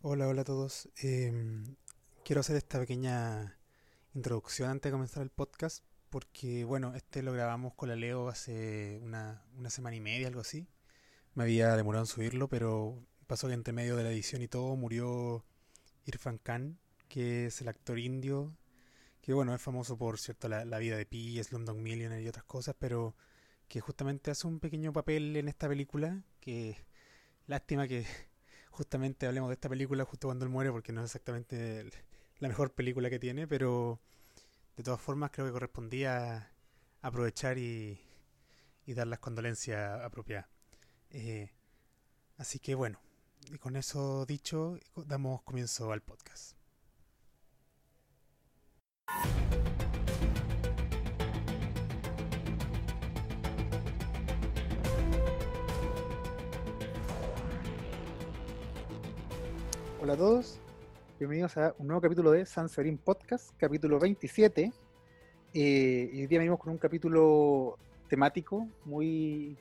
Hola, hola a todos. Em, quiero hacer esta pequeña introducción antes de comenzar el podcast, porque bueno, este lo grabamos con la Leo hace una, una semana y media, algo así. Me había demorado en subirlo, pero pasó que entre medio de la edición y todo murió Irfan Khan, que es el actor indio, que bueno, es famoso por cierto la, la vida de Pi, Slumdog Millionaire y otras cosas, pero que justamente hace un pequeño papel en esta película, que lástima que justamente hablemos de esta película justo cuando él muere, porque no es exactamente la mejor película que tiene, pero de todas formas creo que correspondía aprovechar y, y dar las condolencias apropiadas. Eh, así que bueno, y con eso dicho, damos comienzo al podcast. Hola a todos, bienvenidos a un nuevo capítulo de San Severin Podcast, capítulo 27. Eh, y hoy día venimos con un capítulo temático muy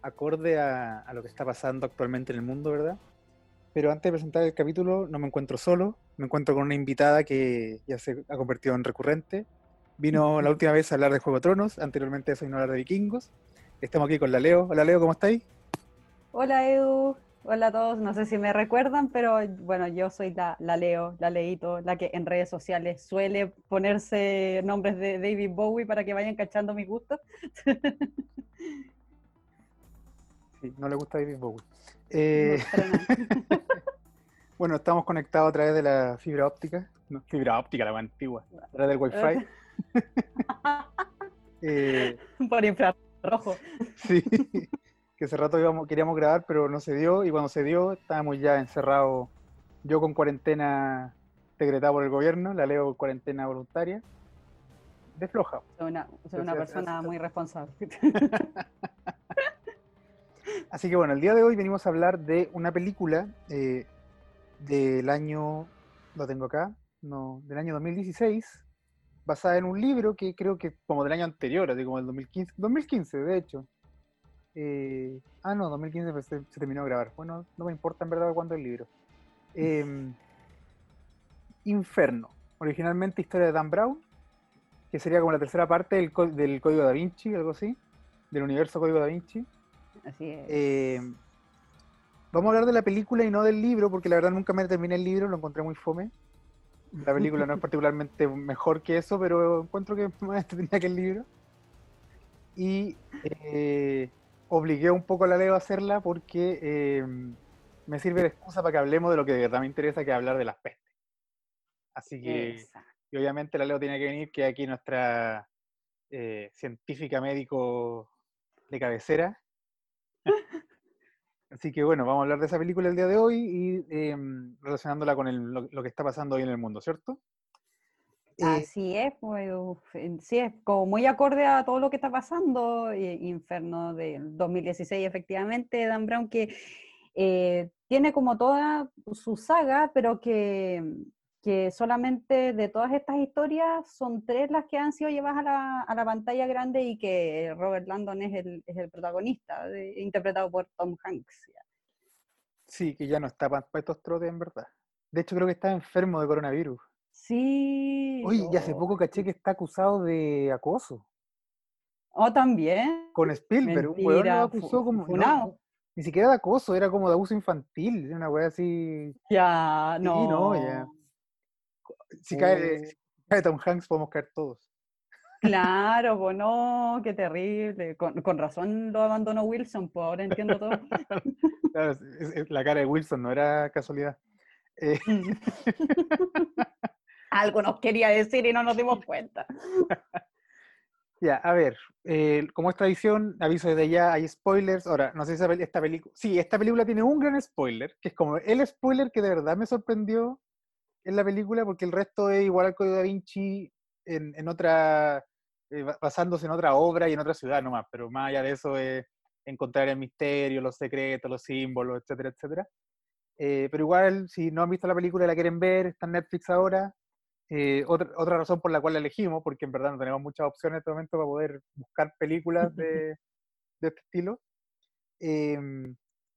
acorde a, a lo que está pasando actualmente en el mundo, ¿verdad? Pero antes de presentar el capítulo, no me encuentro solo, me encuentro con una invitada que ya se ha convertido en recurrente. Vino la última vez a hablar de Juego de Tronos, anteriormente eso vino a hablar de vikingos. Estamos aquí con la Leo. Hola Leo, ¿cómo estáis? Hola Edu, hola a todos, no sé si me recuerdan, pero bueno, yo soy la, la Leo, la Leito, la que en redes sociales suele ponerse nombres de David Bowie para que vayan cachando mis gustos. Sí, no le gusta David Bowie. Eh, No, bueno, estamos conectados a través de la fibra óptica. No, fibra óptica, la más antigua. A través del Wi-Fi. Eh, Por infrarrojo. sí, que hace rato íbamos, queríamos grabar, pero no se dio. Y cuando se dio, estábamos ya encerrados. Yo con cuarentena decretada por el gobierno, la leo cuarentena voluntaria. De floja. Soy una, soy una persona muy responsable. Así que bueno, el día de hoy venimos a hablar de una película eh, del año, lo tengo acá, no, del año 2016, basada en un libro que creo que como del año anterior, así como del 2015, 2015 de hecho. Eh, ah, no, 2015 pues, se, se terminó de grabar. Bueno, no me importa en verdad cuándo el libro. Em, Inferno, originalmente historia de Dan Brown, que sería como la tercera parte del, Código Da Vinci, algo así, del universo Código Da Vinci. Así es. Eh, vamos a hablar de la película y no del libro, porque la verdad nunca me terminé el libro, lo encontré muy fome. La película no es particularmente mejor que eso, pero encuentro que es más entretenida que el libro. Y eh, obligué un poco a la Leo a hacerla porque eh, me sirve de excusa para que hablemos de lo que de verdad me interesa, que es hablar de las pestes. Así que, Exacto. y obviamente la Leo tiene que venir, que es aquí nuestra eh, científica médico de cabecera. Así que bueno, vamos a hablar de esa película el día de hoy y em, relacionándola con el- lo, lo que está pasando hoy en el mundo, ¿cierto? Eh, Así es, pues, sí, es como muy acorde a todo lo que está pasando. eh, Inferno del 2016, efectivamente, Dan Brown, que eh, tiene como toda su saga, pero que, que solamente de todas estas historias son tres las que han sido llevadas a la, a la pantalla grande y que Robert Landon es el, es el protagonista, de- interpretado por Tom Hanks. sí, que ya no está para estos trotes en verdad. De hecho, creo que está enfermo de coronavirus. Sí. Oye, y hace oh, poco caché que está acusado de acoso Oh, también. con Spielberg. Un weón lo Mentira, acusó como. no, ni siquiera de acoso, era como de abuso infantil. Una wea así. Ya, Sí, no. no, ya. Si cae, Oh. si cae Tom Hanks, podemos caer todos. Claro, pues no, qué terrible. Con, con razón lo abandonó Wilson, pues ahora entiendo todo. Claro, la cara de Wilson no era casualidad. Eh, Algo nos quería decir y no nos dimos cuenta. Ya, a ver, eh, como es tradición, aviso desde ya, hay spoilers. Ahora, no sé si esta película. Sí, esta película tiene un gran spoiler, que es como el spoiler que de verdad me sorprendió en la película, porque el resto es igual al Código da Vinci en, en otra. eh, ba- basándose en otra obra y en otra ciudad nomás, pero más allá de eso es encontrar el misterio, los secretos, los símbolos, etcétera, etcétera. Eh, pero igual, si no han visto la película y la quieren ver, está en Netflix ahora. Eh, otra, otra razón por la cual la elegimos, porque en verdad no tenemos muchas opciones en este momento para poder buscar películas de, de este estilo. Eh,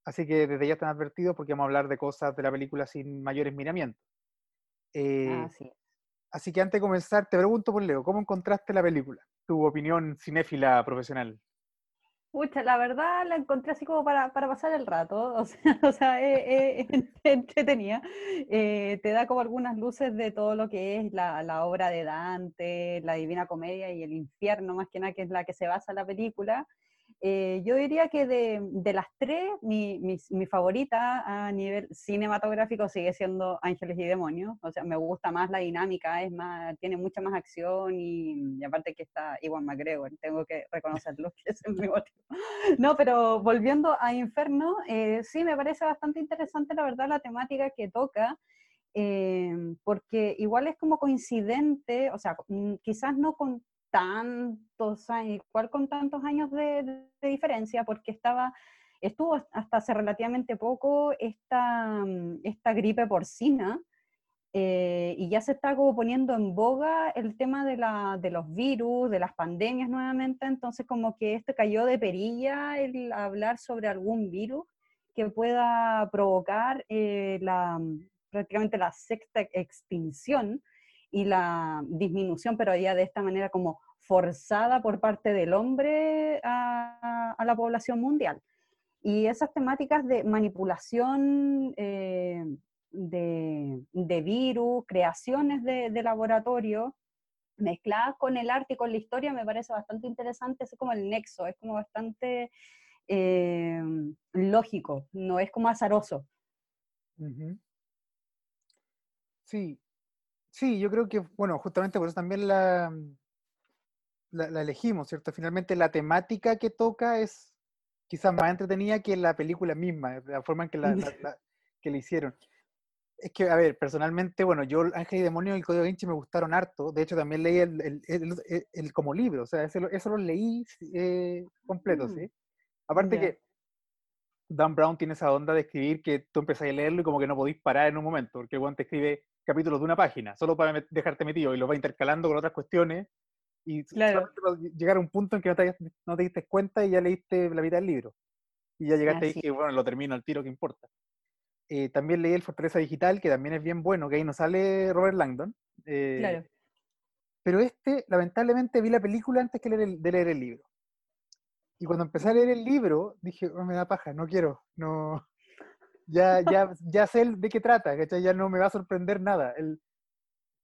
Así que desde ya están advertidos porque vamos a hablar de cosas de la película sin mayores miramientos. Eh, Así es. así que antes de comenzar, te pregunto por Leo, ¿cómo encontraste la película? Tu opinión cinéfila profesional. Pucha, la verdad la encontré así como para, para pasar el rato, o sea, o sea eh, eh. Eh, te da como algunas luces de todo lo que es la, la obra de Dante, la Divina Comedia y el infierno, más que nada, que es la que se basa la película. Eh, yo diría que de, de las tres, mi, mi, favorita a nivel cinematográfico sigue siendo Ángeles y Demonios. O sea, me gusta más la dinámica, es más, tiene mucha más acción y, aparte que está Iwan McGregor, tengo que reconocerlo, que es mi motivo. No, pero volviendo a Inferno, eh, sí me parece bastante interesante la verdad la temática que toca. Eh, porque igual es como coincidente, o sea, mm, quizás no con tantos años, igual con tantos años de, de, diferencia, porque estaba, estuvo hasta hace relativamente poco esta, esta gripe porcina, eh, y ya se está como poniendo en boga el tema de, la, de los virus, de las pandemias nuevamente, entonces como que esto cayó de perilla el hablar sobre algún virus que pueda provocar eh, la, prácticamente la sexta extinción y la disminución, pero ya de esta manera como forzada por parte del hombre a, la población mundial. Y esas temáticas de manipulación eh, de, virus, creaciones de, laboratorio, mezcladas con el arte y con la historia, me parece bastante interesante, es como el nexo, es como bastante eh, lógico, no es como azaroso. Sí, sí, yo creo que, bueno, justamente por eso también la, la, la, elegimos, ¿cierto? Finalmente la temática que toca es quizás más entretenida que la película misma, la forma en que la, la que la hicieron. Es que, a ver, personalmente, bueno, yo Ángel y Demonio y el Código da Vinci me gustaron harto. De hecho, también leí el, el, el, el como libro, o sea, eso, eso lo leí eh, completo, mm. ¿sí? Aparte yeah. que Dan Brown tiene esa onda de escribir que tú empezás a leerlo y como que no podís parar en un momento, porque el te escribe capítulos de una página, solo para dejarte metido, y lo va intercalando con otras cuestiones, y claro. llegar a un punto en que no te, no te diste cuenta y ya leíste la mitad del libro. Y ya llegaste Así. y bueno, lo termino al tiro, ¿qué importa? Eh, también leí el Fortaleza Digital, que también es bien bueno, que ahí no sale Robert Langdon. Eh, claro. Pero este, lamentablemente, vi la película antes que leer el, de leer el libro. Y cuando empecé a leer el libro, dije, oh, me da paja, no quiero, no. Ya, ya, ya sé de qué trata, ¿cachai? Ya no me va a sorprender nada. El,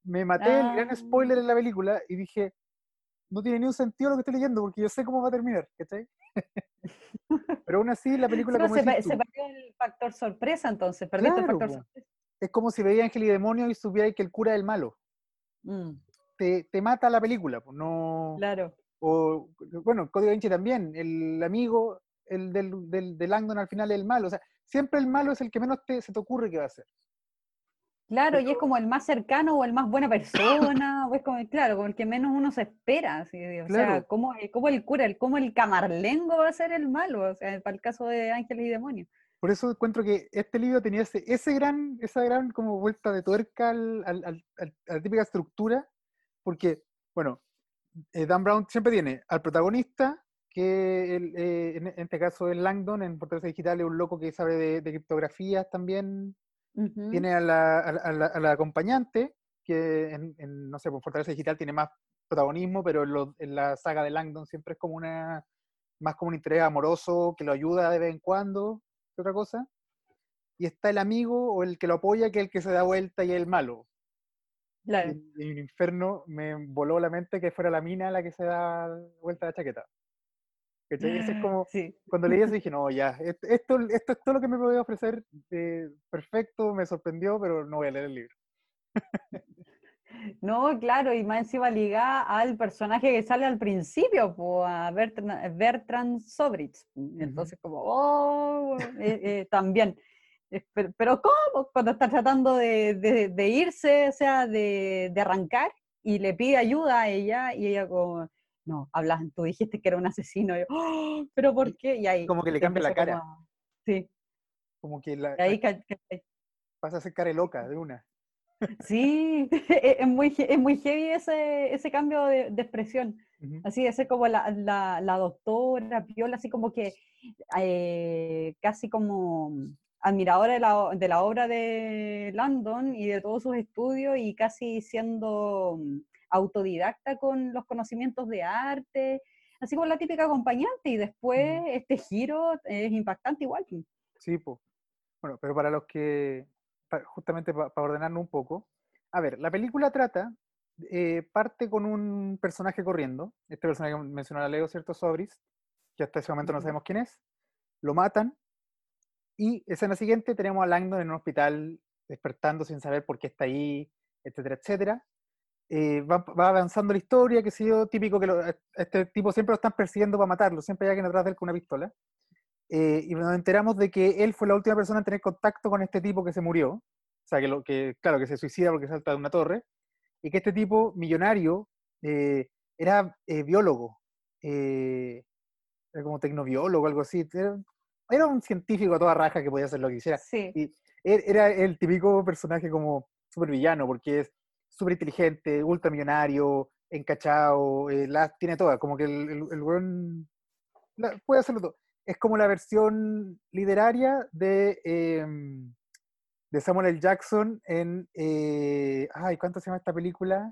me maté ah. el gran spoiler en la película y dije, no tiene ni un sentido lo que estoy leyendo, porque yo sé cómo va a terminar, ¿cachai? Pero aún así, la película. Pero como se, se perdió el factor sorpresa, entonces. Perdiste claro, el factor sorpresa. Es como si veía Ángel y Demonio y supiera que el cura es el malo. Mm. Te, te, mata la película, no. Claro. O, bueno, Código Vinci también. El amigo, el del, del, del Langdon al final es el malo. O sea, siempre el malo es el que menos te, se te ocurre que va a ser. Claro, Pero, y es como el más cercano o el más buena persona, o es como, claro, como el que menos uno se espera. ¿sí? O claro. sea, ¿cómo, ¿cómo, el cura, el, cómo el camarlengo va a ser el malo? O sea, para el caso de Ángeles y Demonios. Por eso encuentro que este libro tenía ese, ese gran, esa gran como vuelta de tuerca al, al, al, a la típica estructura, porque, bueno, eh, Dan Brown siempre tiene al protagonista, que el, eh, en, en, este caso es Langdon, en Fortaleza Digital es un loco que sabe de, de criptografías también, Uh -huh. Tiene a la, a, la, a la, acompañante, que en, en, no sé, por Fortaleza Digital tiene más protagonismo, pero en, lo, en, la saga de Langdon siempre es como una, más como un interés amoroso que lo ayuda de vez en cuando, que otra cosa. Y está el amigo o el que lo apoya, que es el que se da vuelta y es el malo. Claro. Y, en Inferno me voló la mente que fuera la mina la que se da vuelta la chaqueta. ¿Cachai? Eso es como, sí. cuando leí eso dije, no, ya, esto, esto, es todo lo que me podía ofrecer, eh, perfecto, me sorprendió, pero no voy a leer el libro. No, claro, y más encima ligada al personaje que sale al principio, pues, a Bertrand, Bertrand Sobritz. Entonces, como, oh, eh, eh, también. Pero, pero, ¿cómo? Cuando está tratando de, de, de irse, o sea, de, de, arrancar, y le pide ayuda a ella, y ella como, no, hablas, tú dijiste que era un asesino, yo, oh, pero ¿por qué? Y ahí como que le cambia la cara. Como, sí. Como que la, y ahí pasa a ser cara loca de una. Sí, es muy, es muy heavy ese, ese cambio de, de, expresión. Ujú. Así de ser como la, la, la doctora Piola, así como que eh, casi como admiradora de la, de la obra de Landon y de todos sus estudios y casi siendo autodidacta con los conocimientos de arte, así como la típica acompañante y después este giro es impactante igual. Sí, pues. Bueno, pero para los que, justamente para ordenarnos un poco, a ver, la película trata, eh, parte con un personaje corriendo, este personaje que mencionó la Leo, ¿cierto? Sobris, que hasta ese momento no sabemos quién es, lo matan, y escena siguiente tenemos a Langdon en un hospital despertando sin saber por qué está ahí, etcétera, etcétera. Eh, va, va avanzando la historia, que sé yo, típico que lo- a este tipo siempre lo están persiguiendo para matarlo, siempre hay alguien atrás de él con una pistola. Eh, y nos enteramos de que él fue la última persona en tener contacto con este tipo que se murió. O sea, que, lo, que claro, que se suicida porque salta de una torre. Y que este tipo, millonario, eh, era eh, biólogo. eh, era como tecnobiólogo, algo así. Era, era un científico a toda raja que podía hacer lo que quisiera. Sí, Y él era el típico personaje como súper villano, porque es súper inteligente, ultramillonario, encachado, eh, la tiene todas. Como que el, el, la- puede hacerlo todo. Es como la versión literaria de, em, de Samuel L. Jackson en. eh, ay, ¿cuánto se llama esta película?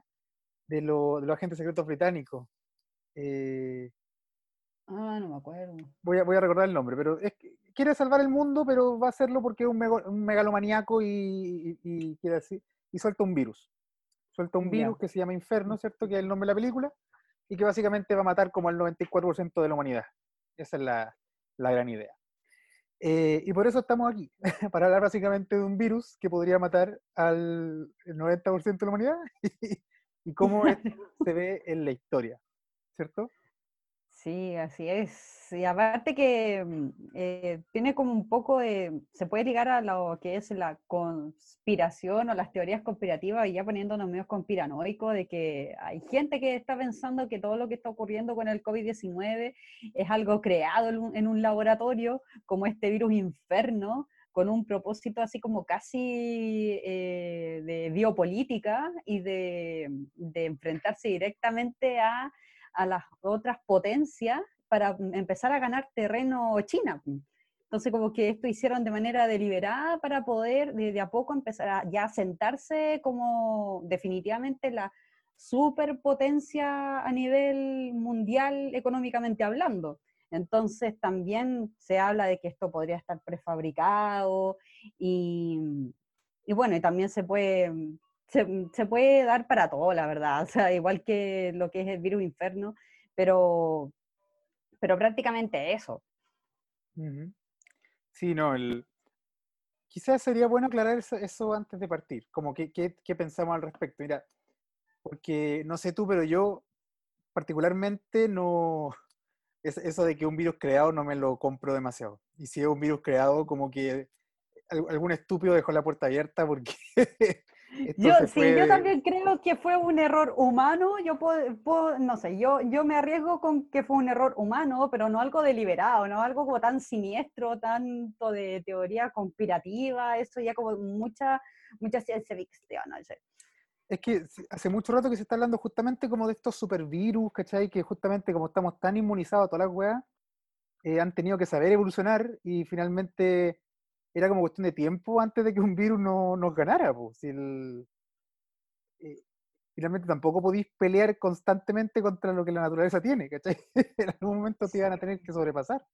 De, lo- de los agentes secretos británicos. Eh, ah, no me acuerdo. voy, a, voy a recordar el nombre, pero es que quiere salvar el mundo, pero va a hacerlo porque es un, mego- un megalomaníaco y, y- y quiere decir, y suelta un virus. Suelta un virus que se llama Inferno, ¿cierto? Que es el nombre de la película, y que básicamente va a matar como al 94% de la humanidad. Esa es la, la gran idea. Eh, y por eso estamos aquí, para hablar básicamente de un virus que podría matar al el 90% de la humanidad y cómo se ve en la historia, ¿cierto? Sí, así es. Y aparte que mm, eh, tiene como un poco de, se puede ligar a lo que es la conspiración o las teorías conspirativas y ya poniéndonos medio conspiranoicos de que hay gente que está pensando que todo lo que está ocurriendo con el COVID-19 es algo creado en un, laboratorio, como este virus inferno, con un propósito así como casi eh, de biopolítica y de enfrentarse directamente a a las otras potencias para mm, empezar a ganar terreno China. mm. Entonces, como que esto hicieron de manera deliberada para poder de, a poco empezar a ya sentarse como definitivamente la superpotencia a nivel mundial económicamente hablando. Entonces, también se habla de que esto podría estar prefabricado y, y bueno, y también se puede, se, se puede dar para todo, la verdad, o sea, igual que lo que es el virus inferno, pero, pero prácticamente eso. Sí, no, el... quizás sería bueno aclarar eso, antes de partir, como que, qué qué pensamos al respecto. Mira, porque no sé tú, pero yo particularmente no, es- eso de que un virus creado no me lo compro demasiado. Y si es un virus creado, como que al- algún estúpido dejó la puerta abierta porque Yo, sí, yo también creo que fue un error humano, yo puedo, puedo- no sé, yo, yo me arriesgo con que fue un error humano, pero no algo deliberado, no algo como tan siniestro, tanto de teoría conspirativa, eso ya como mucha, mucha ciencia ficción, no sé. Es que hace mucho rato que se está hablando justamente como de estos supervirus, ¿cachai? Que justamente como estamos tan inmunizados a todas las weas, eh, han tenido que saber evolucionar y finalmente era como cuestión de tiempo antes de que un virus no, nos ganara. Pues. Si el- eh, finalmente tampoco podéis pelear constantemente contra lo que la naturaleza tiene, ¿cachai? en algún momento te iban a tener que sobrepasar.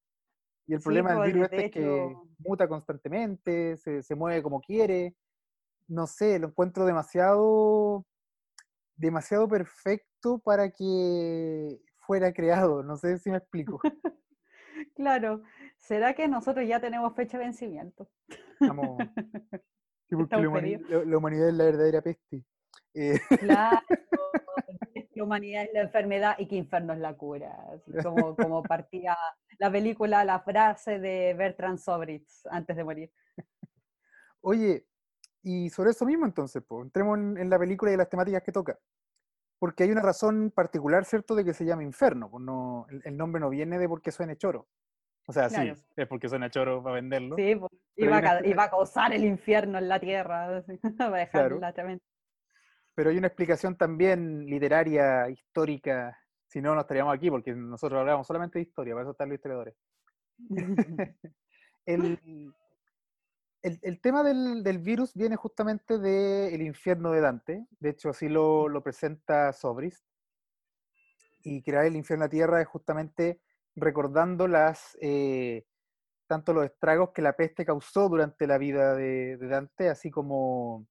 Y el Sí, problema del virus de este es que muta constantemente, se, se mueve como quiere. No sé, lo encuentro demasiado demasiado perfecto para que fuera creado. No sé si me explico. Claro, ¿será que nosotros ya tenemos fecha de vencimiento? Estamos, sí, porque la, humani- la- la humanidad es la verdadera peste. Eh, Claro, la humanidad es la enfermedad y que inferno es la cura. así como, como partía la película, la frase de Bertrand Sobritz antes de morir. oye, y sobre eso mismo entonces, pues, entremos en, en la película y las temáticas que toca. Porque hay una razón particular, ¿cierto?, de que se llama Inferno. Pues no, el, el nombre no viene de porque suene choro. O sea, Claro. sí, es porque suena choro para venderlo. Sí, pues, iba, a, iba causar el infierno en la tierra, así, va a Claro. dejarla tremenda. Pero hay una explicación también literaria, histórica, Si no, no estaríamos aquí porque nosotros hablamos solamente de historia, para eso están los historiadores. el, el, tema del, del, virus viene justamente del infierno de Dante. De hecho, así lo, lo presenta Sobris. Y crear el infierno a tierra es justamente recordando las, eh, tanto los estragos que la peste causó durante la vida de, Dante, así como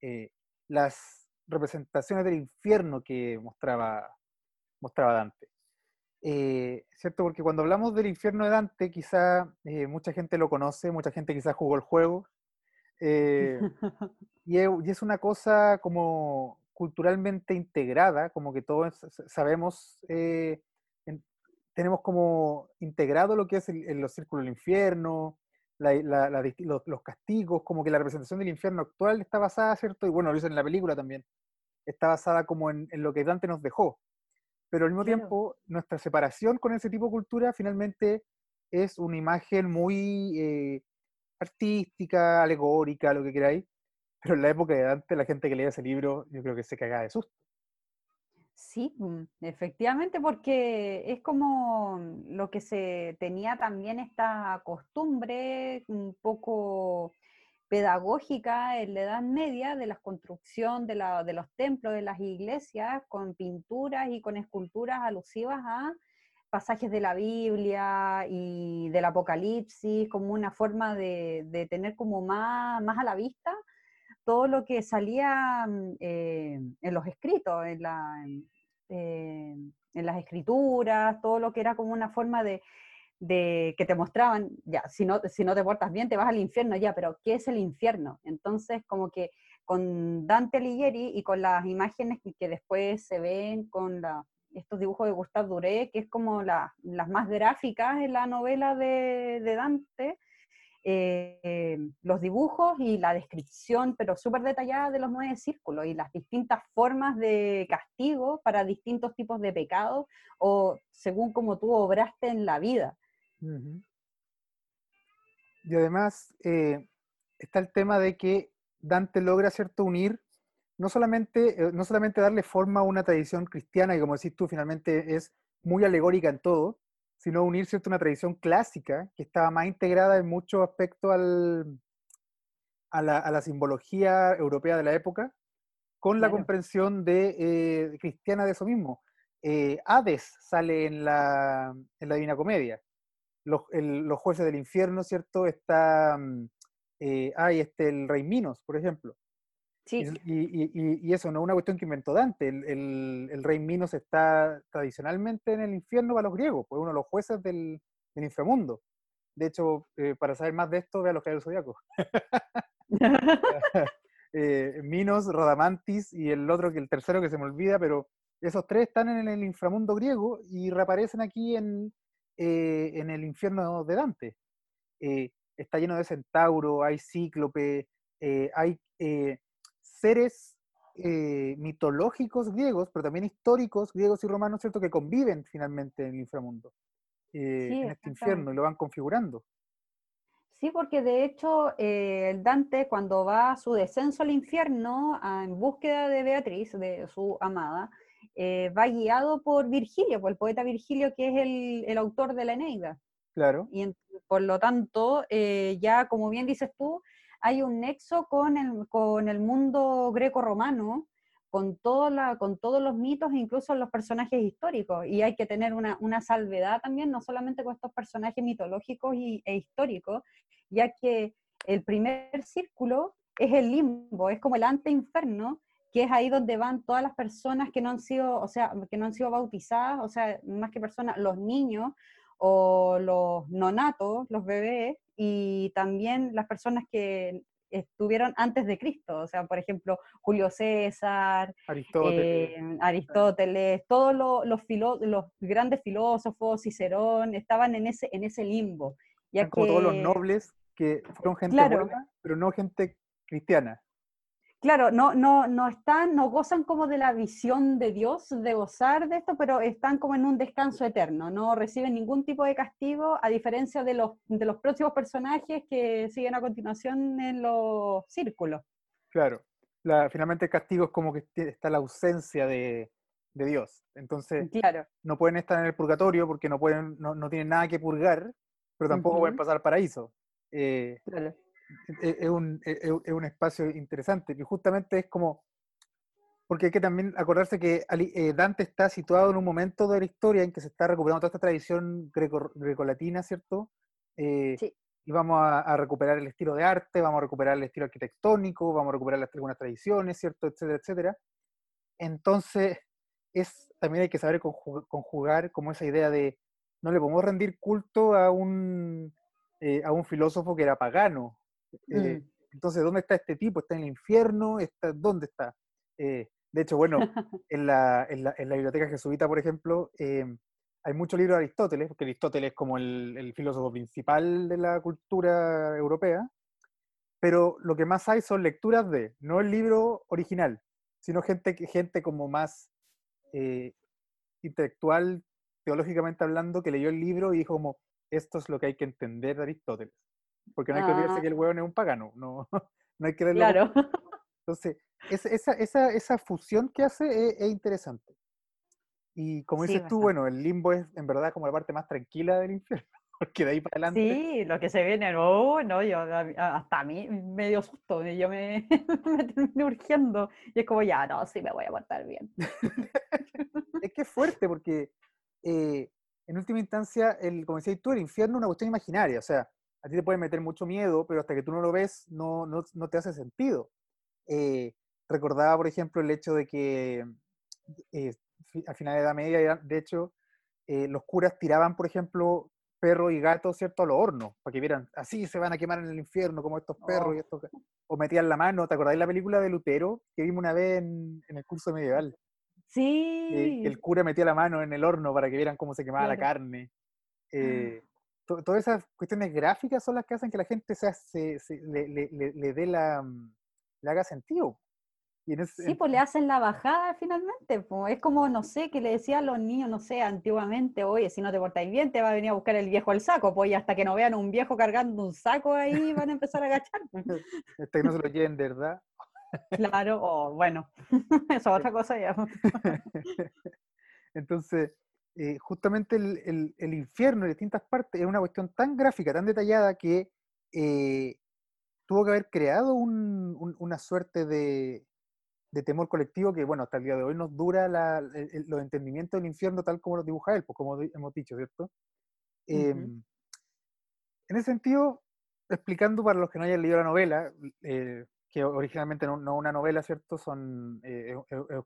eh, las representaciones del infierno que mostraba, mostraba Dante. Eh, ¿Cierto? Porque cuando hablamos del infierno de Dante, quizá mucha gente lo conoce, mucha gente quizá jugó el juego, y, es, una cosa como culturalmente integrada, como que todos sabemos tenemos como integrado lo que es el, los círculos del infierno, los, castigos, como que la representación del infierno actual está basada, ¿cierto? Y bueno, lo dicen en la película también, está basada como en, lo que Dante nos dejó. Pero al mismo tiempo, nuestra separación con ese tipo de cultura finalmente es una imagen muy eh, artística, alegórica, lo que queráis. Pero en la época de Dante, la gente que leía ese libro, yo creo que se cagaba de susto. Sí, mm, efectivamente, porque es como lo que se tenía también esta costumbre un poco pedagógica en la Edad Media de la construcción de, los templos, de las iglesias, con pinturas y con esculturas alusivas a pasajes de la Biblia y del Apocalipsis, como una forma de, tener como más a la vista todo lo que salía mm, eh, en los escritos, en, la, en las escrituras, todo lo que era como una forma de, que te mostraban, ya, si no, si no te portas bien, te vas al infierno, ya, pero ¿qué es el infierno? Entonces, como que con Dante Alighieri y con las imágenes que, después se ven con estos dibujos de Gustave Duré, que es como las más gráficas en la novela de Dante, eh, los dibujos y la descripción, pero súper detallada de los nueve círculos y las distintas formas de castigo para distintos tipos de pecados o según como tú obraste en la vida. Y además eh, está el tema de que Dante logra, ¿cierto?, unir, no solamente, eh, no solamente darle forma a una tradición cristiana, y como decís tú, finalmente es muy alegórica en todo, sino unirse a una tradición clásica que estaba más integrada en muchos aspectos al, a, la, simbología europea de la época, con la comprensión de, eh, cristiana de eso mismo. Eh, Hades sale en la, en la Divina Comedia. Los, los, jueces del infierno, ¿cierto? Está, mm, eh, hay este, el rey Minos, por ejemplo. Y, y, y, eso no es una cuestión que inventó Dante. El, el, rey Minos está tradicionalmente en el infierno para los griegos, pues uno de los jueces del, del inframundo. De hecho, eh, para saber más de esto, vea los caballeros zodiacos. eh, Minos, Radamantis y el otro, que el tercero que se me olvida, pero esos tres están en el inframundo griego y reaparecen aquí en, eh, en el infierno de Dante. Eh, está lleno de centauro, hay cíclope, hay seres eh, mitológicos griegos, pero también históricos griegos y romanos, ¿cierto?, que conviven finalmente en el inframundo, eh, en este infierno, y lo van configurando. Sí, porque de hecho eh, el Dante cuando va a su descenso al infierno en búsqueda de Beatriz, de su amada, va guiado por Virgilio, por el poeta Virgilio, que es el, autor de la Eneida. Claro. Y por lo tanto, ya como bien dices tú, hay un nexo con el, con el mundo greco-romano, con, con todos los mitos e incluso los personajes históricos. Y hay que tener una, una salvedad también, no solamente con estos personajes mitológicos y, e históricos, ya que el primer círculo es el limbo, es como el ante-inferno, que es ahí donde van todas las personas que no han sido, o sea, que no han sido bautizadas, o sea, más que personas, los niños o los nonatos, los bebés, y también las personas que estuvieron antes de Cristo, o sea, por ejemplo, Julio César, Aristóteles, eh, Aristóteles todos los, los, grandes filósofos, Cicerón, estaban en ese, en ese limbo. Ya como todos los nobles que fueron gente buena, pero no gente cristiana. Claro, no, no, no están, no gozan como de la visión de Dios, de gozar de esto, pero están como en un descanso eterno, no reciben ningún tipo de castigo, a diferencia de los, de los próximos personajes que siguen a continuación en los círculos. Claro, la, finalmente el castigo es como que está la ausencia de, de Dios. Entonces, Claro. no pueden estar en el purgatorio porque no, pueden, no, no tienen nada que purgar, pero tampoco pueden pasar al paraíso. Eh, Claro. Es, es un, es- es un espacio interesante y justamente es como, porque hay que también acordarse que eh, Dante está situado en un momento de la historia en que se está recuperando toda esta tradición greco- grecolatina, ¿cierto? Eh, Sí. Y vamos a, a recuperar el estilo de arte, vamos a recuperar el estilo arquitectónico, vamos a recuperar las, algunas tradiciones, ¿cierto? Etcétera, etcétera. Entonces, es, también hay que saber conju- conjugar como esa idea de no le podemos rendir culto a un, eh, a un filósofo que era pagano. Eh, Mm. Entonces, ¿dónde está este tipo? ¿Está en el infierno? ¿Está, ¿Dónde está? Eh, de hecho, bueno, en la, en la, en la biblioteca jesuita, por ejemplo, eh, hay muchos libros de Aristóteles, porque Aristóteles es como el, el filósofo principal de la cultura europea, pero lo que más hay son lecturas de, no el libro original, sino gente, gente como más eh, intelectual, teológicamente hablando, que leyó el libro y dijo como, esto es lo que hay que entender de Aristóteles. Porque no hay que olvidarse Ah. que el hueón es un pagano, no, no hay que como Claro. entonces, es- esa, esa, esa fusión que hace es, es interesante. Y como Sí, dices tú, bueno, el limbo es en verdad como la parte más tranquila del infierno, porque de ahí para adelante, Sí, lo que se viene, no, no, yo hasta a mí me dio susto, y yo me, me terminé urgiendo y es como ya, no, sí me voy a portar bien. es que es fuerte, porque eh, en última instancia, el, como decías tú, el infierno es una cuestión imaginaria, o sea, a ti te puede meter mucho miedo, pero hasta que tú no lo ves, no, no, no te hace sentido. Eh, recordaba, por ejemplo, el hecho de que eh, fi- a finales de la Edad Media, de hecho, eh, los curas tiraban, por ejemplo, perros y gatos, ¿cierto?, a los hornos, para que vieran, así se van a quemar en el infierno, como estos perros y Oh. estos... ga-". O metían la mano, ¿te acordáis la película de Lutero que vimos una vez en, en el curso medieval? Sí, el cura metía la mano en el horno para que vieran cómo se quemaba la carne. Eh, to- todas esas cuestiones gráficas son las que hacen que la gente se, se- se- le, le- le- le dé la... mm, le haga sentido. Y en ese- sí, pues le hacen la bajada finalmente, pues es como, no sé, que le decía a los niños, no sé, antiguamente, oye, si no te portáis bien, te va a venir a buscar el viejo al saco, pues y hasta que no vean un viejo cargando un saco ahí van a empezar a agachar. pues. hasta que no se lo lleven verdad. Claro, o bueno, eso es otra cosa ya. Entonces, eh, justamente el, el- el infierno en distintas partes es una cuestión tan gráfica, tan detallada, que eh, tuvo que haber creado un- un- una suerte de, de temor colectivo que, bueno, hasta el día de hoy nos dura la- el- los entendimientos del infierno tal como los dibuja él, pues como hemos dicho, ¿cierto? Em, en ese sentido, explicando para los que no hayan leído la novela, eh, que originalmente no, no una novela, ¿cierto? Son, es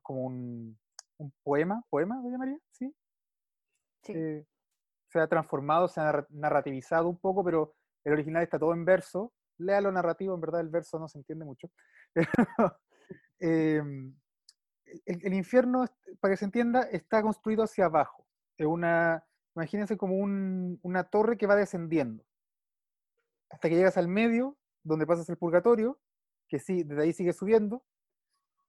como un, un poema, ¿poema lo llamaría? ¿Sí? Eh, se ha transformado, se ha narra- narrativizado un poco, pero el original está todo en verso. Lea lo narrativo, en verdad el verso no se entiende mucho. Em, el, infierno, para que se entienda, está construido hacia abajo. Es una, imagínense como un- una torre que va descendiendo. Hasta que llegas al medio, donde pasas el purgatorio, que sí, desde ahí sigue subiendo,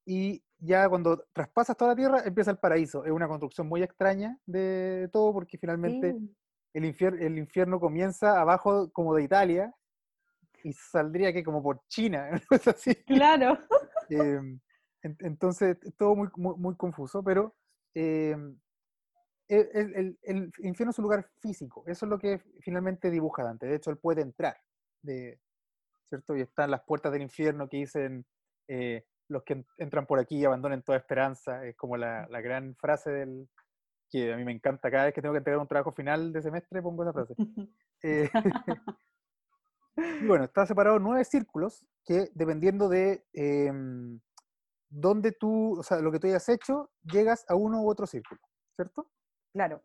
y ya cuando traspasas toda la tierra empieza el paraíso. Es una construcción muy extraña de todo porque finalmente Sí. el, infier- el infierno comienza abajo como de Italia y saldría que como por China, así. Claro. Em, en- entonces, todo muy, muy, muy confuso, pero em, el- el- el infierno es un lugar físico, eso es lo que finalmente dibuja Dante. De hecho, él puede entrar, de, ¿cierto? Y están las puertas del infierno que dicen, eh, los que en- entran por aquí abandonen toda esperanza, es como la, la gran frase del que a mí me encanta, cada vez que tengo que entregar un trabajo final de semestre pongo esa frase. Eh, y bueno, está separado en nueve círculos que dependiendo de dónde tú, o sea, lo que tú hayas hecho, llegas a uno u otro círculo, ¿cierto? Claro.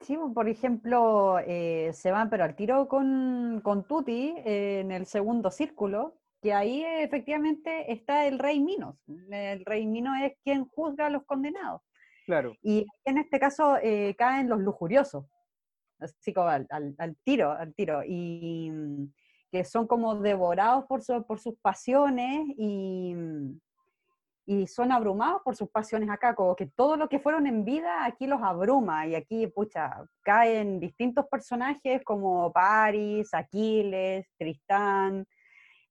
Sí, pues, por ejemplo, eh, se van pero al tiro con, con Tuti eh, en el segundo círculo, que ahí efectivamente está el rey Minos. El rey Minos es quien juzga a los condenados. Claro, Y en este caso eh, caen los lujuriosos, así como al, al- al tiro, al tiro, y mm, que son como devorados por, su- por sus pasiones y, mm, y son abrumados por sus pasiones acá, como que todo lo que fueron en vida aquí los abruma y aquí, pucha, caen distintos personajes como Paris, Aquiles, Tristán,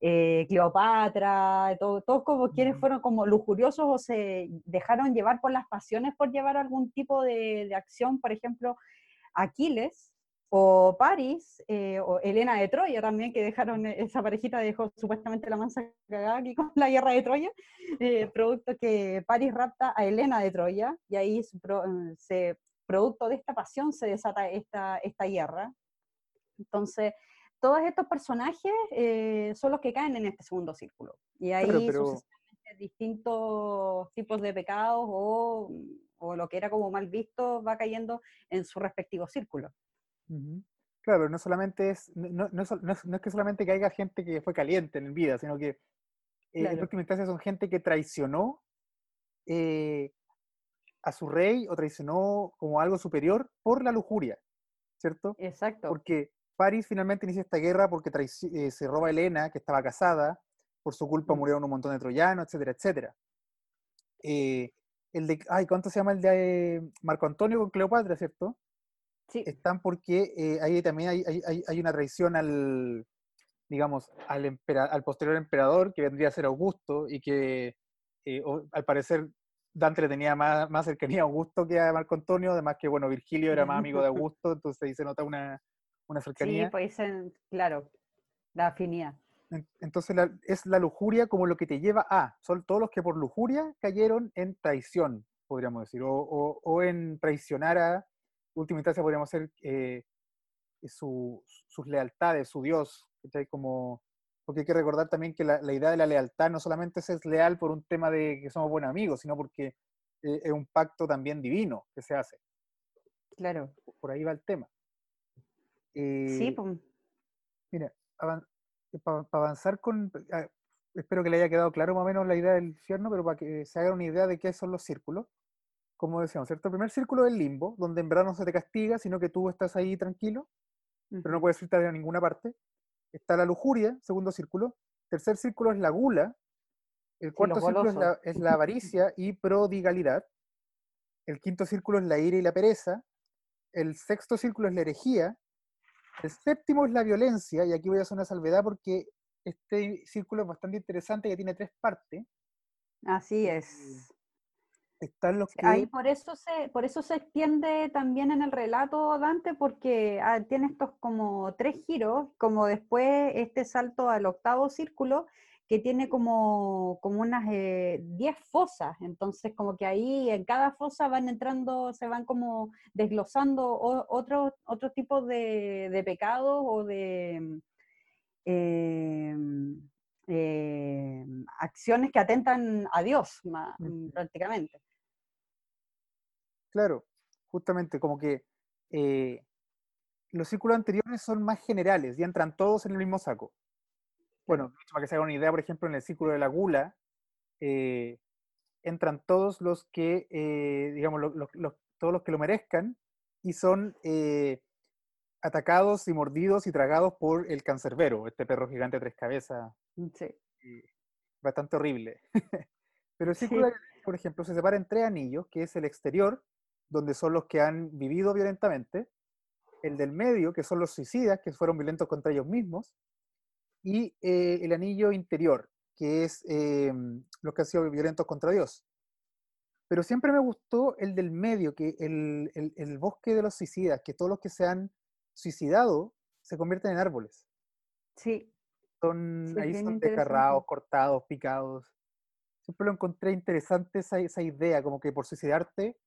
eh, Cleopatra, todo- todos como quienes fueron como lujuriosos o se dejaron llevar por las pasiones por llevar algún tipo de, de acción, por ejemplo, Aquiles o París eh, o Helena de Troya también, que dejaron, eh, esa parejita dejó supuestamente la mansa cagada aquí con la guerra de Troya, eh, producto que París rapta a Helena de Troya y ahí eh, se, producto de esta pasión se desata esta, esta guerra. Entonces, todos estos personajes eh, son los que caen en este segundo círculo. Y ahí Claro, pero- sucesivamente distintos tipos de pecados o, o lo que era como mal visto va cayendo en su respectivo círculo. Ujú. Claro, no solamente es, no, no- no no es- que solamente caiga gente que fue caliente en vida, sino que eh, en Claro. última instancia son gente que traicionó eh, a su rey o traicionó como algo superior por la lujuria, ¿cierto? Exacto. Porque París finalmente inicia esta guerra porque eh, se roba a Helena, que estaba casada, por su culpa Mm. murieron un montón de troyanos, etcétera, etcétera. Eh, el de, ay, ¿cuánto se llama el de eh, Marco Antonio con Cleopatra, ¿cierto? Sí, están porque eh, ahí también hay, hay- hay- hay una traición al, digamos, al, empera- al posterior emperador, que vendría a ser Augusto, y que eh, o- al parecer Dante le tenía más, más cercanía a Augusto que a Marco Antonio, además que, bueno, Virgilio era más amigo de Augusto, entonces ahí se nota una, una sí, cercanía. pues en- claro, la afinidad. En- Entonces la- es la lujuria como lo que te lleva a, son todos los que por lujuria cayeron en traición, podríamos decir, o, o- o en traicionar a, última instancia podríamos ser eh, su- sus lealtades, su Dios. Como, porque hay que recordar también que la, la idea de la lealtad no solamente es leal por un tema de que somos buenos amigos, sino porque eh, es un pacto también divino que se hace, Claro. por ahí va el tema. Sí, Eh, pues, Mira, para avanzar con... ah, espero que le haya quedado claro más o menos la idea del infierno, pero para que se hagan una idea de qué son los círculos. Como decíamos, ¿cierto? El primer círculo es el limbo, donde en verdad no se te castiga, sino que tú estás ahí tranquilo, pero no puedes irte a ninguna parte. Está la lujuria, segundo círculo. Tercer círculo es la gula. El cuarto círculo es la, es la avaricia y prodigalidad. El quinto círculo es la ira y la pereza. El sexto círculo es la herejía. El séptimo es la violencia, y aquí voy a hacer una salvedad porque este círculo es bastante interesante, que tiene tres partes. Así Eh, es. Están los que... Ahí por eso se, por eso se extiende también en el relato Dante, porque ah, tiene estos como tres giros, como después este salto al octavo círculo, que tiene como, como unas eh, diez fosas. Entonces, como que ahí en cada fosa van entrando, se van como desglosando otros otros tipos de, de pecados o de eh, eh, acciones que atentan a Dios, Ujú. prácticamente. Claro, justamente como que eh, los círculos anteriores son más generales y entran todos en el mismo saco. Bueno, para que se hagan una idea, por ejemplo, en el círculo de la gula, eh, entran todos los que, eh, digamos, todos los que lo merezcan y son eh, atacados y mordidos y tragados por el cancerbero, este perro gigante de tres cabezas, Sí. eh, bastante horrible. Pero el círculo, Sí. por ejemplo, se separa en tres anillos, que es el exterior, donde son los que han vivido violentamente, el del medio, que son los suicidas, que fueron violentos contra ellos mismos, y eh, el anillo interior, que es eh, los que han sido violentos contra Dios. Pero siempre me gustó el del medio, que el, el- el bosque de los suicidas, que todos los que se han suicidado se convierten en árboles. Sí, Son, Sí, ahí son desgarrados, cortados, picados. Siempre lo encontré interesante esa, esa idea, como que por suicidarte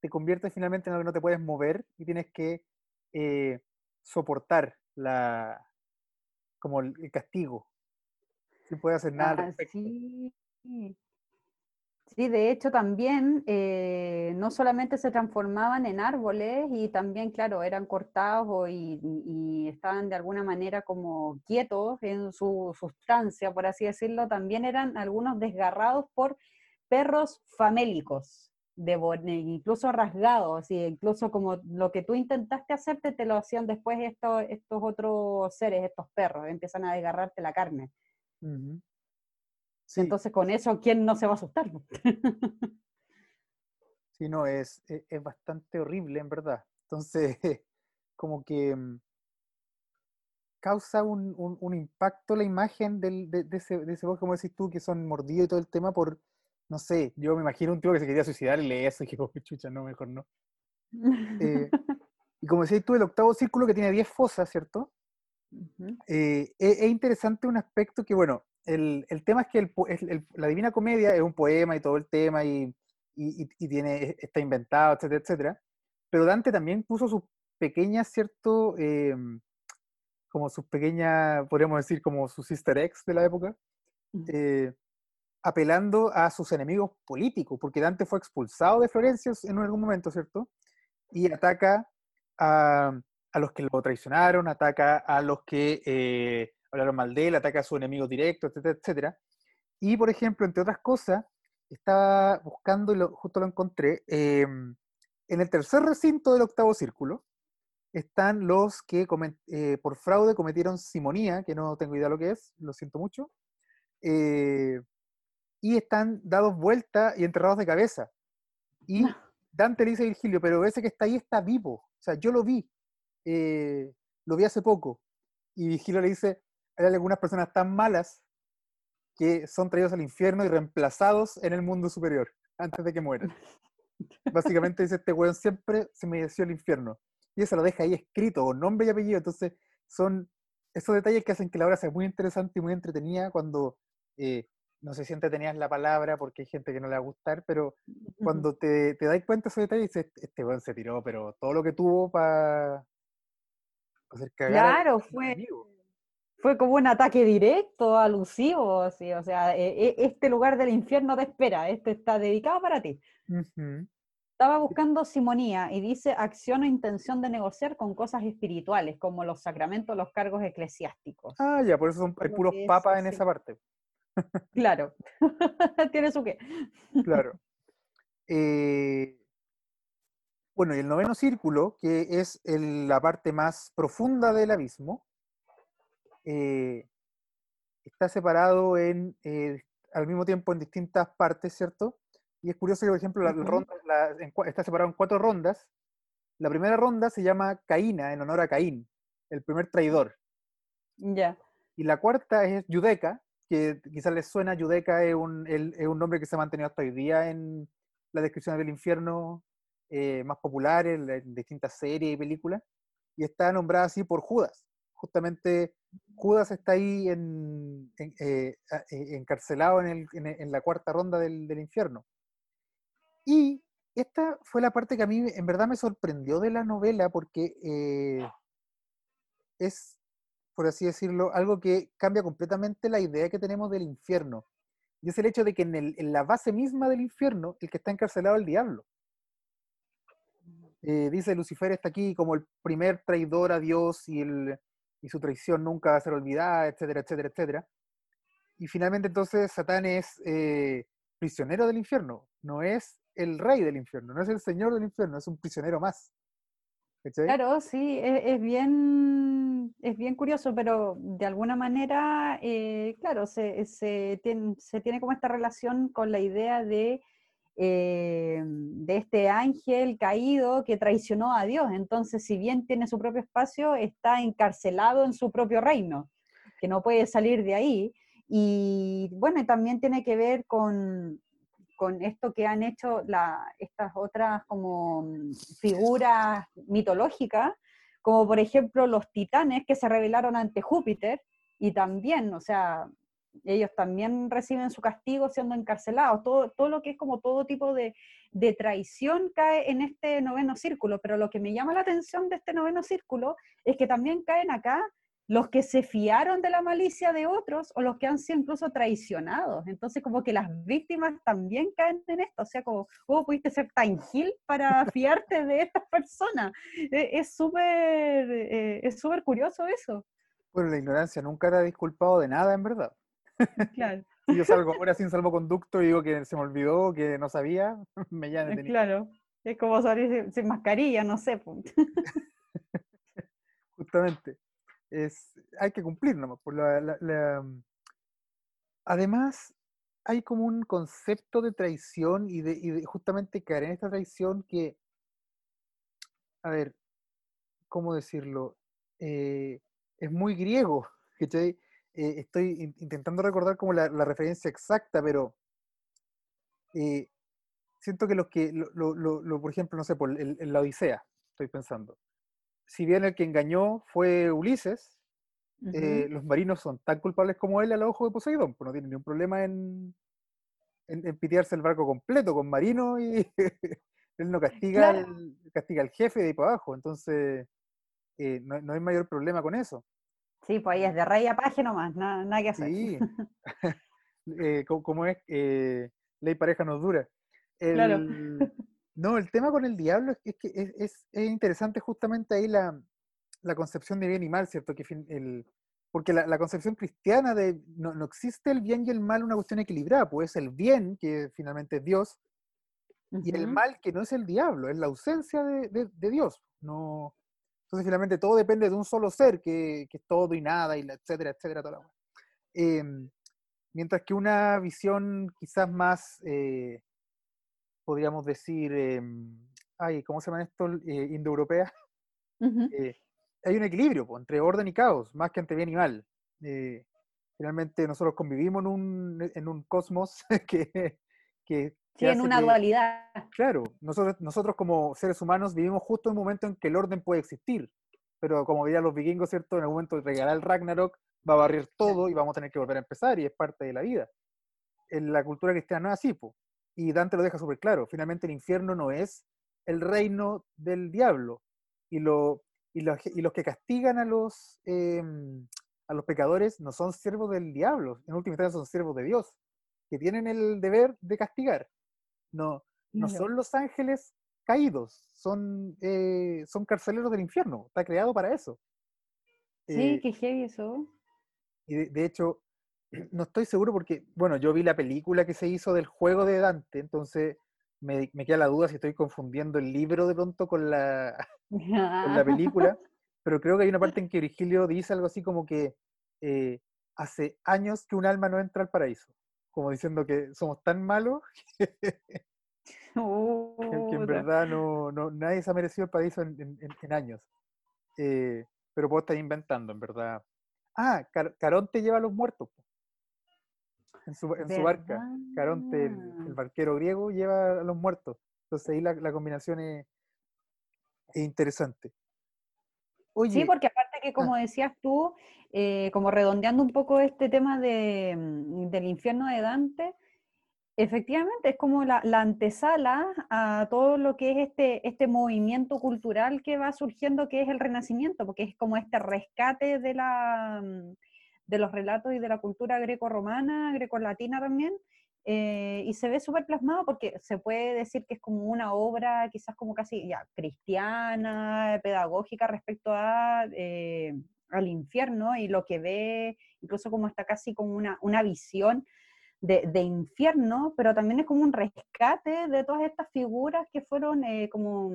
te conviertes finalmente en algo que no te puedes mover y tienes que eh, soportar la, como el, el castigo. Sin poder hacer nada ah. Sí, de hecho también eh, no solamente se transformaban en árboles y también, claro, eran cortados o y, y estaban de alguna manera como quietos en su sustancia, por así decirlo, también eran algunos desgarrados por perros famélicos, eh, incluso rasgados, y incluso como lo que tú intentaste hacerte, te lo hacían después estos, estos otros seres, estos perros, empiezan a desgarrarte la carne. Sí, Entonces, con eso, ¿quién no se va a asustar? sí, no, es, es, es bastante horrible en verdad. Entonces, como que mm, causa un, un- un impacto la imagen del, de, de ese, de ese bosque, como decís tú, que son mordidos y todo el tema por, no sé, yo me imagino un tipo que se quería suicidar y lee eso y que, oh, chucha, no, mejor no. Eh, y como decías tú, el octavo círculo que tiene 10 fosas, ¿cierto? Eh, es, es interesante un aspecto que, bueno, el, el tema es que el la Divina Comedia es un poema y todo el tema y, y- tiene, está inventado, etcétera, etcétera. Pero Dante también puso sus pequeñas, ¿cierto? Em, como sus pequeñas, podríamos decir, como sus easter eggs de la época, eh, apelando a sus enemigos políticos, porque Dante fue expulsado de Florencia en algún momento, ¿cierto? Y ataca a, los que lo traicionaron, ataca a los que eh, hablaron mal de él, ataca a sus enemigos directos, etcétera, etcétera. Y, por ejemplo, entre otras cosas, estaba buscando y justo lo encontré, em, en el tercer recinto del octavo círculo están los que eh, por fraude cometieron simonía, que no tengo idea lo que es, lo siento mucho, eh, y están dados vuelta y enterrados de cabeza. Y Dante le dice a Virgilio, pero ese que está ahí está vivo, o sea, yo lo vi, eh, lo vi hace poco. Y Virgilio le dice, hay algunas personas tan malas que son traídos al infierno y reemplazados en el mundo superior, antes de que mueran. Básicamente dice, este weón siempre se mereció el infierno. Y eso lo deja ahí escrito, con nombre y apellido. Entonces, son esos detalles que hacen que la obra sea muy interesante y muy entretenida cuando, eh, no sé si entretenida es la palabra, porque hay gente que no le va a gustar, pero cuando te, te das cuenta de esos detalles, dices, este weón se tiró, pero todo lo que tuvo para hacer cagar Claro, fue, fue como un ataque directo, alusivo, así, o sea, e- e- este lugar del infierno te espera, este está dedicado para ti. Estaba buscando simonía y dice acción o intención de negociar con cosas espirituales, como los sacramentos, los cargos eclesiásticos. Ah, ya, por eso son, hay puros papas en esa parte. Claro, tiene su qué. Claro. Eh, bueno, y el noveno círculo, que es el- la parte más profunda del abismo, eh, está separado en, eh, al mismo tiempo en distintas partes, ¿cierto? Y es curioso que, por ejemplo, la, ronda la- en está separado en cuatro rondas. La primera ronda se llama Caína, en honor a Caín, el primer traidor. Ya. Y la cuarta es Yudeca, que quizás les suena, Yudeca es un, es un nombre que se ha mantenido hasta hoy día en las descripciones del infierno eh, más populares, en, en distintas series y películas, y está nombrada así por Judas. Justamente Judas está ahí en, en- eh, eh, encarcelado en, el- en la cuarta ronda del, del infierno. Y esta fue la parte que a mí en verdad me sorprendió de la novela porque eh, es, por así decirlo, algo que cambia completamente la idea que tenemos del infierno. Y es el hecho de que en, la base misma del infierno, el que está encarcelado es el diablo. Eh, dice Lucifer está aquí como el primer traidor a Dios y, el, y su traición nunca va a ser olvidada, etcétera, etcétera, etcétera. Y finalmente entonces Satán es eh, prisionero del infierno, no es el rey del infierno, no es el señor del infierno, es un prisionero más. Claro, sí, e- es, bien, es bien curioso, pero de alguna manera, eh, claro, se, tiene, como esta relación con la idea de, eh, de este ángel caído que traicionó a Dios. Entonces, si bien tiene su propio espacio, está encarcelado en su propio reino, que no puede salir de ahí. Y bueno, también tiene que ver con, esto que han hecho estas otras como mm, figuras mitológicas, como por ejemplo los titanes que se rebelaron ante Júpiter, y también, o sea, ellos también reciben su castigo siendo encarcelados, todo, todo lo que es como todo tipo de, de traición cae en este noveno círculo, pero lo que me llama la atención de este noveno círculo es que también caen acá los que se fiaron de la malicia de otros o los que han sido incluso traicionados. Entonces, como que las víctimas también caen en esto. O sea, como, ¿cómo pudiste ser tan gil para fiarte de estas personas? E- Es súper eh, es súper curioso eso. Bueno, la ignorancia nunca era disculpado de nada, en verdad. Claro, Si yo salgo ahora sin salvoconducto y digo que se me olvidó, que no sabía, me detenido. claro. Es como salir sin, mascarilla, no sé. Justamente. Es, hay que cumplir nomás. Por la, la- la- Además, hay como un concepto de traición y de, justamente caer en esta traición que, a ver, ¿cómo decirlo? Eh, es muy griego. Eh, estoy intentando recordar como la, referencia exacta, pero eh, siento que los que, lo, por ejemplo, no sé, por la Odisea, estoy pensando. Si bien el que engañó fue Ulises, eh, los marinos son tan culpables como él a los ojos de Poseidón, pues no tienen ningún problema en, en, pitearse el barco completo con marino y él no castiga, al, castiga al jefe de ahí para abajo, entonces no, no hay mayor problema con eso. Sí, pues ahí es de rey a paje nomás, nada, nada que hacer. Sí, eh, como, es, eh, ley pareja nos dura. claro. No, el tema con el diablo es que es, es, interesante justamente ahí la, la, concepción de bien y mal, ¿cierto? Que el, porque la, la, concepción cristiana de no, no, existe el bien y el mal una cuestión equilibrada, pues el bien, que finalmente es Dios, y el mal, que no es el diablo, es la ausencia de, de, de Dios. No, entonces, finalmente, todo depende de un solo ser, que, que es todo y nada, y etcétera, etcétera, toda la eh, mientras que una visión quizás más, eh, podríamos decir, eh, ay, ¿cómo se llama esto? Eh, indoeuropea. Eh, hay un equilibrio entre orden y caos, más que entre bien y mal. finalmente, nosotros convivimos en un, en un cosmos que, que Sí, en una dualidad. Claro, nosotros, nosotros como seres humanos vivimos justo en un momento en que el orden puede existir, pero como veían los vikingos, ¿cierto? En el momento de regalar el Ragnarok, va a barrer todo y vamos a tener que volver a empezar y es parte de la vida. En la cultura cristiana no es así, y Dante lo deja súper claro, finalmente el infierno no es el reino del diablo, y, lo, y, los, y los que castigan a los, em, a los pecadores no son siervos del diablo, en última instancia son siervos de Dios, que tienen el deber de castigar. No, no son los ángeles caídos, son, eh, son carceleros del infierno, está creado para eso. Sí, eh, qué heavy eso. Y de, hecho, no estoy seguro porque, bueno, yo vi la película que se hizo del juego de Dante, entonces me, me queda la duda si estoy confundiendo el libro de pronto con la, con la película, pero creo que hay una parte en que Virgilio dice algo así como que eh, hace años que un alma no entra al paraíso como diciendo que somos tan malos que, en verdad no, no, nadie se ha merecido el paraíso en, en, años. Eh, pero vos estás inventando, en verdad. Ah, Caronte lleva a los muertos. En su, en su barca. Caronte, el, barquero griego, lleva a los muertos. Entonces ahí la, la combinación es, es interesante. sí, porque aparte que, ah. como decías tú, eh, como redondeando un poco este tema de, mm, del infierno de Dante, efectivamente es como la, antesala a todo lo que es este, este movimiento cultural que va surgiendo, que es el Renacimiento, porque es como este rescate de, la, mm, de los relatos y de la cultura greco-romana, greco-latina también, eh, y se ve súper plasmado porque se puede decir que es como una obra quizás como casi ya cristiana, pedagógica respecto a, eh, al infierno y lo que ve, incluso como está casi como una, una visión de, de, infierno, pero también es como un rescate de todas estas figuras que fueron eh, como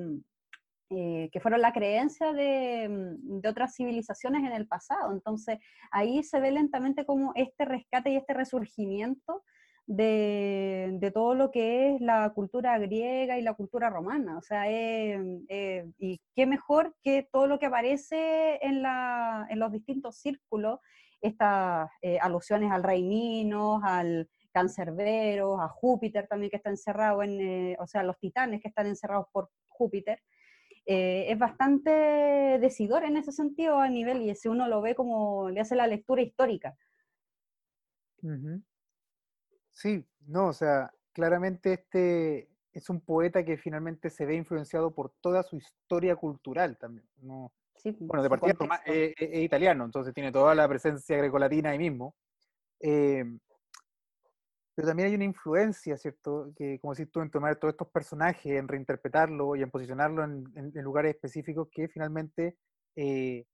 que fueron la creencia de, mm, de, otras civilizaciones en el pasado. Entonces ahí se ve lentamente como este rescate y este resurgimiento de, todo lo que es la cultura griega y la cultura romana. O sea, y qué mejor que todo lo que aparece en, los distintos círculos, estas eh, alusiones al rey Minos, al cancerbero, a Júpiter también que está encerrado en, eh, o sea, los titanes que están encerrados por Júpiter. Eh, es bastante decidor en ese sentido a nivel, y si uno lo ve como le hace la lectura histórica. Sí, no, o sea, claramente este es un poeta que finalmente se ve influenciado por toda su historia cultural también. No, sí, bueno, de partida es, italiano, entonces tiene toda la presencia grecolatina ahí mismo. Eh, pero también hay una influencia, ¿cierto? Que, como decís tú, en tomar todos estos personajes, en reinterpretarlo y en posicionarlo en, lugares específicos que finalmente eh,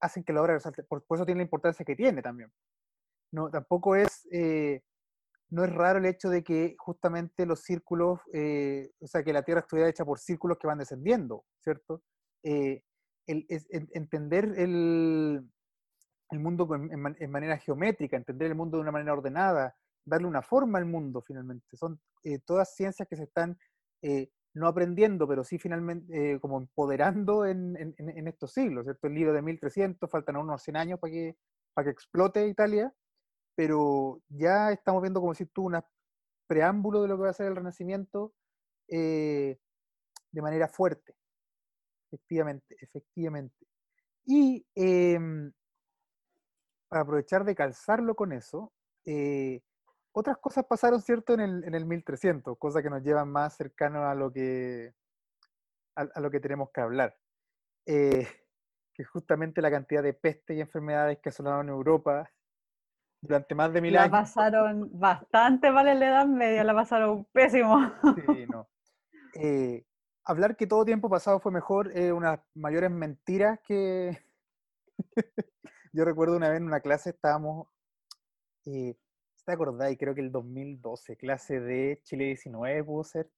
hacen que la obra resalte. Por, eso tiene la importancia que tiene también. No, tampoco es eh, no es raro el hecho de que justamente los círculos, eh, o sea, que la Tierra estuviera hecha por círculos que van descendiendo, ¿cierto? Eh, entender el, el mundo en, manera geométrica, entender el mundo de una manera ordenada, darle una forma al mundo finalmente. Son eh, todas ciencias que se están no aprendiendo, pero sí finalmente eh, como empoderando en, estos siglos. El libro de 1300, faltan unos 100 años para que, para que explote Italia, pero ya estamos viendo, como si tú, un preámbulo de lo que va a ser el Renacimiento eh, de manera fuerte, efectivamente, efectivamente. Y em, para aprovechar de calzarlo con eso, eh, otras cosas pasaron, ¿cierto?, en el, en el 1300, cosas que nos llevan más cercano a lo que, a, lo que tenemos que hablar. Eh, que justamente la cantidad de peste y enfermedades que asolaron Europa durante más de mil la años. La pasaron bastante mal en la Edad Media, la pasaron pésimo. Sí, no. Eh, hablar que todo tiempo pasado fue mejor es una de las mayores mentiras que... Yo recuerdo una vez en una clase estábamos, eh, ¿te acordáis? Creo que el 2012, clase de Chile 19 pudo ser,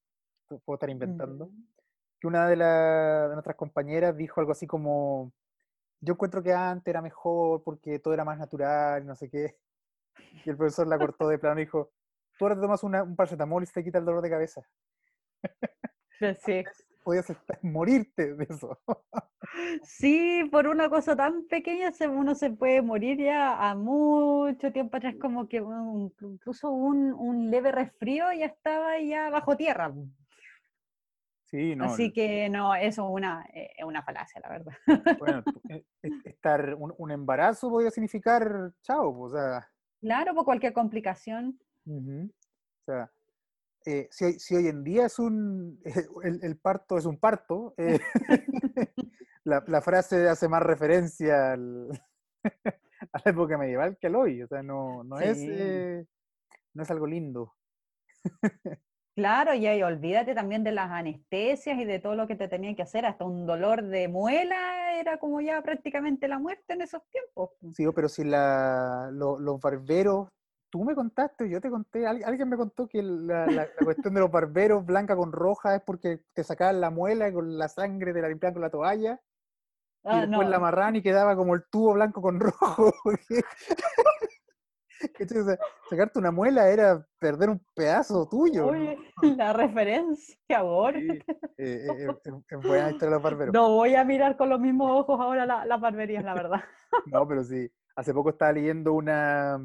puedo estar inventando, que una de, de nuestras compañeras dijo algo así como, yo encuentro que antes era mejor porque todo era más natural, no sé qué. Y el profesor la cortó de plano y dijo, tú ahora te tomas una, un paracetamol y te quita el dolor de cabeza. Sí. Podías morirte de eso. Sí, por una cosa tan pequeña uno se puede morir ya a mucho tiempo atrás, como que incluso un, un leve resfrío ya estaba ya bajo tierra. Sí, no. Así que no, eso es una, eh, una falacia, la verdad. Bueno, e, e, estar un, un embarazo podía significar chao, o sea. Claro, por cualquier complicación. O sea, eh, si, si, hoy en día es un, el, el parto es un parto, eh, la, la, frase hace más referencia al, a la época medieval que al hoy, o sea, no, no, sí. es, eh, no es algo lindo. Claro, y ahí olvídate también de las anestesias y de todo lo que te tenían que hacer, hasta un dolor de muela era como ya prácticamente la muerte en esos tiempos. Sí, pero si la, lo, los barberos, tú me contaste, yo te conté, alguien me contó que la, la, la cuestión de los barberos blanca con roja es porque te sacaban la muela con la sangre te la limpiaban con la toalla. Ah, y después no. la amarraban y quedaba como el tubo blanco con rojo. sacarte una muela era perder un pedazo tuyo. Oye, la referencia ahora. Sí, eh, eh, es buena historia de los barberos. No voy a mirar con los mismos ojos ahora las la barberías, la verdad. no, pero sí. Hace poco estaba leyendo una,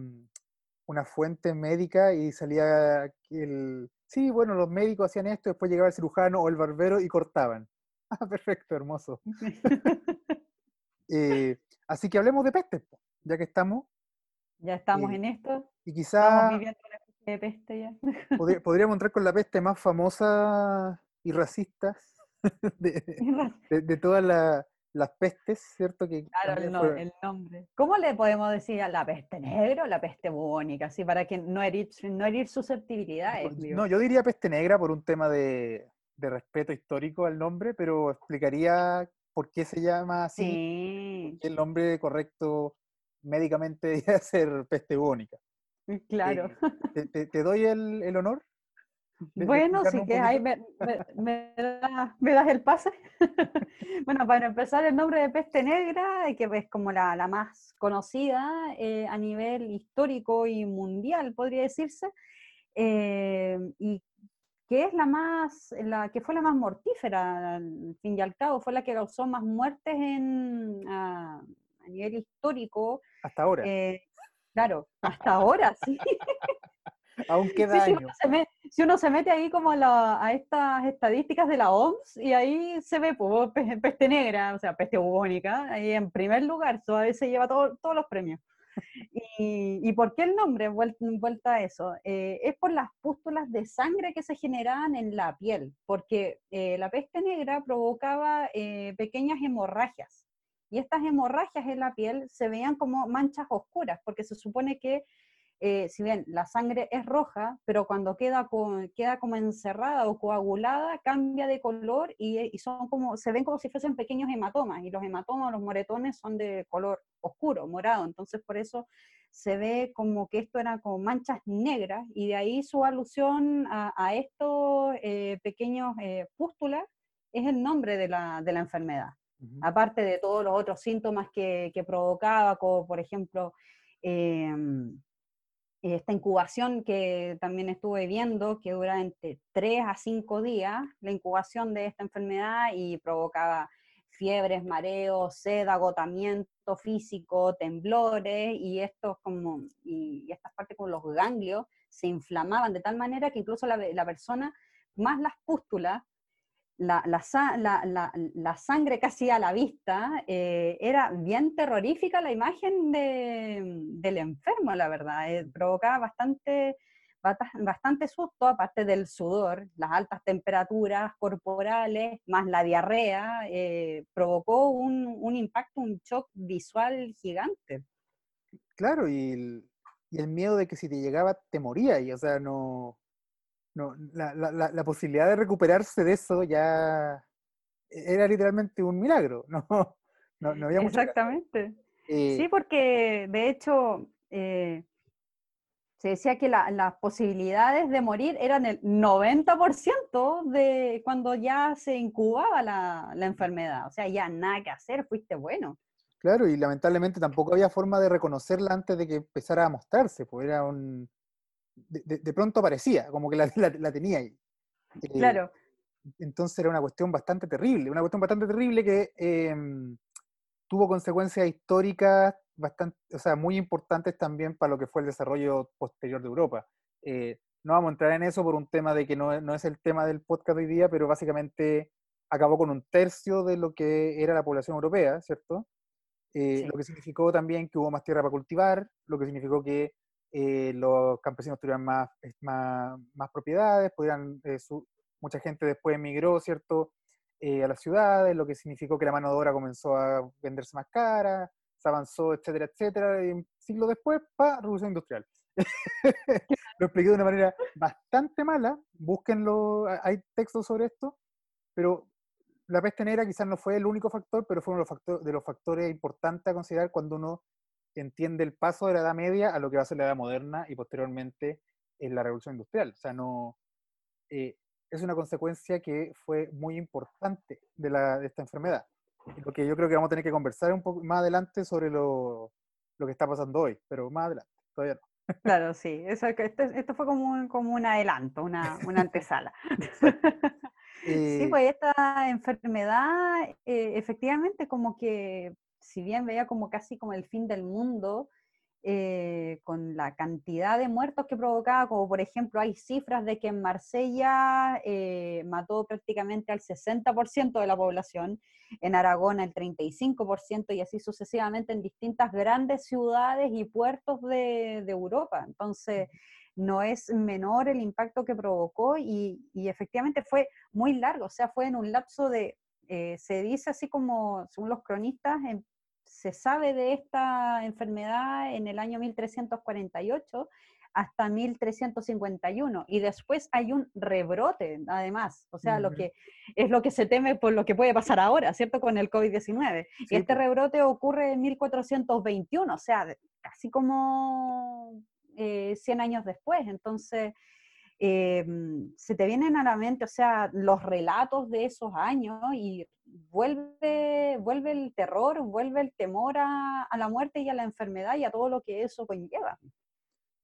una fuente médica y salía el... Sí, bueno, los médicos hacían esto, después llegaba el cirujano o el barbero y cortaban. Ah, perfecto, hermoso. eh, así que hablemos de peste, ya que estamos. Ya estamos eh, en esto. Y quizá de peste ya. Podría, podríamos entrar con la peste más famosa y racista de, de, de todas la, las pestes, ¿cierto? Que claro, el, no, fue... el, nombre. ¿Cómo le podemos decir a la peste negra o la peste bubónica? Así para que no herir, no herir susceptibilidades. No, no, yo diría peste negra por un tema de, de, respeto histórico al nombre, pero explicaría por qué se llama así. Sí. El nombre correcto médicamente debería ser peste bubónica. Claro. Eh, te, te, te, doy el, el honor? Bueno, sí que ahí me, me, me, da, me, das el pase. bueno, para empezar, el nombre de peste negra, que es como la, la más conocida eh, a nivel histórico y mundial, podría decirse, eh, y que es la más, la que fue la más mortífera, al fin y al cabo, fue la que causó más muertes en, a, a nivel histórico. Hasta ahora. Eh, claro, hasta ahora, sí. Aún queda sí, años. Uno mete, si uno se mete ahí como la, a, estas estadísticas de la OMS y ahí se ve pues, peste negra, o sea, peste bubónica, ahí en primer lugar, eso a veces lleva todo, todos los premios. Y, ¿Y, por qué el nombre? Vuelta, vuelta a eso. Eh, es por las pústulas de sangre que se generaban en la piel, porque eh, la peste negra provocaba eh, pequeñas hemorragias. Y estas hemorragias en la piel se veían como manchas oscuras, porque se supone que eh, si bien la sangre es roja, pero cuando queda, con, queda como encerrada o coagulada, cambia de color y, y, son como, se ven como si fuesen pequeños hematomas, y los hematomas, los moretones son de color oscuro, morado, entonces por eso se ve como que esto era como manchas negras, y de ahí su alusión a, a estos eh, pequeños eh, pústulas es el nombre de la, de la enfermedad, uh -huh. aparte de todos los otros síntomas que, que provocaba, como por ejemplo... Eh, esta incubación que también estuve viendo, que dura entre 3 a 5 días, la incubación de esta enfermedad y provocaba fiebres, mareos, sed, agotamiento físico, temblores y estos como y, estas partes como los ganglios se inflamaban de tal manera que incluso la, la persona más las pústulas la, la, sangre casi a la vista, eh, era bien terrorífica la imagen del enfermo, la verdad. Eh, provocaba bastante, bastante susto, aparte del sudor, las altas temperaturas corporales, más la diarrea, eh, provocó un, un, impacto, un shock visual gigante. Claro, y el, y el miedo de que si te llegaba te moría, y o sea, no no, la, la, la, posibilidad de recuperarse de eso ya era literalmente un milagro, no, no, no había Exactamente. Eh, sí, porque de hecho eh, se decía que las posibilidades de morir eran el 90% de cuando ya se incubaba la, la enfermedad, o sea, ya nada que hacer, fuiste bueno. Claro, y lamentablemente tampoco había forma de reconocerla antes de que empezara a mostrarse, pues era un, de, pronto aparecía, como que la, la, tenía ahí. Eh, claro. Entonces era una cuestión bastante terrible, una cuestión bastante terrible que em, tuvo consecuencias históricas bastante, o sea, muy importantes también para lo que fue el desarrollo posterior de Europa. Eh, no vamos a entrar en eso por un tema de que no, no, es el tema del podcast hoy día, pero básicamente acabó con un tercio de lo que era la población europea, ¿cierto? Eh, lo que significó también que hubo más tierra para cultivar, lo que significó que eh, los campesinos tuvieran más, más, más propiedades, pudieran, eh, mucha gente después emigró, ¿cierto?, eh, a las ciudades, lo que significó que la mano de obra comenzó a venderse más cara, se avanzó, etcétera, etcétera, y siglo después, pa, revolución industrial. lo expliqué de una manera bastante mala, búsquenlo, hay textos sobre esto, pero la peste negra quizás no fue el único factor, pero fue uno de los factores importantes a considerar cuando uno entiende el paso de la Edad Media a lo que va a ser la Edad Moderna y posteriormente en la Revolución Industrial. O sea, no, eh, es una consecuencia que fue muy importante de, la, de esta enfermedad. Lo que yo creo que vamos a tener que conversar un poco más adelante sobre lo, lo que está pasando hoy, pero más adelante, todavía no. Claro, sí, eso, esto, esto fue como un, como un adelanto, una, una antesala. sí, pues esta enfermedad eh, efectivamente como que si bien veía como casi como el fin del mundo, eh, con la cantidad de muertos que provocaba, como por ejemplo hay cifras de que en Marsella eh, mató prácticamente al 60% de la población, en Aragón el 35% y así sucesivamente en distintas grandes ciudades y puertos de, Europa. Entonces, no es menor el impacto que provocó y, y, efectivamente fue muy largo, o sea, fue en un lapso de, eh, se dice así como, según los cronistas, en se sabe de esta enfermedad en el año 1348 hasta 1351 y después hay un rebrote además, o sea, lo que es lo que se teme por lo que puede pasar ahora, ¿cierto? Con el COVID-19. y este rebrote ocurre en 1421, o sea, casi como 100 eh, años después. Entonces, Em, se te vienen a la mente, o sea, los relatos de esos años y vuelve, vuelve el terror, vuelve el temor a, la muerte y a la enfermedad y a todo lo que eso conlleva.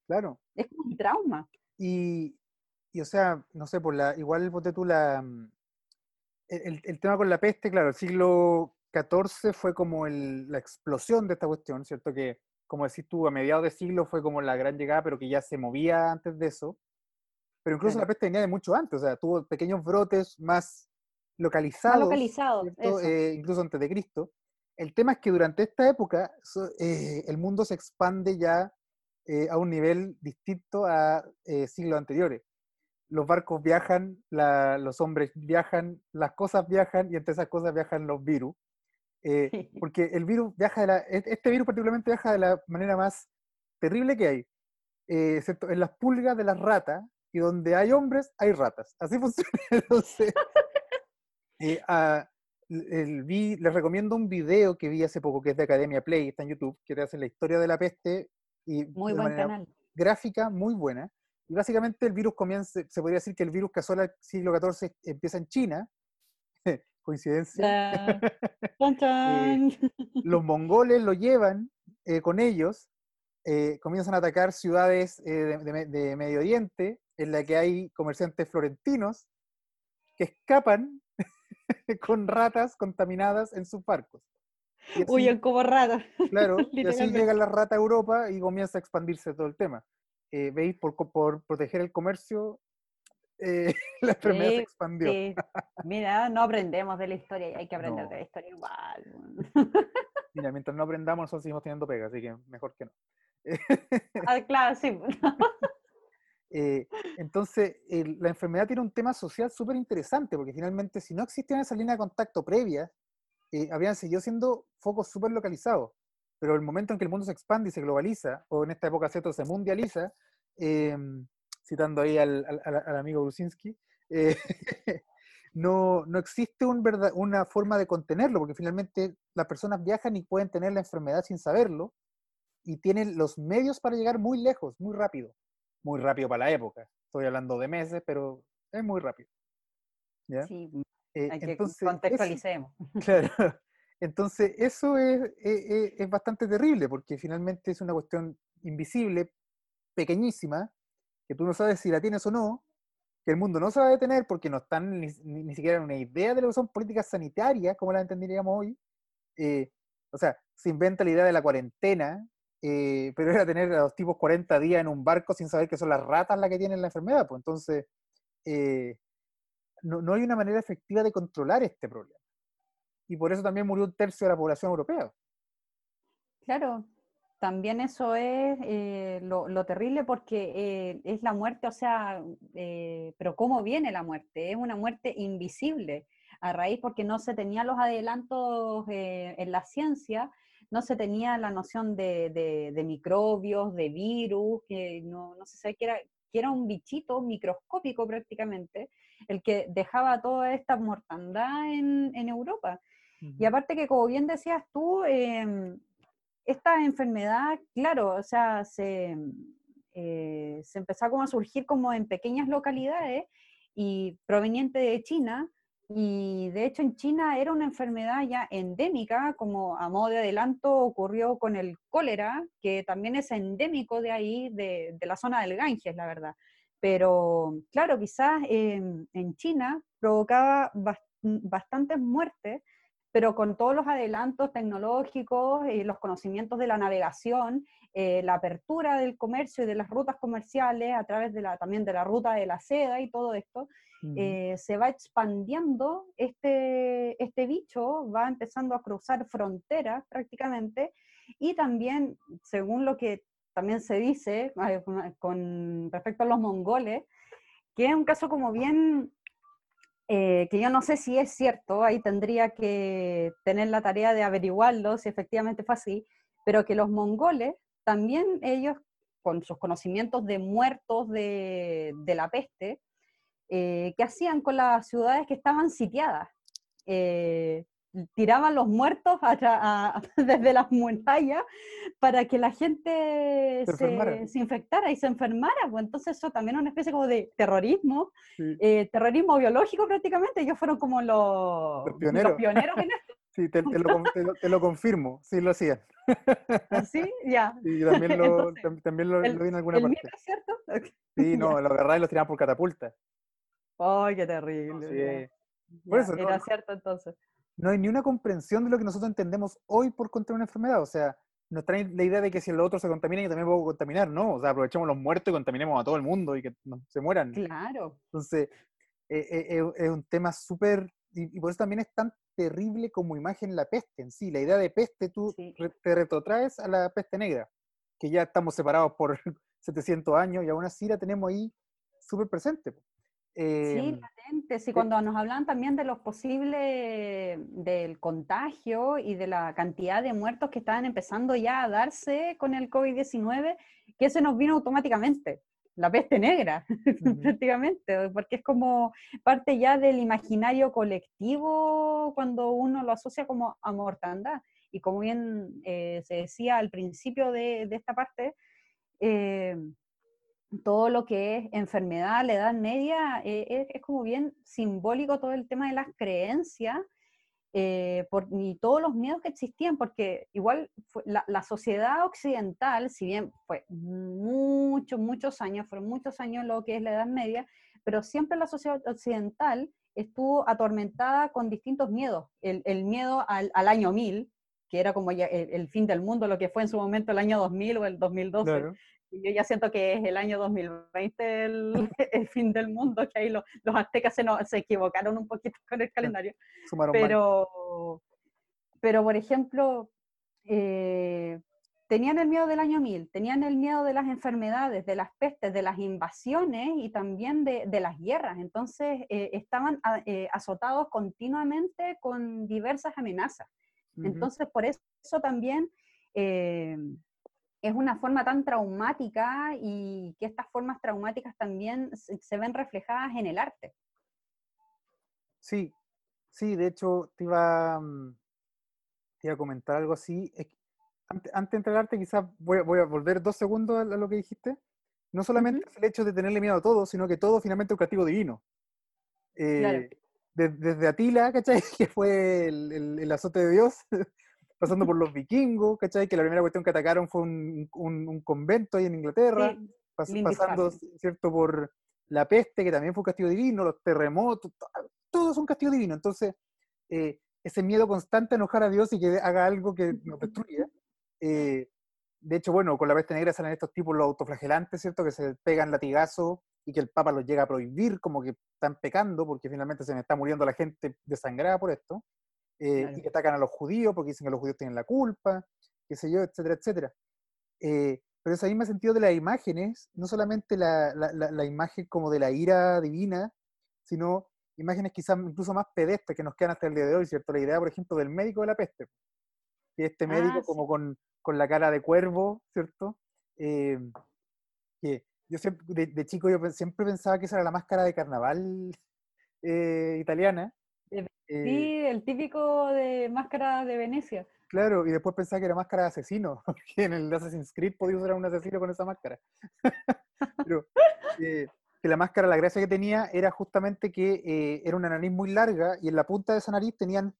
Claro. Es como un trauma. Y, y o sea, no sé, por la, igual voté tú la, mm, el, el, tema con la peste, claro, el siglo XIV fue como la explosión de esta cuestión, ¿cierto? Que, como decís tú, a mediados de siglo fue como la gran llegada, pero que ya se movía antes de eso. Pero incluso la peste venía de mucho antes, o sea, tuvo pequeños brotes más localizados. localizados, eh, incluso antes de Cristo. El tema es que durante esta época eh, el mundo se expande ya eh, a un nivel distinto a siglos anteriores. Los barcos viajan, los hombres viajan, las cosas viajan y entre esas cosas viajan los virus. porque el virus viaja de la, e-, este virus particularmente viaja de la manera más terrible que hay. en las pulgas de las ratas, y donde hay hombres, hay ratas. Así funciona. Entonces, eh, ah, vi, les recomiendo un video que vi hace poco, que es de Academia Play, está en YouTube, que te hace la historia de la peste. Y muy buen canal. Gráfica, muy buena. Y básicamente el virus comienza, se podría decir que el virus que asola el siglo XIV empieza en China. Coincidencia. Eh, los mongoles lo llevan eh, con ellos eh, comienzan a atacar ciudades eh, de, de- de Medio Oriente en la que hay comerciantes florentinos que escapan con ratas contaminadas en sus barcos. Así- Huyen como ratas. Claro, y así llega la rata a Europa y comienza a expandirse todo el tema. Eh, ¿Veis? Por, por proteger el comercio, eh, la enfermedad se Sí, expandió. Sí. Mira, no aprendemos de la historia y hay que aprender No. de la historia igual. Mira, mientras no aprendamos, nosotros seguimos teniendo pega, así que mejor que no. Ah, claro, sí. Eh, entonces, la enfermedad tiene un tema social súper interesante, porque finalmente, si no existiera esa línea de contacto previa, eh, habrían seguido siendo focos súper localizados. Pero el momento en que el mundo se expande y se globaliza, o en esta época ¿cierto? se mundializa, eh, citando ahí al, amigo Brusinski, eh, no, no existe una forma de contenerlo, porque finalmente las personas viajan y pueden tener la enfermedad sin saberlo, y tienen los medios para llegar muy lejos, muy rápido muy rápido para la época. Estoy hablando de meses, pero es muy rápido. ¿ya? Sí, Eh, hay que entonces, eso- contextualicemos. claro. Entonces, eso es, es- es- es bastante terrible porque finalmente es una cuestión invisible, pequeñísima, que tú no sabes si la tienes o no, que el mundo no se va a detener porque no están ni, ni- ni siquiera en una idea de lo que son políticas sanitarias, como las entenderíamos hoy. Eh, o sea, se inventa la idea de la cuarentena, eh, pero era tener a los tipos 40 días en un barco sin saber que son las ratas las que tienen la enfermedad. Pues entonces, eh, no, no hay una manera efectiva de controlar este problema. Y por eso también murió un tercio de la población europea. Claro, también eso es eh, lo, terrible porque es la muerte, o sea, pero ¿cómo viene la muerte? Es una muerte invisible, a raíz porque no se tenían los adelantos en la ciencia, no se tenía la noción de, de- de microbios, de virus, que no, no se sabe que era, que era un bichito microscópico prácticamente, el que dejaba toda esta mortandad en, en Europa. Y aparte que, como bien decías tú, em, esta enfermedad, claro, o sea, se, eh, se empezó como a surgir como en pequeñas localidades y proveniente de China. Y de hecho en China era una enfermedad ya endémica, como a modo de adelanto ocurrió con el cólera, que también es endémico de ahí, de, de la zona del Ganges, la verdad. Pero claro, quizás em, en China provocaba bas- bastantes muertes pero con todos los adelantos tecnológicos y los conocimientos de la navegación, eh, la apertura del comercio y de las rutas comerciales a través de la, también de la ruta de la seda y todo esto, Ujú. eh, se va expandiendo este, este bicho, va empezando a cruzar fronteras prácticamente, y también, según lo que también se dice eh, con- con respecto a los mongoles, que es un caso como bien eh, que yo no sé si es cierto, ahí tendría que tener la tarea de averiguarlo si efectivamente fue así, pero que los mongoles también ellos, con sus conocimientos de muertos de, de la peste, eh, ¿qué hacían con las ciudades que estaban sitiadas? Eh, tiraban los muertos a tra- a- desde las murallas para que la gente Se enfermara. se, se infectara y se enfermara. Pues entonces eso también es una especie como de terrorismo Sí. eh, terrorismo biológico prácticamente, ellos fueron como los, Los pioneros. pioneros en esto, Sí, te, te lo, con- te lo- te lo confirmo, sí lo hacían. ¿sí? Ya. Y también lo, Entonces, tam- también lo, el- lo vi en alguna ¿El parte. mito es cierto? Sí, no, lo agarraban y lo tiraban por catapulta. Ay, qué terrible. Sí. Por eso, era no. cierto entonces. no hay ni una comprensión de lo que nosotros entendemos hoy por contra una enfermedad. O sea, nos traen la idea de que si el otro se contamina, yo también puedo contaminar. No, o sea, aprovechemos los muertos y contaminemos a todo el mundo y que no- se mueran. Claro. Entonces, eh, eh, eh, es un tema súper, y, y por eso también es tan terrible como imagen la peste en sí. La idea de peste, tú Sí. re- te retrotraes a la peste negra, que ya estamos separados por 700 años y aún así la tenemos ahí súper presente. Sí, Em, latente. Sí, cuando nos hablan también de los posibles del contagio y de la cantidad de muertos que estaban empezando ya a darse con el COVID-19, que se nos vino automáticamente, la peste negra, Ujú. prácticamente, porque es como parte ya del imaginario colectivo cuando uno lo asocia como a mortandad. Y como bien eh, se decía al principio de, de esta parte, eh, todo lo que es enfermedad, la edad media, eh, es, como bien simbólico todo el tema de las creencias eh, por, ni todos los miedos que existían, porque igual la, sociedad occidental, si bien fue muchos, muchos años, fueron muchos años lo que es la Edad Media, pero siempre la sociedad occidental estuvo atormentada con distintos miedos. El, miedo al, año 1000, que era como ya el, fin del mundo, lo que fue en su momento el año 2000 o el 2012. Claro. Yo ya siento que es el año 2020 el, el fin del mundo, que ahí lo, los aztecas se, no, se, equivocaron un poquito con el calendario. Sumaron pero, mal. pero, por ejemplo, eh, tenían el miedo del año 1000, tenían el miedo de las enfermedades, de las pestes, de las invasiones y también de, de las guerras. Entonces, eh, estaban a, eh, azotados continuamente con diversas amenazas. Uh -huh. Entonces, por eso también es una forma tan traumática y que estas formas traumáticas también se, ven reflejadas en el arte. Sí, sí, de hecho, te iba, mm, te iba a comentar algo así. Es antes, antes de entregarte, quizás voy, voy, a volver dos segundos a lo que dijiste. No solamente uh -huh. el hecho de tenerle miedo a todo, sino que todo finalmente es un castigo divino. Eh, claro. de, desde Atila, ¿cachai? Que fue el, el, el, azote de Dios, pasando por los vikingos, ¿cachai? Que la primera cuestión que atacaron fue un, un, un convento ahí en Inglaterra, sí, pas, pasando, ¿cierto? Por la peste, que también fue un castigo divino, los terremotos, todo, es un castigo divino. Entonces, eh, ese miedo constante a enojar a Dios y que haga algo que nos destruya, eh, de hecho, bueno, con la peste negra salen estos tipos los autoflagelantes, ¿cierto? Que se pegan latigazos y que el Papa los llega a prohibir, como que están pecando, porque finalmente se me está muriendo la gente desangrada por esto. Eh, claro. Y que atacan a los judíos porque dicen que los judíos tienen la culpa, qué sé yo, etcétera, etcétera. Eh, pero ese mismo sentido de las imágenes, no solamente la, la, la, la, imagen como de la ira divina, sino imágenes quizás incluso más pedestres que nos quedan hasta el día de hoy, ¿cierto? La idea, por ejemplo, del médico de la peste. Que este médico ah, como sí. con con la cara de cuervo, ¿cierto? Eh, que yo siempre, de, de, chico yo siempre pensaba que esa era la máscara de carnaval eh, italiana. Sí, eh, el típico de máscara de Venecia. Claro, y después pensaba que era máscara de asesino, porque en el Assassin's Creed podía usar a un asesino con esa máscara. Pero eh, que la máscara, la gracia que tenía era justamente que eh, era una nariz muy larga y en la punta de esa nariz tenían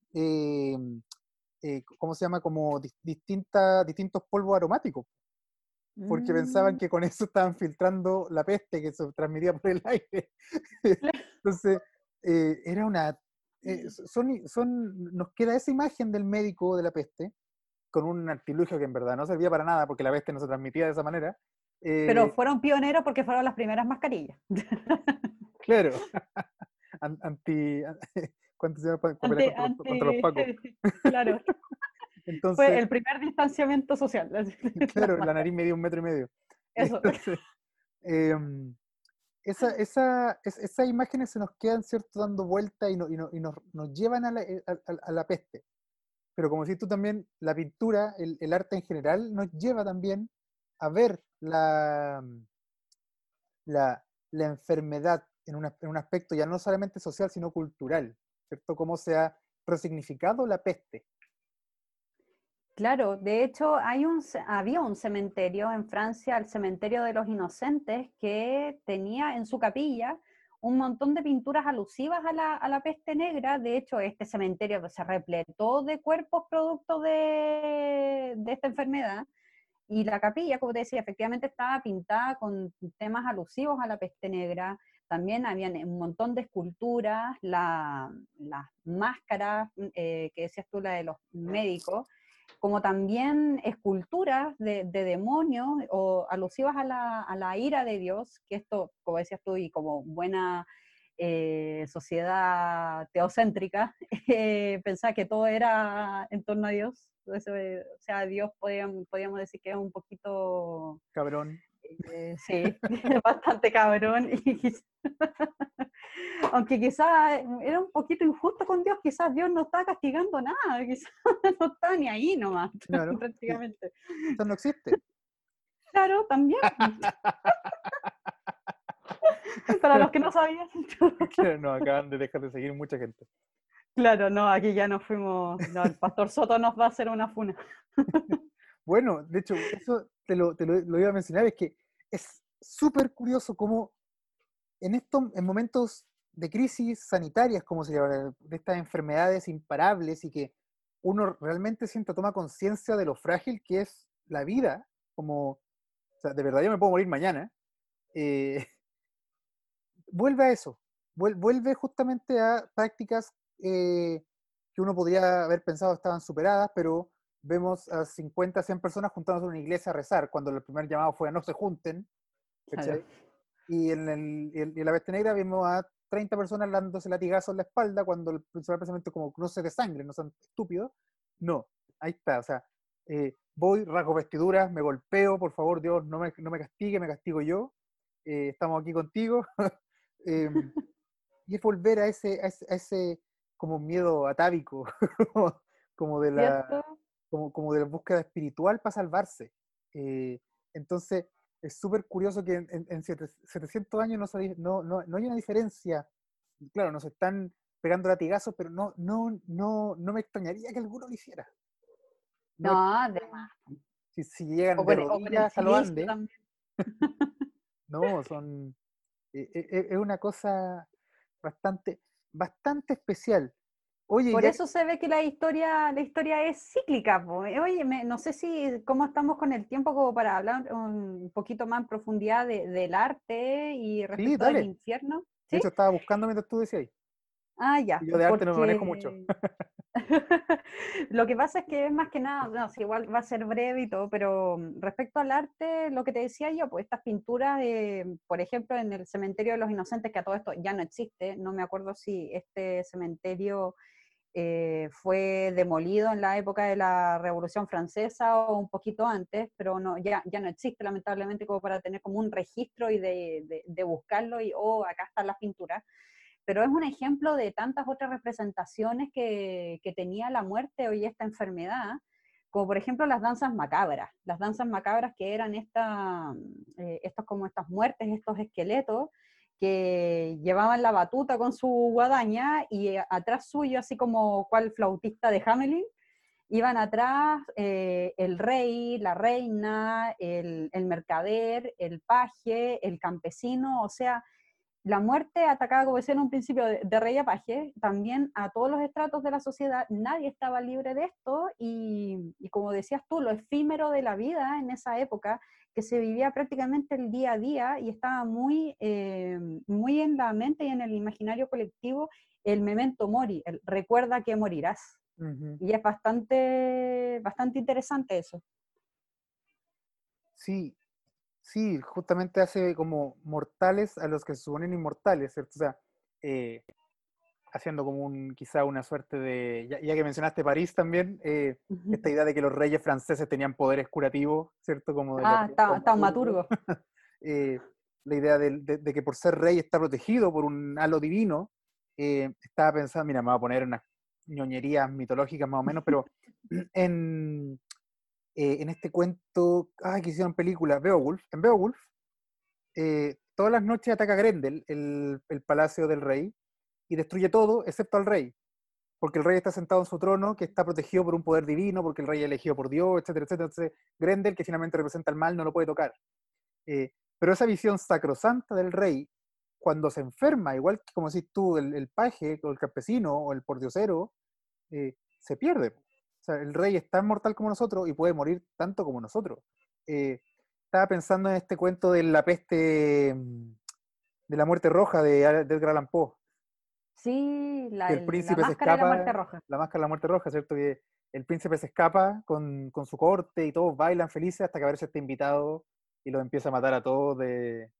eh, ¿cómo se llama? Como distinta, distintos polvos aromáticos. Porque mm. pensaban que con eso estaban filtrando la peste que se transmitía por el aire. Entonces, eh, era una... Eh, son, son, nos queda esa imagen del médico de la peste, con un artilugio que en verdad no servía para nada, porque la peste no se transmitía de esa manera. Pero fueron pioneros porque fueron las primeras mascarillas. claro. Anti, ¿Cuánto se llama contra, los pacos? Claro. Entonces, Fue el primer distanciamiento social. Claro, la nariz medía un metro y medio. Eso. Entonces, eh, esa, esa, esas imágenes se nos quedan, ¿cierto?, dando vuelta y, no, y, no, y nos, nos, llevan a la, eh, a, a la, peste. Pero como decís tú también, la pintura, el, el, arte en general, nos lleva también a ver la, la, la enfermedad en, una, en un aspecto ya no solamente social, sino cultural. ¿cierto? Cómo se ha resignificado la peste. Claro, de hecho hay un, había un cementerio en Francia, el cementerio de los inocentes, que tenía en su capilla un montón de pinturas alusivas a la, peste negra. De hecho, este cementerio se repletó de cuerpos producto de, esta enfermedad. Y la capilla, como te decía, efectivamente estaba pintada con temas alusivos a la peste negra. También habían un montón de esculturas, las la máscaras eh, que decías tú, la de los médicos, como también esculturas de, de demonios o alusivas a la, ira de Dios, que esto, como decías tú, y como buena eh, sociedad teocéntrica, eh, pensaba que todo era en torno a Dios. Entonces, o sea, Dios podíamos, podíamos decir que es un poquito... Cabrón. Eh, sí, bastante cabrón. Y, aunque quizás era un poquito injusto con Dios, quizás Dios no está castigando nada, quizás no está ni ahí nomás, claro. prácticamente. Eso no existe. Claro, también. Para los que no sabían. no, acaban de dejar de seguir mucha gente. Claro, no, aquí ya nos fuimos. No, el pastor Soto nos va a hacer una funa. Bueno, de hecho, eso te lo, iba a mencionar, es que es súper curioso cómo en estos en momentos de crisis sanitarias, como se llama, de estas enfermedades imparables y que uno realmente siente, toma conciencia de lo frágil que es la vida, como, o sea, de verdad yo me puedo morir mañana, eh, vuelve a eso, vuelve justamente a prácticas eh, que uno podría haber pensado estaban superadas, pero vemos a 50, 100 personas juntándose en una iglesia a rezar, cuando el primer llamado fue a no se junten, y en, el, en, la Bestia Negra vimos a 30 personas dándose latigazos en la espalda cuando el principal pensamiento como no se de sangre, no son estúpidos. No, ahí está, o sea, eh, voy, rasgo vestiduras, me golpeo, por favor, Dios, no me, no me castigue, me castigo yo. Eh, estamos aquí contigo. Em, y es volver a ese, a ese, como miedo atávico, como de la como, como de la búsqueda espiritual para salvarse. Eh, entonces, es súper curioso que en, en, 700 años no, no, no, hay una diferencia. Claro, nos están pegando latigazos, pero no, no, no, no me extrañaría que alguno lo hiciera. No, además. Si, si, llegan de rodillas a lo ande. no, son. Eh, eh, es una cosa bastante, bastante especial. Por eso se ve que la historia, la historia es cíclica. Eh, oye, no sé si cómo estamos con el tiempo como para hablar un poquito más en profundidad del arte y respecto al infierno. ¿Sí? De hecho, estaba buscando mientras tú decías. Ah, ya. yo de arte no me manejo mucho. lo que pasa es que es más que nada, no, igual va a ser breve y todo, pero mm, respecto al arte, lo que te decía yo, pues estas pinturas, de, por ejemplo, en el cementerio de los inocentes, que a todo esto ya no existe, no me acuerdo si este cementerio eh, fue demolido en la época de la Revolución Francesa o un poquito antes, pero no, ya, ya no existe lamentablemente como para tener como un registro y de, de, buscarlo y, oh, acá están las pinturas. Pero es un ejemplo de tantas otras representaciones que, que tenía la muerte y esta enfermedad, como por ejemplo las danzas macabras, las danzas macabras que eran esta, eh, estos como estas muertes, estos esqueletos, que llevaban la batuta con su guadaña y eh, atrás suyo, así como cual flautista de Hamelin, iban atrás eh, el rey, la reina, el, mercader, el paje, el campesino, o sea, la muerte atacaba, como decía en un principio, de, rey a paje, también a todos los estratos de la sociedad, nadie estaba libre de esto y como decías tú, lo efímero de la vida en esa época que se vivía prácticamente el día a día y estaba muy, eh, muy en la mente y en el imaginario colectivo el memento mori, el recuerda que morirás. Y es bastante, bastante interesante eso. Sí, sí, justamente hace como mortales a los que se suponen inmortales, ¿cierto? O sea, eh, haciendo como un, quizá una suerte de, ya, que mencionaste París también, eh, esta idea de que los reyes franceses tenían poderes curativos, ¿cierto? Como de ah, taumaturgo. eh, la idea de, de, que por ser rey está protegido por un halo divino, eh, estaba pensando, mira, me voy a poner unas ñoñerías mitológicas más o menos, pero en, eh, en este cuento, ah, que hicieron película, Beowulf, en Beowulf, todas las noches ataca Grendel, el, el palacio del rey, y destruye todo excepto al rey. Porque el rey está sentado en su trono, que está protegido por un poder divino, porque el rey es elegido por Dios, etcétera, etcétera. Entonces, Grendel, que finalmente representa el mal, no lo puede tocar. Eh, pero esa visión sacrosanta del rey, cuando se enferma, igual que como decís tú, el, paje, o el campesino, o el pordiosero, eh, se pierde. O sea, el rey es tan mortal como nosotros y puede morir tanto como nosotros. Eh, estaba pensando en este cuento de la peste, mm, de la muerte roja de, Edgar Allan Poe. Sí, la, el príncipe se escapa, de la muerte roja. La máscara de la muerte roja, ¿cierto? Que el príncipe se escapa con, con, su corte y todos bailan felices hasta que a veces está invitado y los empieza a matar a todos de,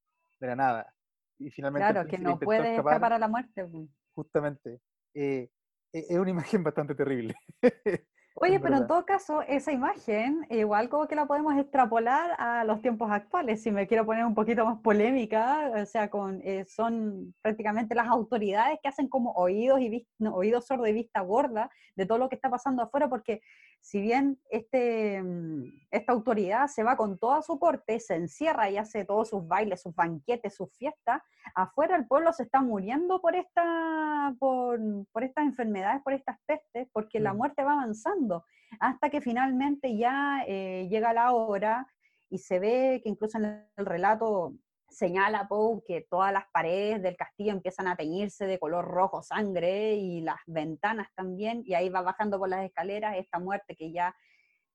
de la nada. Y finalmente claro, que no puede escapar, a la muerte. Pues. Justamente. Eh, e, es una imagen bastante terrible. Oye, pero en todo caso, esa imagen, igual como que la podemos extrapolar a los tiempos actuales, si me quiero poner un poquito más polémica, o sea, con, eh, son prácticamente las autoridades que hacen como oídos, y oídos sordos y vista gorda de todo lo que está pasando afuera, porque si bien este, mm, esta autoridad se va con toda su corte, se encierra y hace todos sus bailes, sus banquetes, sus fiestas, afuera el pueblo se está muriendo por, esta, por, por estas enfermedades, por estas pestes, porque la muerte va avanzando, hasta que finalmente ya eh, llega la hora y se ve que incluso en el relato señala Poe que todas las paredes del castillo empiezan a teñirse de color rojo sangre y las ventanas también, y ahí va bajando por las escaleras esta muerte que ya,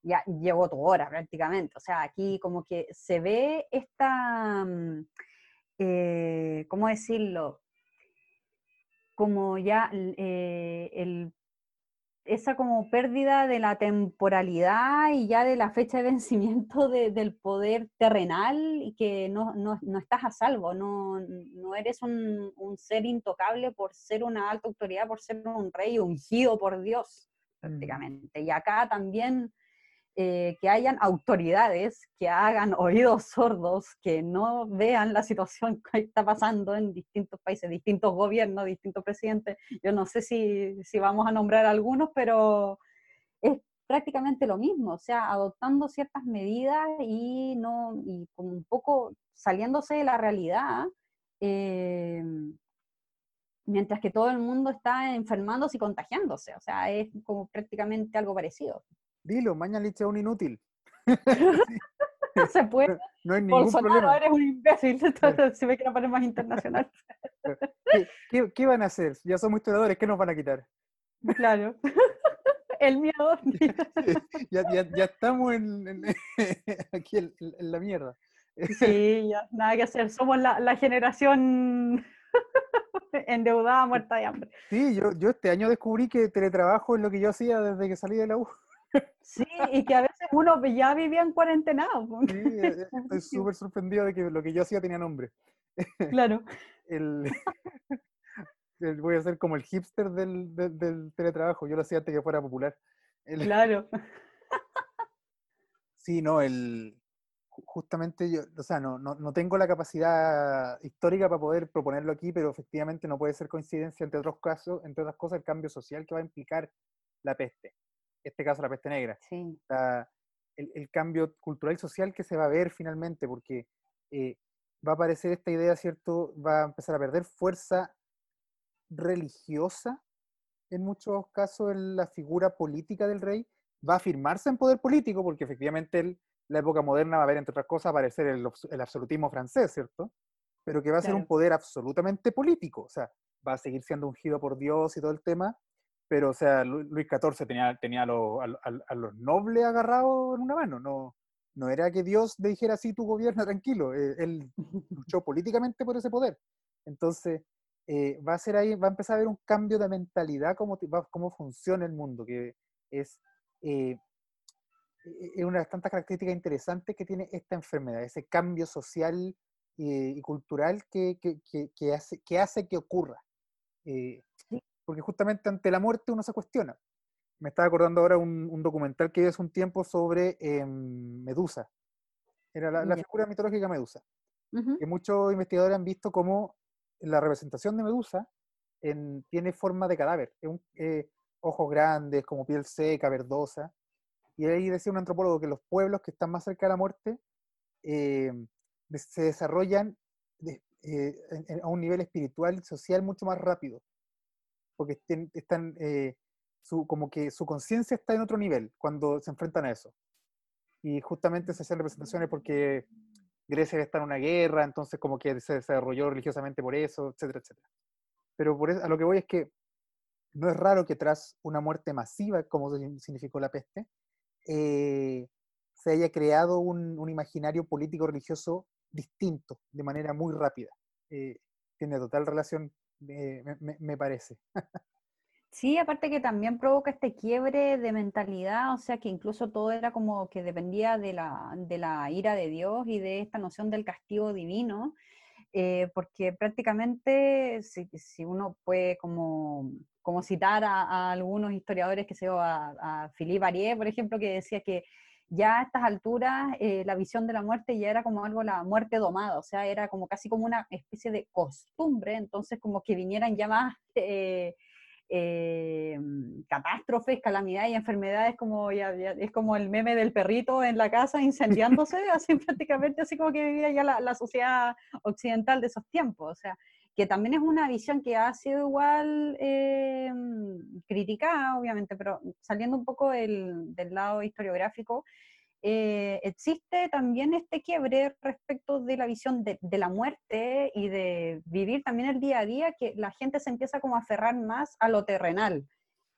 ya llevó tu hora prácticamente. O sea, aquí como que se ve esta, mm, eh, ¿cómo decirlo? Como ya eh, el esa como pérdida de la temporalidad y ya de la fecha de vencimiento del poder terrenal y que no, no, no estás a salvo, no, no eres un, un, ser intocable por ser una alta autoridad, por ser un rey ungido por Dios, mm. prácticamente. Y acá también eh, que hayan autoridades que hagan oídos sordos, que no vean la situación que está pasando en distintos países, distintos gobiernos, distintos presidentes. Yo no sé si, si vamos a nombrar algunos, pero es prácticamente lo mismo, o sea, adoptando ciertas medidas y no y como un poco saliéndose de la realidad, eh, mientras que todo el mundo está enfermándose y contagiándose, o sea, es como prácticamente algo parecido. Dilo, mañana es un inútil. no se puede. No, hay ningún problema. eres un imbécil. se ve que no poner más internacional. ¿Qué, ¿Qué, van a hacer? Ya somos historiadores, ¿qué nos van a quitar? Claro. El miedo. ya, ya, ya, estamos en, aquí en, la mierda. Sí, ya, nada que hacer. Somos la, la generación endeudada, muerta de hambre. Sí, yo, yo este año descubrí que teletrabajo es lo que yo hacía desde que salí de la U. Sí, y que a veces uno ya vivía en cuarentena. Sí, e, e, estoy súper sorprendido de que lo que yo hacía tenía nombre. Claro. El, voy a ser como el hipster del, del, teletrabajo. Yo lo hacía antes que fuera popular. claro. Sí, no, el, justamente yo, o sea, no, no, no, tengo la capacidad histórica para poder proponerlo aquí, pero efectivamente no puede ser coincidencia, entre otros casos, entre otras cosas, el cambio social que va a implicar la peste este caso la peste negra. Sí. el, el, cambio cultural y social que se va a ver finalmente, porque eh, va a aparecer esta idea, ¿cierto? Va a empezar a perder fuerza religiosa, en muchos casos en la figura política del rey, va a afirmarse en poder político, porque efectivamente en la época moderna va a haber, entre otras cosas, aparecer el, el absolutismo francés, ¿cierto? Pero que va a ser un poder absolutamente político, o sea, va a seguir siendo ungido por Dios y todo el tema, pero o sea, Luis XIV tenía, tenía a, los, a, los nobles agarrados en una mano, no, no era que Dios le dijera así, tu gobierno tranquilo, eh, él luchó políticamente por ese poder. Entonces, eh, va a ser ahí, va a empezar a haber un cambio de mentalidad, cómo, cómo funciona el mundo, que es, eh, e, es una de las tantas características interesantes que tiene esta enfermedad, ese cambio social y, cultural que, que, que, hace, que hace que ocurra porque justamente ante la muerte uno se cuestiona. Me estaba acordando ahora un, un documental que vi hace un tiempo sobre em, Medusa. Era la, figura mitológica Medusa. Que muchos investigadores han visto como la representación de Medusa en, tiene forma de cadáver. Eh, ojos grandes, como piel seca, verdosa. Y ahí decía un antropólogo que los pueblos que están más cerca de la muerte em, se desarrollan eh, a un nivel espiritual y social mucho más rápido porque están, eh, su, como que su conciencia está en otro nivel cuando se enfrentan a eso. Y justamente se hacen representaciones porque Grecia está en una guerra, entonces como que se desarrolló religiosamente por eso, etcétera, etcétera. Pero por eso, a lo que voy es que no es raro que tras una muerte masiva, como significó la peste, eh, se haya creado un, un, imaginario político religioso distinto, de manera muy rápida. Eh, tiene total relación me, parece. Sí, aparte que también provoca este quiebre de mentalidad, o sea que incluso todo era como que dependía de la, de la ira de Dios y de esta noción del castigo divino, eh, porque prácticamente si, si, uno puede como, como citar a, algunos historiadores, que se a, a Philippe Arié, por ejemplo, que decía que ya a estas alturas eh, la visión de la muerte ya era como algo, la muerte domada, o sea, era como casi como una especie de costumbre, entonces como que vinieran ya más eh, eh, catástrofes, calamidades y enfermedades, como ya, es como el meme del perrito en la casa incendiándose, así prácticamente, así como que vivía ya la, la sociedad occidental de esos tiempos, o sea, que también es una visión que ha sido igual eh, criticada, obviamente, pero saliendo un poco del, del lado historiográfico, eh, existe también este quiebre respecto de la visión de, la muerte y de vivir también el día a día, que la gente se empieza como a aferrar más a lo terrenal,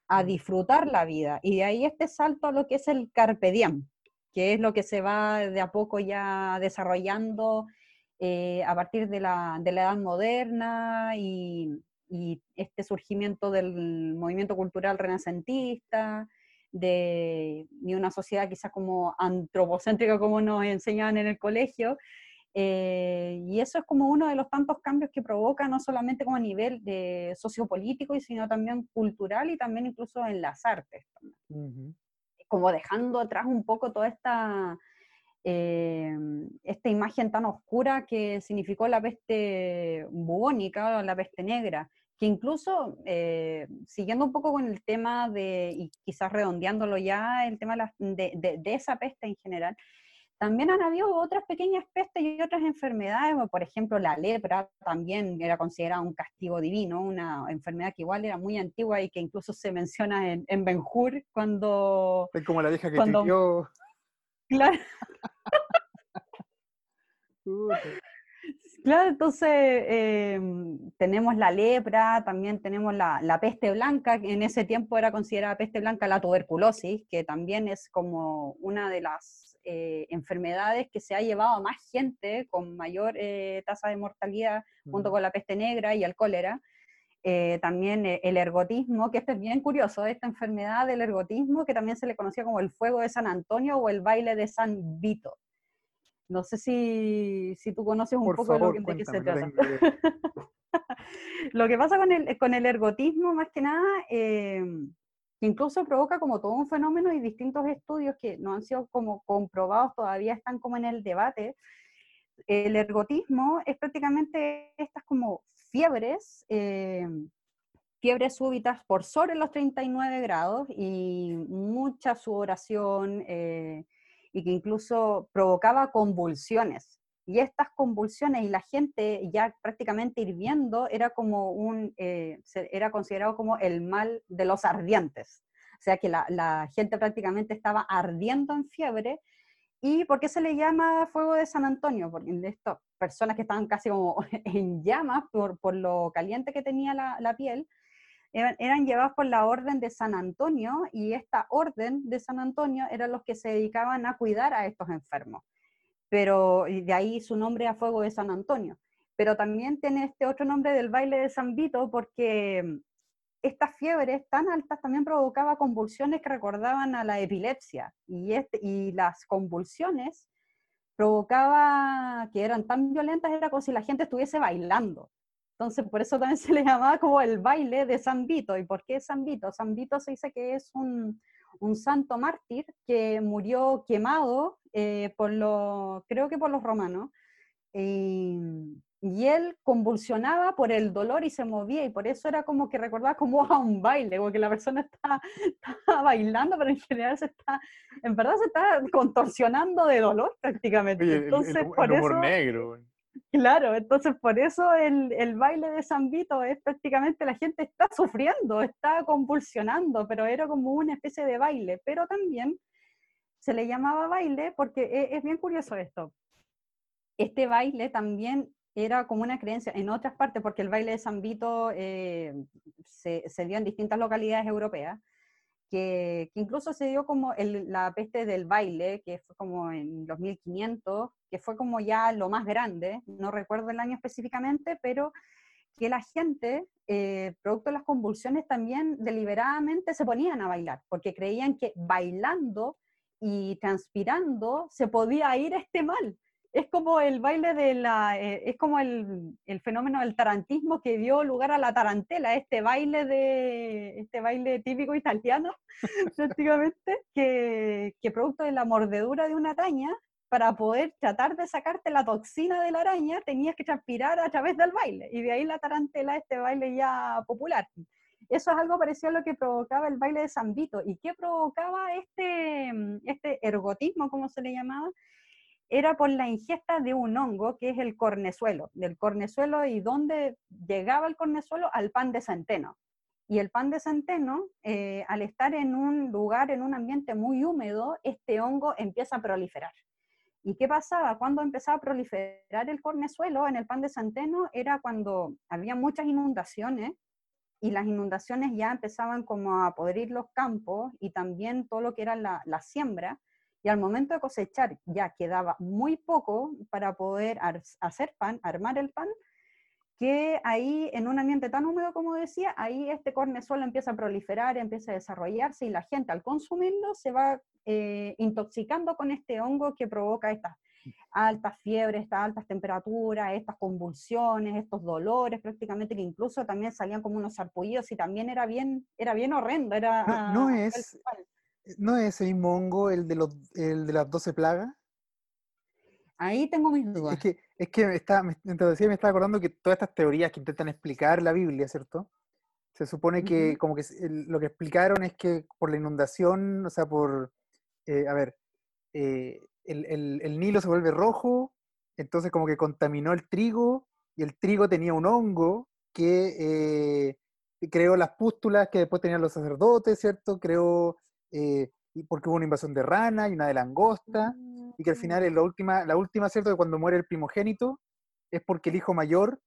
a mm. disfrutar la vida. Y de ahí este salto a lo que es el carpe diem, que es lo que se va de a poco ya desarrollando eh, a partir de la, de la edad moderna y, y este surgimiento del movimiento cultural renacentista, de, una sociedad quizás como antropocéntrica como nos enseñaban en el colegio. Eh, y eso es como uno de los tantos cambios que provoca, no solamente como a nivel de sociopolítico, sino también cultural y también incluso en las artes. Como dejando atrás un poco toda esta, eh, esta imagen tan oscura que significó la peste bubónica, la peste negra, que incluso, eh, siguiendo un poco con el tema de, y quizás redondeándolo ya, el tema de, de, esa peste en general, también han habido otras pequeñas pestes y otras enfermedades, por ejemplo, la lepra también era considerada un castigo divino, una enfermedad que igual era muy antigua y que incluso se menciona en, en Benjur cuando... Es como la vieja que cuando, Claro. Claro, entonces em, tenemos la lepra, también tenemos la, peste blanca, que en ese tiempo era considerada peste blanca la tuberculosis, que también es como una de las eh, enfermedades que se ha llevado a más gente con mayor eh, tasa de mortalidad, junto con la peste negra y el cólera. Eh, también el ergotismo, que este es bien curioso, esta enfermedad del ergotismo, que también se le conocía como el fuego de San Antonio o el baile de San Vito. No sé si, si tú conoces un poco lo que, de qué se trata. lo que pasa con el, con el ergotismo, más que nada, eh, que incluso provoca como todo un fenómeno y distintos estudios que no han sido como comprobados, todavía están como en el debate. El ergotismo es prácticamente estas como fiebres, eh, fiebres súbitas por sobre los 39 grados y mucha sudoración, eh, y que incluso provocaba convulsiones. Y estas convulsiones y la gente ya prácticamente hirviendo era como un, eh, era considerado como el mal de los ardientes. O sea que la, la, gente prácticamente estaba ardiendo en fiebre. ¿Y por qué se le llama fuego de San Antonio? Porque estas personas que estaban casi como en llamas por, lo caliente que tenía la, piel, eran, llevados por la orden de San Antonio y esta orden de San Antonio eran los que se dedicaban a cuidar a estos enfermos. Pero de ahí su nombre a fuego de San Antonio. Pero también tiene este otro nombre del baile de San Vito porque estas fiebres tan altas también provocaban convulsiones que recordaban a la epilepsia y, este, y las convulsiones provocaba que eran tan violentas era como si la gente estuviese bailando. Entonces, por eso también se le llamaba como el baile de San Vito. ¿Y por qué San Vito? San Vito se dice que es un, un santo mártir que murió quemado eh, por lo, creo que por los romanos. Y él convulsionaba por el dolor y se movía, y por eso era como que recordaba como a un baile, como que la persona está, bailando, pero en general se está, en verdad se está contorsionando de dolor prácticamente. Entonces, por eso, negro. Claro, entonces por eso el, el, baile de San Vito es prácticamente la gente está sufriendo, está convulsionando, pero era como una especie de baile, pero también se le llamaba baile porque e, es, bien curioso esto. Este baile también era como una creencia en otras partes, porque el baile de San Vito eh, se, se dio en distintas localidades europeas, que, incluso se dio como la peste del baile, que fue como en los 1500, que fue como ya lo más grande, no recuerdo el año específicamente, pero que la gente, eh, producto de las convulsiones, también deliberadamente se ponían a bailar, porque creían que bailando y transpirando se podía ir este mal es como el baile de la, eh, es como el, el, fenómeno del tarantismo que dio lugar a la tarantela, este baile de, este baile típico italiano, prácticamente, que, que producto de la mordedura de una araña, para poder tratar de sacarte la toxina de la araña, tenías que transpirar a través del baile, y de ahí la tarantela, este baile ya popular. Eso es algo parecido a lo que provocaba el baile de San. ¿Y qué provocaba este, este ergotismo, como se le llamaba? Era por la ingesta de un hongo que es el cornezuelo, del cornezuelo y dónde llegaba el cornezuelo al pan de centeno. Y el pan de centeno, eh, al estar en un lugar, en un ambiente muy húmedo, este hongo empieza a proliferar. ¿Y qué pasaba? Cuando empezaba a proliferar el cornezuelo en el pan de centeno era cuando había muchas inundaciones y las inundaciones ya empezaban como a podrir los campos y también todo lo que era la, la siembra. Y al momento de cosechar ya quedaba muy poco para poder hacer pan, armar el pan, que ahí en un ambiente tan húmedo como decía, ahí este cornezuelo empieza a proliferar, empieza a desarrollarse y la gente al consumirlo se va eh, intoxicando con este hongo que provoca estas altas fiebres, estas altas temperaturas, estas convulsiones, estos dolores prácticamente, que incluso también salían como unos sarpullidos y también era bien, era bien horrendo. Era, no, es, ¿No es el mismo hongo el de, los, el de las 12 plagas? Ahí tengo mis dudas. Es que, es que me, está, me, me estaba acordando que todas estas teorías que intentan explicar la Biblia, ¿cierto? Se supone que como que lo que explicaron es que por la inundación, o sea, por, eh, a ver, eh, el, el, el, Nilo se vuelve rojo, entonces como que contaminó el trigo y el trigo tenía un hongo que eh, creó las pústulas que después tenían los sacerdotes, ¿cierto? Creó, porque hubo una invasión de rana y una de langosta y que al final es la última, la última, ¿cierto? Que cuando muere el primogénito es porque el hijo mayor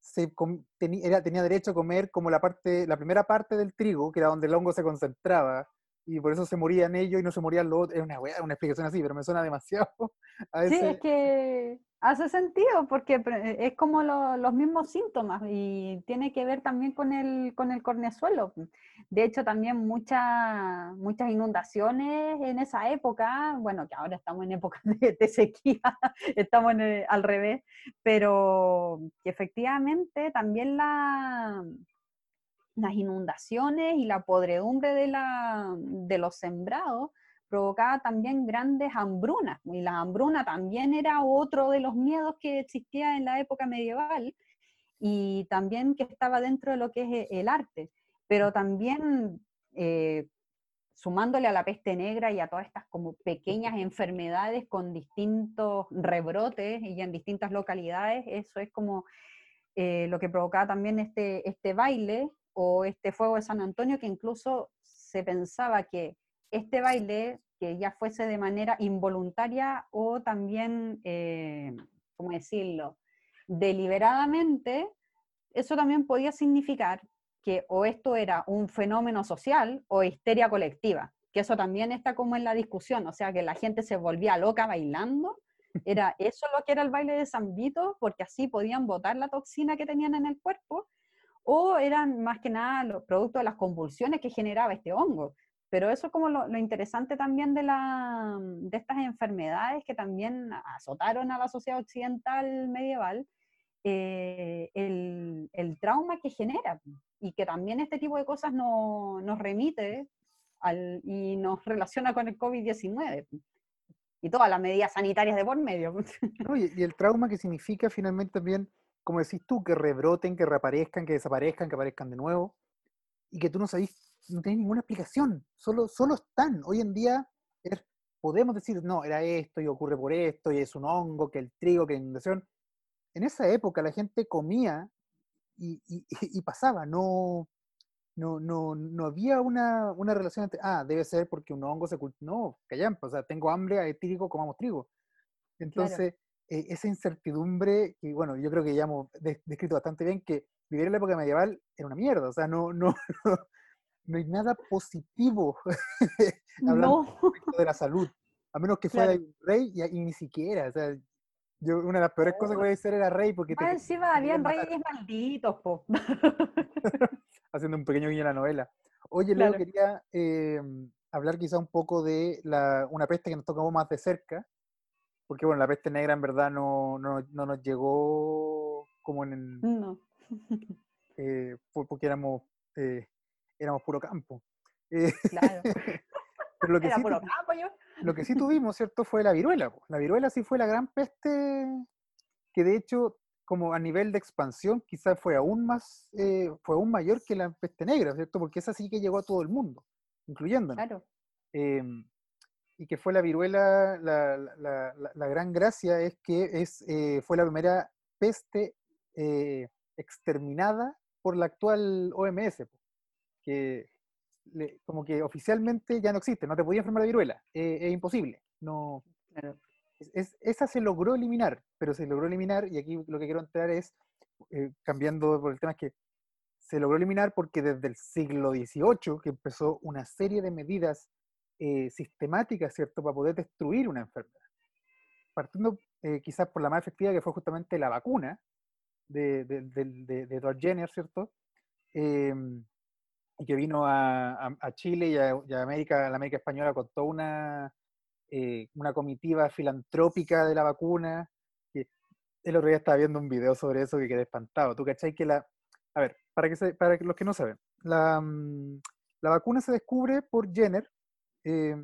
se tenía, tenía derecho a comer como la, parte, la primera parte del trigo, que era donde el hongo se concentraba, y por eso se morían ellos y no se morían los otros. Es una, una explicación así, pero me suena demasiado. A Sí, es que Hace sentido porque eh, es como los mismos síntomas y tiene que ver también con el, con el cornezuelo. De hecho, también muchas muchas inundaciones en esa época, bueno, que ahora estamos en época de, sequía, estamos al revés, pero efectivamente también la, las inundaciones y la podredumbre de, la, de los sembrados provocaba también grandes hambrunas, y la hambruna también era otro de los miedos que existía en la época medieval, y también que estaba dentro de lo que es eh, el arte, pero también eh, sumándole a la peste negra y a todas estas como pequeñas enfermedades con distintos rebrotes y en distintas localidades, eso es como eh, lo que provocaba también este, este baile o este fuego de San Antonio, que incluso se pensaba que este baile, que ya fuese de manera involuntaria o también, eh, ¿cómo decirlo?, deliberadamente, eso también podía significar que o esto era un fenómeno social o histeria colectiva, que eso también está como en la discusión, o sea, que la gente se volvía loca bailando, era eso lo que era el baile de San Vito, porque así podían botar la toxina que tenían en el cuerpo, o eran más que nada los productos de las convulsiones que generaba este hongo. Pero eso es como lo, interesante también de, la, de estas enfermedades que también azotaron a la sociedad occidental medieval, eh, el, el, trauma que genera y que también este tipo de cosas no, nos remite al, y nos relaciona con el COVID-19 y todas las medidas sanitarias de por medio. y, el trauma que significa finalmente también, como decís tú, que rebroten, que reaparezcan, que desaparezcan, que aparezcan de nuevo, y que tú no sabes no tiene ninguna explicación, solo, solo están. Hoy en día podemos decir, no, era esto y ocurre por esto y es un hongo, que el trigo, que la inundación. En esa época la gente comía y, y, pasaba, no, no, no, no había una, una, relación entre, ah, debe ser porque un hongo se cultiva. No, callan, o sea, tengo hambre, hay trigo, comamos trigo. Entonces, eh, esa incertidumbre, y bueno, yo creo que ya hemos descrito bastante bien que vivir en la época medieval era una mierda, o sea, no, no, no hay nada positivo hablando de la salud, a menos que fuera rey y, ni siquiera, o sea, yo, una de las peores cosas que voy a hacer era rey porque... Ah, encima habían reyes malditos, po. Haciendo un pequeño guiño a la novela. Oye, Leo, quería em, hablar quizá un poco de la, una peste que nos tocó más de cerca, porque bueno, la peste negra en verdad no, no, no nos llegó como en... El, no. Eh, porque éramos eh, éramos puro campo. Eh, claro. Pero lo que, sí lo que sí tuvimos, ¿cierto? Fue la viruela. La viruela sí fue la gran peste que de hecho, como a nivel de expansión, quizás fue aún más, eh, fue aún mayor que la peste negra, ¿cierto? Porque esa sí que llegó a todo el mundo, incluyendo. Claro. Em, y que fue la viruela, la, la, la, gran gracia es que es, eh, fue la primera peste exterminada por la actual OMS. Que le- como que oficialmente ya no existe, no te podía enfermar de viruela, eh, es imposible. No, Claro. es- es- esa se logró eliminar, pero se logró eliminar, y aquí lo que quiero entrar es, eh, cambiando por el tema, es que se logró eliminar porque desde el siglo XVIII que empezó una serie de medidas eh, sistemáticas, ¿cierto?, para poder destruir una enfermedad. Partiendo quizás por la más efectiva, que fue justamente la vacuna de, de, de- de Edward Jenner, ¿cierto? Y que vino a, a- a Chile y a, y a América, a la América Española con toda una, eh, una comitiva filantrópica de la vacuna. que el otro día estaba viendo un video sobre eso que quedé espantado. ¿Tú cachai que la... A ver, para, que se- para los que no saben, la, mm, la vacuna se descubre por Jenner, eh,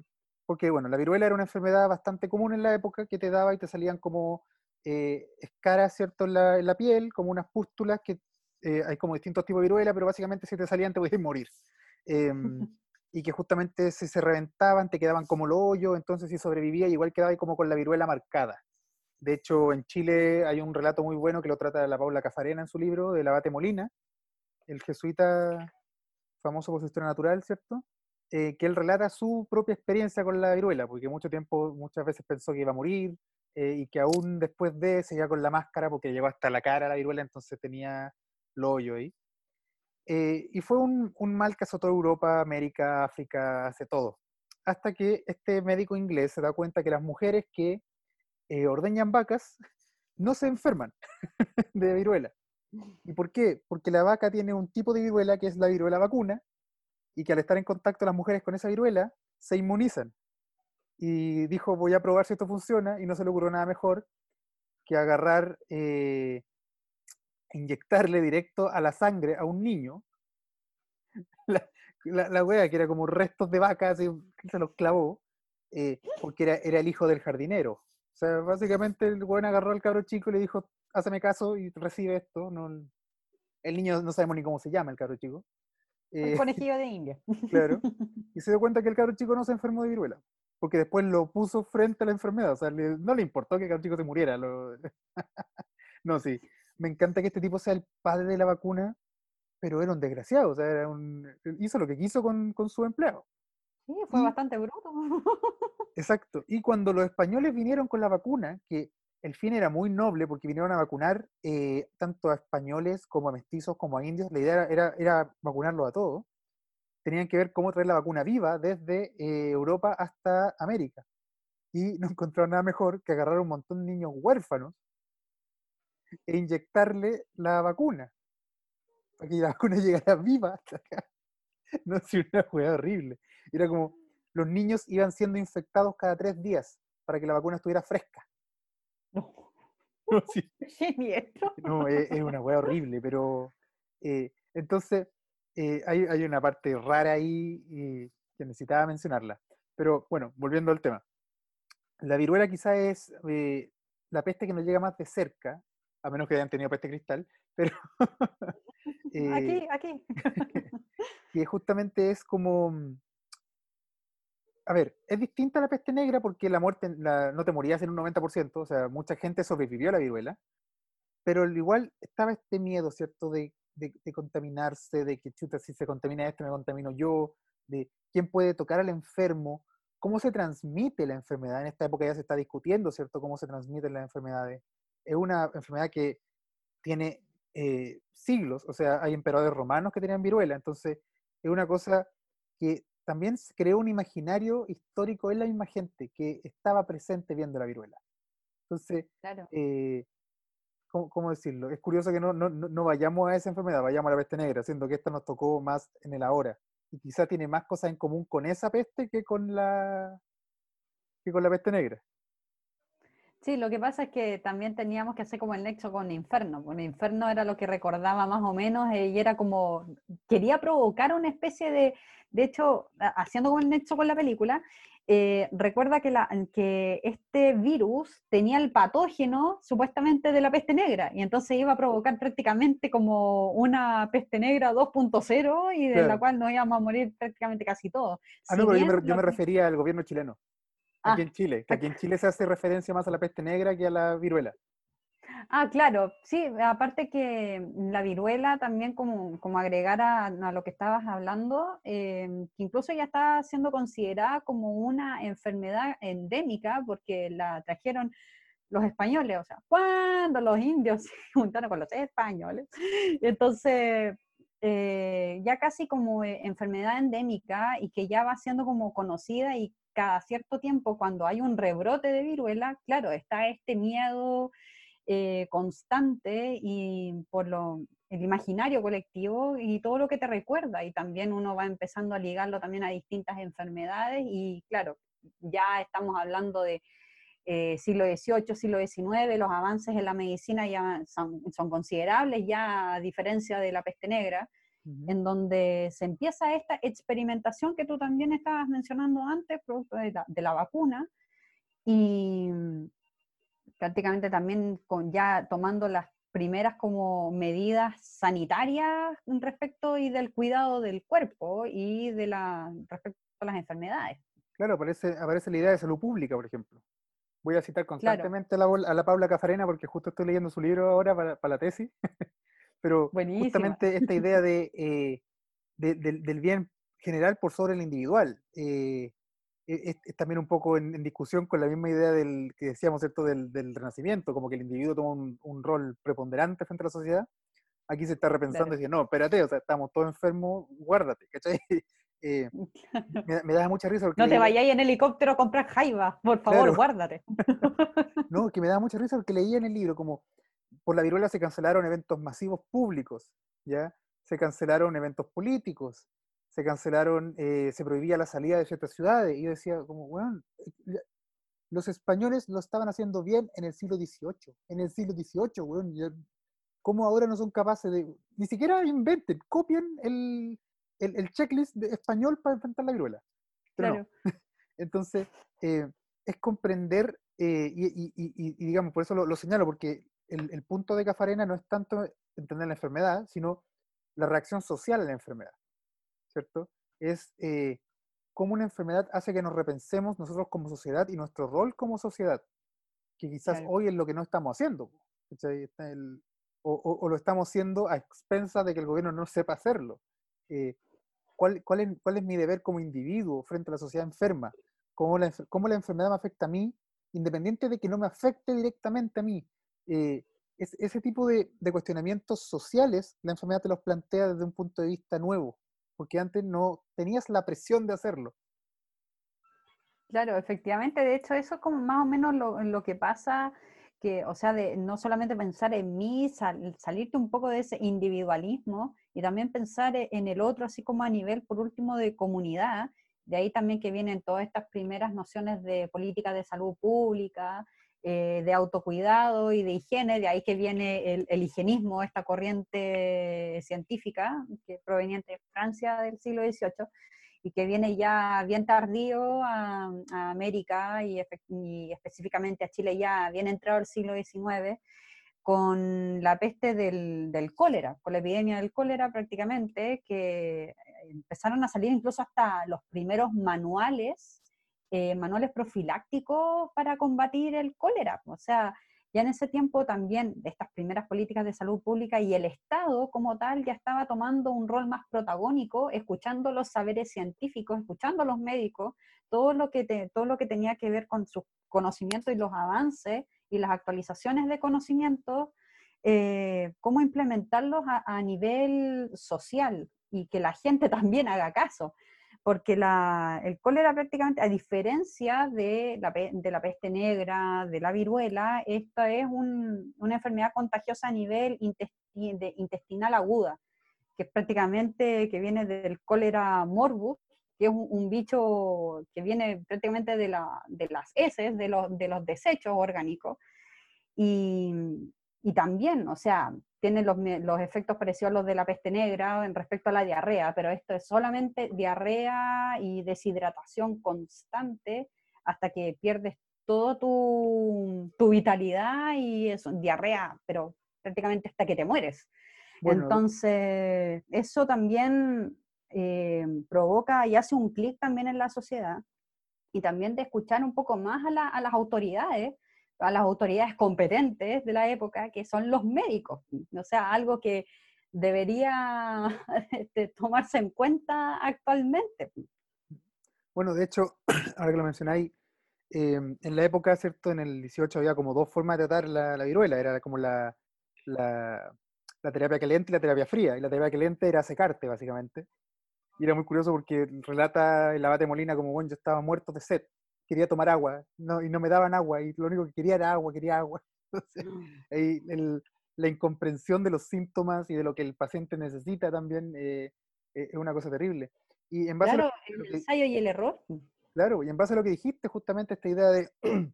porque bueno, la viruela era una enfermedad bastante común en la época que te daba y te salían como eh, escaras, ¿cierto?, en la, en la piel, como unas pústulas que eh, hay como distintos tipos de viruela, pero básicamente si te salían te podías morir. Em, y que justamente si se reventaban te quedaban como los hoyos, entonces si sobrevivía igual quedaba ahí como con la viruela marcada. De hecho, en Chile hay un relato muy bueno que lo trata la Paula Cafarena en su libro, del abate Molina, el jesuita famoso por su historia natural, ¿cierto? Eh, que él relata su propia experiencia con la viruela, porque mucho tiempo, muchas veces pensó que iba a morir, eh, y que aún después de seguía con la máscara porque llegó hasta la cara la viruela, entonces tenía ahí. Eh, y fue un, un mal que azotó Europa, América, África, hace todo. Hasta que este médico inglés se da cuenta que las mujeres que eh, ordeñan vacas no se enferman de viruela. ¿Y por qué? Porque la vaca tiene un tipo de viruela que es la viruela vacuna, y que al estar en contacto las mujeres con esa viruela, se inmunizan. Y dijo, voy a probar si esto funciona, y no se le ocurrió nada mejor que agarrar, eh, inyectarle directo a la sangre a un niño, la, la, la wea que era como restos de vaca, así, se los clavó, eh, porque era, era el hijo del jardinero. O sea, básicamente el weón agarró al cabro chico y le dijo, hazme caso y recibe esto. No, el niño no sabemos ni cómo se llama el cabro chico. El Eh, conejillo de India. claro. Y se dio cuenta que el cabro chico no se enfermó de viruela. Porque después lo puso frente a la enfermedad. O sea, le- no le importó que el cabro chico se muriera. lo- no, sí. Me encanta que este tipo sea el padre de la vacuna, pero era un desgraciado. O sea, era un... hizo lo que quiso con, con su empleado. Sí, fue Y- bastante bruto. Exacto. Y cuando los españoles vinieron con la vacuna, que el fin era muy noble porque vinieron a vacunar eh, tanto a españoles como a mestizos como a indios, la idea era, era, era vacunarlos a todos, tenían que ver cómo traer la vacuna viva desde eh, Europa hasta América. Y no encontraron nada mejor que agarrar un montón de niños huérfanos e inyectarle la vacuna. Para que la vacuna llegara viva hasta acá. No sé, una juega horrible. Era como, los niños iban siendo infectados cada tres días para que la vacuna estuviera fresca. No, No, sí, no, es, es una hueá horrible, pero eh, entonces eh, hay, hay una parte rara ahí y que necesitaba mencionarla. Pero bueno, volviendo al tema. La viruela quizá es eh, la peste que nos llega más de cerca, a menos que hayan tenido peste cristal, pero eh, Aquí, aquí. que justamente es como... A ver, es distinta a la peste negra porque la muerte la- no te morías en un 90%, o sea, mucha gente sobrevivió a la viruela, pero al igual estaba este miedo, ¿cierto? De, de- de contaminarse, de que chuta, si se contamina este, me contamino yo, de quién puede tocar al enfermo, cómo se transmite la enfermedad. En esta época ya se está discutiendo, ¿cierto? Cómo se transmiten las enfermedades. Es una enfermedad que tiene eh, siglos, o sea, hay emperadores romanos que tenían viruela, entonces es una cosa que también creó un imaginario histórico en la misma gente que estaba presente viendo la viruela. Entonces, Claro. eh, ¿cómo, cómo decirlo? Es curioso que no, no, no no vayamos a esa enfermedad, vayamos a la peste negra, siendo que esta nos tocó más en el ahora. Y quizá tiene más cosas en común con esa peste que con la, que con la peste negra. Sí, lo que pasa es que también teníamos que hacer como el nexo con Inferno. Bueno, Inferno era lo que recordaba más o menos eh, y era como, quería provocar una especie de, de hecho, ha- haciendo como el nexo con la película, eh, recuerda que, la, que este virus tenía el patógeno supuestamente de la peste negra y entonces iba a provocar prácticamente como una peste negra 2.0 y de la cual nos íbamos a morir prácticamente casi todos. Ah, Si no, pero yo me, yo refería al gobierno chileno. Aquí Ah, en Chile, que aquí en Chile se hace referencia más a la peste negra que a la viruela. Ah, claro, sí, aparte que la viruela también como, como agregar a, lo que estabas hablando, em, que incluso ya está siendo considerada como una enfermedad endémica porque la trajeron los españoles, o sea, cuando los indios se juntaron con los españoles, entonces eh, ya casi como eh, enfermedad endémica y que ya va siendo como conocida y cada cierto tiempo cuando hay un rebrote de viruela, claro, está este miedo eh, constante y por lo, el imaginario colectivo y todo lo que te recuerda y también uno va empezando a ligarlo también a distintas enfermedades y claro, ya estamos hablando de eh, siglo XVIII, siglo XIX, los avances en la medicina ya son, considerables, ya a diferencia de la peste negra, en donde se empieza esta experimentación que tú también estabas mencionando antes, producto de la, vacuna, y mm, prácticamente también con ya tomando las primeras como medidas sanitarias respecto y del cuidado del cuerpo y de la respecto a las enfermedades. Claro, aparece, aparece la idea de salud pública, por ejemplo. Voy a citar constantemente a, la, Paula Cafarena porque justo estoy leyendo su libro ahora para, la tesis. Pero justamente esta idea eh, de, del bien general por sobre el individual eh, e, es, también un poco en, discusión con la misma idea del que decíamos, ¿cierto? Del, renacimiento, como que el individuo toma un, rol preponderante frente a la sociedad. Aquí se está repensando y dice, no, espérate, o sea, estamos todos enfermos, guárdate, ¿cachai? Eh, me, da mucha risa. no te vayáis en helicóptero a comprar jaiba, por favor, guárdate. no, que me da mucha risa porque leía en el libro como por la viruela se cancelaron eventos masivos públicos, ¿ya? Se cancelaron eventos políticos, se cancelaron, eh, se prohibía la salida de ciertas ciudades. Y yo decía, como, bueno, los españoles lo estaban haciendo bien en el siglo XVIII. En el siglo XVIII, weón. ¿Cómo ahora no son capaces de, ni siquiera inventen, copien el, el, checklist de español para enfrentar la viruela. claro. Entonces, eh, es comprender, eh, y, digamos, por eso lo, señalo, porque el, punto de Cafarena no es tanto entender la enfermedad, sino la reacción social a la enfermedad, ¿cierto? Es eh, cómo una enfermedad hace que nos repensemos nosotros como sociedad y nuestro rol como sociedad, que quizás hoy es lo que no estamos haciendo, o, lo estamos haciendo a expensas de que el gobierno no sepa hacerlo. Eh, ¿cuál, cuál, es, ¿cuál, es, mi deber como individuo frente a la sociedad enferma? ¿Cómo la, cómo la enfermedad me afecta a mí, independiente de que no me afecte directamente a mí? Eh, es, ese tipo de, cuestionamientos sociales, la enfermedad te los plantea desde un punto de vista nuevo, porque antes no tenías la presión de hacerlo. Claro, efectivamente, de hecho eso es como más o menos lo, que pasa que, o sea, de no solamente pensar en mí, salirte un poco de ese individualismo y también pensar e, en el otro, así como a nivel, por último, de comunidad. De ahí también que vienen todas estas primeras nociones de política de salud pública, eh, de autocuidado y de higiene, de ahí que viene el, el, higienismo, esta corriente científica que proveniente de Francia del siglo XVIII, y que viene ya bien tardío a, América y, específicamente a Chile ya bien entrado el siglo XIX, con la peste del, del, cólera, con la epidemia del cólera prácticamente, que empezaron a salir incluso hasta los primeros manuales, eh, manuales profilácticos para combatir el cólera. O sea, ya en ese tiempo también de estas primeras políticas de salud pública y el Estado como tal ya estaba tomando un rol más protagónico, escuchando los saberes científicos, escuchando a los médicos, todo lo que, todo lo que tenía que ver con sus conocimientos y los avances y las actualizaciones de conocimientos, eh, cómo implementarlos a, nivel social y que la gente también haga caso porque la, el cólera prácticamente, a diferencia de la, de la, peste negra, de la viruela, esta es una enfermedad contagiosa a nivel intestinal aguda, que es prácticamente que viene del cólera morbus, que es un, bicho que viene prácticamente de, la, de las heces, de los, de los desechos orgánicos. Y también, o sea, tiene los, los, efectos parecidos a los de la peste negra en respecto a la diarrea, pero esto es solamente diarrea y deshidratación constante hasta que pierdes toda tu, tu, vitalidad y eso, diarrea, pero prácticamente hasta que te mueres. Entonces, eso también eh, provoca y hace un clic también en la sociedad y también de escuchar un poco más a, a las autoridades a las autoridades competentes de la época, que son los médicos. O sea, algo que debería este, tomarse en cuenta actualmente. Bueno, de hecho, ahora que lo mencionáis, em, en la época, ¿cierto? En el 18 había como dos formas de tratar la, viruela. Era como la, la, terapia caliente y la terapia fría. Y la terapia caliente era secarte, básicamente. Y era muy curioso porque relata el abate Molina como, bueno, yo estaba muerto de sed, quería tomar agua, no, y no me daban agua, y lo único que quería era agua, quería agua. Mm. la incomprensión de los síntomas y de lo que el paciente necesita también eh, eh, es una cosa terrible. Y en base claro, el ensayo y el error. Claro, y en base a lo que dijiste, justamente esta idea de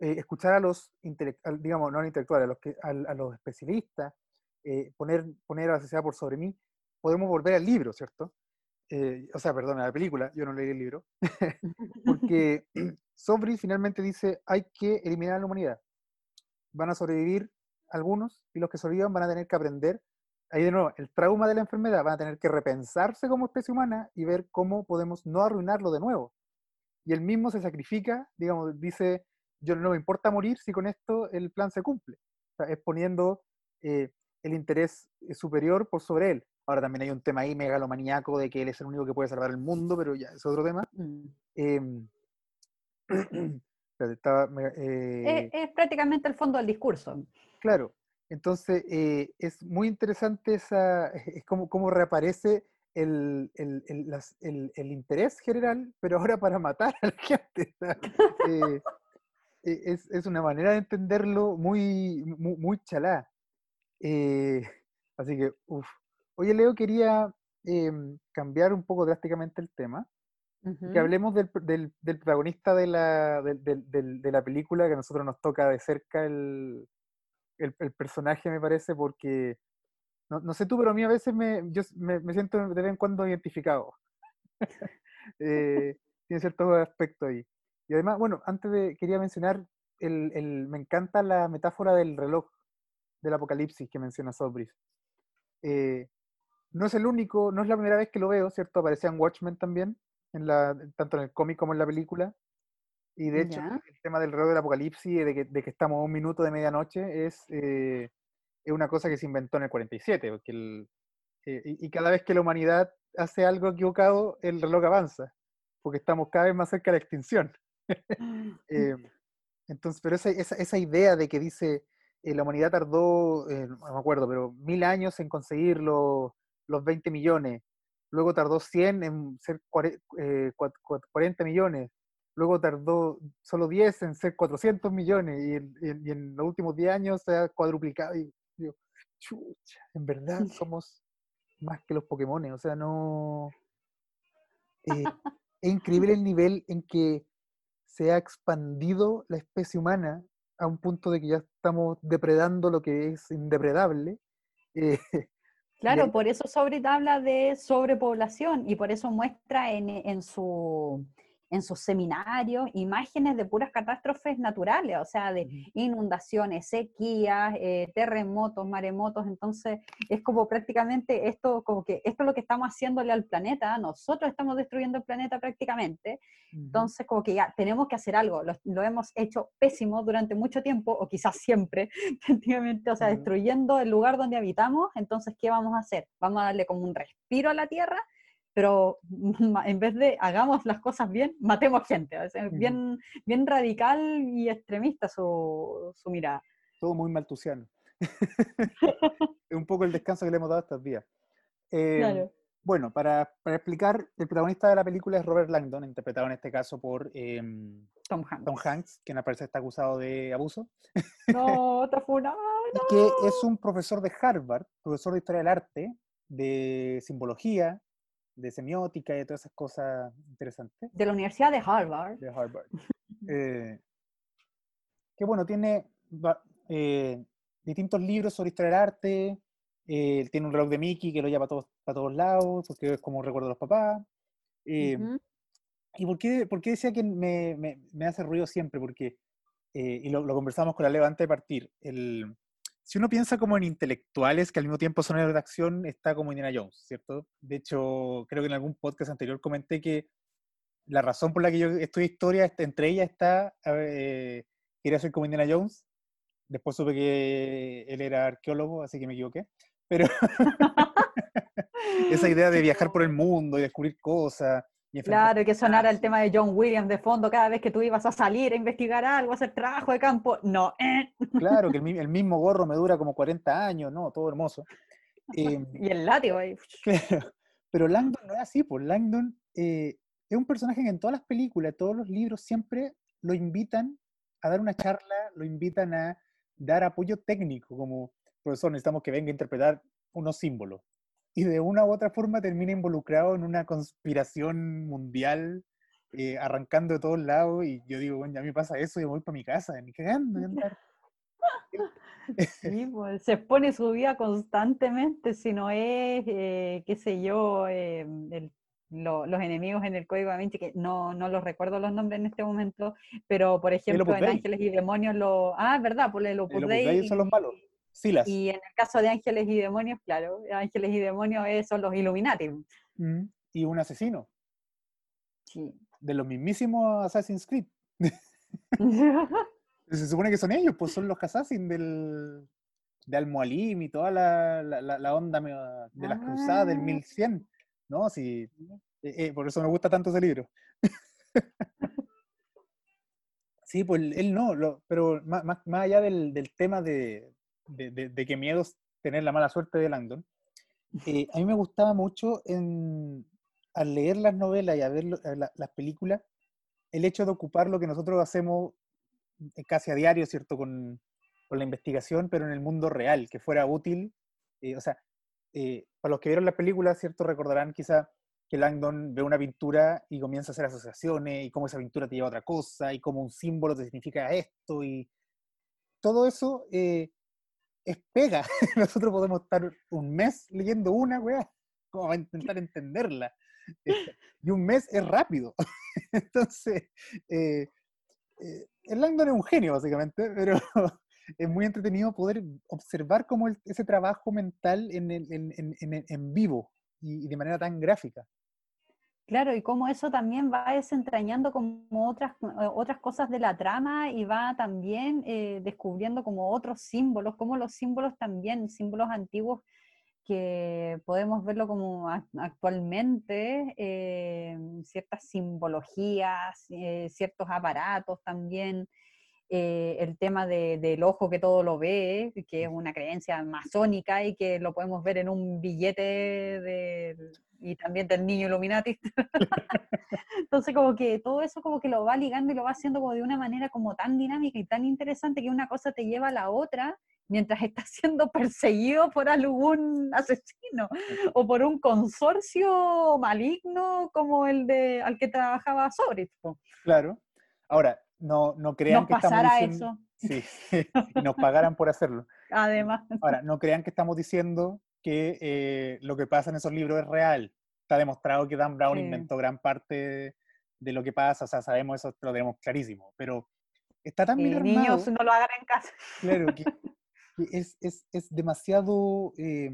eh, escuchar a los, digamos, no a los intelectuales, a los, que, a, los especialistas, poner, poner a la sociedad por sobre mí, podemos volver al libro, ¿cierto? Eh, o sea, perdón, la película, yo no leí el libro, porque Sobri finalmente dice, hay que eliminar a la humanidad. Van a sobrevivir algunos y los que sobrevivan van a tener que aprender, ahí de nuevo, el trauma de la enfermedad, van a tener que repensarse como especie humana y ver cómo podemos no arruinarlo de nuevo. Y él mismo se sacrifica, digamos, dice, yo no me importa morir si con esto el plan se cumple. O sea, es poniendo eh, el interés superior por sobre él. Ahora también hay un tema ahí megalomaníaco de que él es el único que puede salvar el mundo, pero ya es otro tema. Mm. Em, eh, es, prácticamente el fondo del discurso. Claro, entonces eh, es muy interesante esa, es como, como reaparece el, el, el, el, interés general, pero ahora para matar a la gente. Eh, es, es, una manera de entenderlo muy, muy, muy chalá. así que, uff, Oye, Leo, quería em, cambiar un poco drásticamente el tema. Que hablemos del, protagonista de la, de la película, que a nosotros nos toca de cerca el, personaje, me parece, porque, no, sé tú, pero a mí a veces me, yo me, siento de vez en cuando identificado. eh, tiene ciertos aspectos ahí. Y además, bueno, antes de, quería mencionar, el, me encanta la metáfora del reloj del apocalipsis que menciona Sobris. Eh, no es el único, no es la primera vez que lo veo, ¿cierto? Aparecía en Watchmen también, en la, tanto en el cómic como en la película. Y de hecho, el tema del reloj del apocalipsis, de que, de que estamos a un minuto de medianoche, es, eh, es una cosa que se inventó en el 47. Porque el, eh, y, cada vez que la humanidad hace algo equivocado, el reloj avanza, porque estamos cada vez más cerca de la extinción. Eh, entonces, pero esa, esa, esa, idea de que dice, la humanidad tardó, no me acuerdo, pero mil años en conseguirlo los 20 millones, luego tardó 100 en ser 40 eh, millones, luego tardó solo 10 en ser 400 millones y, en los últimos 10 años se ha cuadruplicado. Y digo, chucha, en verdad somos más que los Pokémon, o sea, no... Eh, es increíble el nivel en que se ha expandido la especie humana a un punto de que ya estamos depredando lo que es indepredable. Eh, Claro, por eso sobre habla de sobrepoblación y por eso muestra en, en su en sus seminarios imágenes de puras catástrofes naturales, o sea, de inundaciones, sequías, eh, terremotos, maremotos, entonces es como prácticamente esto, como que esto es lo que estamos haciéndole al planeta, nosotros estamos destruyendo el planeta prácticamente, entonces como que ya tenemos que hacer algo, lo, hemos hecho pésimo durante mucho tiempo, o quizás siempre, prácticamente, o sea, destruyendo el lugar donde habitamos, entonces, ¿qué vamos a hacer? Vamos a darle como un respiro a la Tierra pero en vez de hagamos las cosas bien, matemos gente. Es bien, bien radical y extremista su, su mirada. Todo muy maltusiano. es un poco el descanso que le hemos dado a estos días. Em, bueno, para, para, explicar, el protagonista de la película es Robert Langdon, interpretado en este caso por em, Tom, Hanks. Tom Hanks, quien aparece está acusado de abuso. No, te no. Y que es un profesor de Harvard, profesor de Historia del Arte, de Simbología, de semiótica y todas esas cosas interesantes. De la Universidad de Harvard. De Harvard. eh, que bueno, tiene eh, distintos libros sobre historia del arte, eh, tiene un reloj de Mickey que lo lleva para todos, para todos lados, porque es como un recuerdo de los papás. Eh, ¿Y por qué, por qué decía que me, me, me, hace ruido siempre? Porque, y lo, lo, conversamos con la Leva antes de partir, el, si uno piensa como en intelectuales que al mismo tiempo son héroes de acción, está como Indiana Jones, ¿cierto? De hecho, creo que en algún podcast anterior comenté que la razón por la que yo estudio historia, entre ellas está eh, quería ser como Indiana Jones. Después supe que él era arqueólogo, así que me equivoqué. Pero esa idea de viajar por el mundo y descubrir cosas. Claro, y que sonara el tema de John Williams de fondo cada vez que tú ibas a salir a investigar algo, a hacer trabajo de campo. No. eh. Claro, que el mismo gorro me dura como 40 años, ¿no? Todo hermoso. Em, Y el látigo ahí. Claro, Pero Langdon no es así, pues Langdon eh, es un personaje que en todas las películas, todos los libros, siempre lo invitan a dar una charla, lo invitan a dar apoyo técnico, como profesor, necesitamos que venga a interpretar unos símbolos. Y de una u otra forma termina involucrado en una conspiración mundial, eh, arrancando de todos lados, y yo digo, bueno, ya me pasa eso, yo voy para mi casa, ni cagando, voy a andar". Sí, pues, se expone su vida constantemente, si no es, eh, qué sé yo, eh, el- lo- los enemigos en el Código da Vinci, que no, no los recuerdo los nombres en este momento, pero por ejemplo en. Ángeles y Demonios, lo, ah, ¿verdad? Por el Opus El Opus Dei Dei son los malos. Silas. Y en el caso de Ángeles y Demonios, claro, Ángeles y Demonios eh, son los Illuminati. Mm, Y un asesino, Sí. de los mismísimos Assassin's Creed. Se supone que son ellos, pues son los Assassin del, de Al-Mualim y toda la, la- onda de las cruzadas del Ah. 1100. ¿No? Sí, eh, eh, por eso me gusta tanto ese libro. sí, pues él no, lo- pero más, más- más allá del, del tema de, de, de- de que miedo tener la mala suerte de Langdon, eh, a mí me gustaba mucho en, al leer las novelas y a ver la- las películas, el hecho de ocupar lo que nosotros hacemos eh, casi a diario, ¿cierto? Con, con la investigación, pero en el mundo real, que fuera útil. eh, o sea, eh, para los que vieron la película, ¿cierto? Recordarán quizá que Langdon ve una pintura y comienza a hacer asociaciones y cómo esa pintura te lleva a otra cosa y cómo un símbolo te significa esto y todo eso eh, es pega. Nosotros podemos estar un mes leyendo una, weá, como para intentar entenderla. Eh, Y un mes es rápido. Entonces, eh, eh, el Langdon es un genio, básicamente, pero es muy entretenido poder observar cómo ese trabajo mental en, en- en- en- vivo y de manera tan gráfica. Claro, y cómo eso también va desentrañando como otras, eh, otras cosas de la trama y va también eh, descubriendo como otros símbolos, como los símbolos también, símbolos antiguos que podemos verlo como ac- actualmente, eh, ciertas simbologías, eh, ciertos aparatos también, eh, el tema de- del ojo que todo lo ve, que es una creencia masónica y que lo podemos ver en un billete del- y también del niño Illuminati. Entonces como que todo eso como que lo va ligando y lo va haciendo como de una manera como tan dinámica y tan interesante que una cosa te lleva a la otra mientras estás siendo perseguido por algún asesino o por un consorcio maligno como el de al que trabajaba Sobrit. Claro. Ahora, no, no crean Nos que estamos diciendo... eso, Sí, nos pagaran por hacerlo. además. Ahora, no crean que estamos diciendo que eh, lo que pasa en esos libros es real. Está demostrado que Dan Brown Sí. inventó gran parte de lo que pasa, o sea, sabemos eso, lo tenemos clarísimo, pero está tan bien Y armado, niños no lo hagan en casa. claro, que, que es, es, es demasiado eh,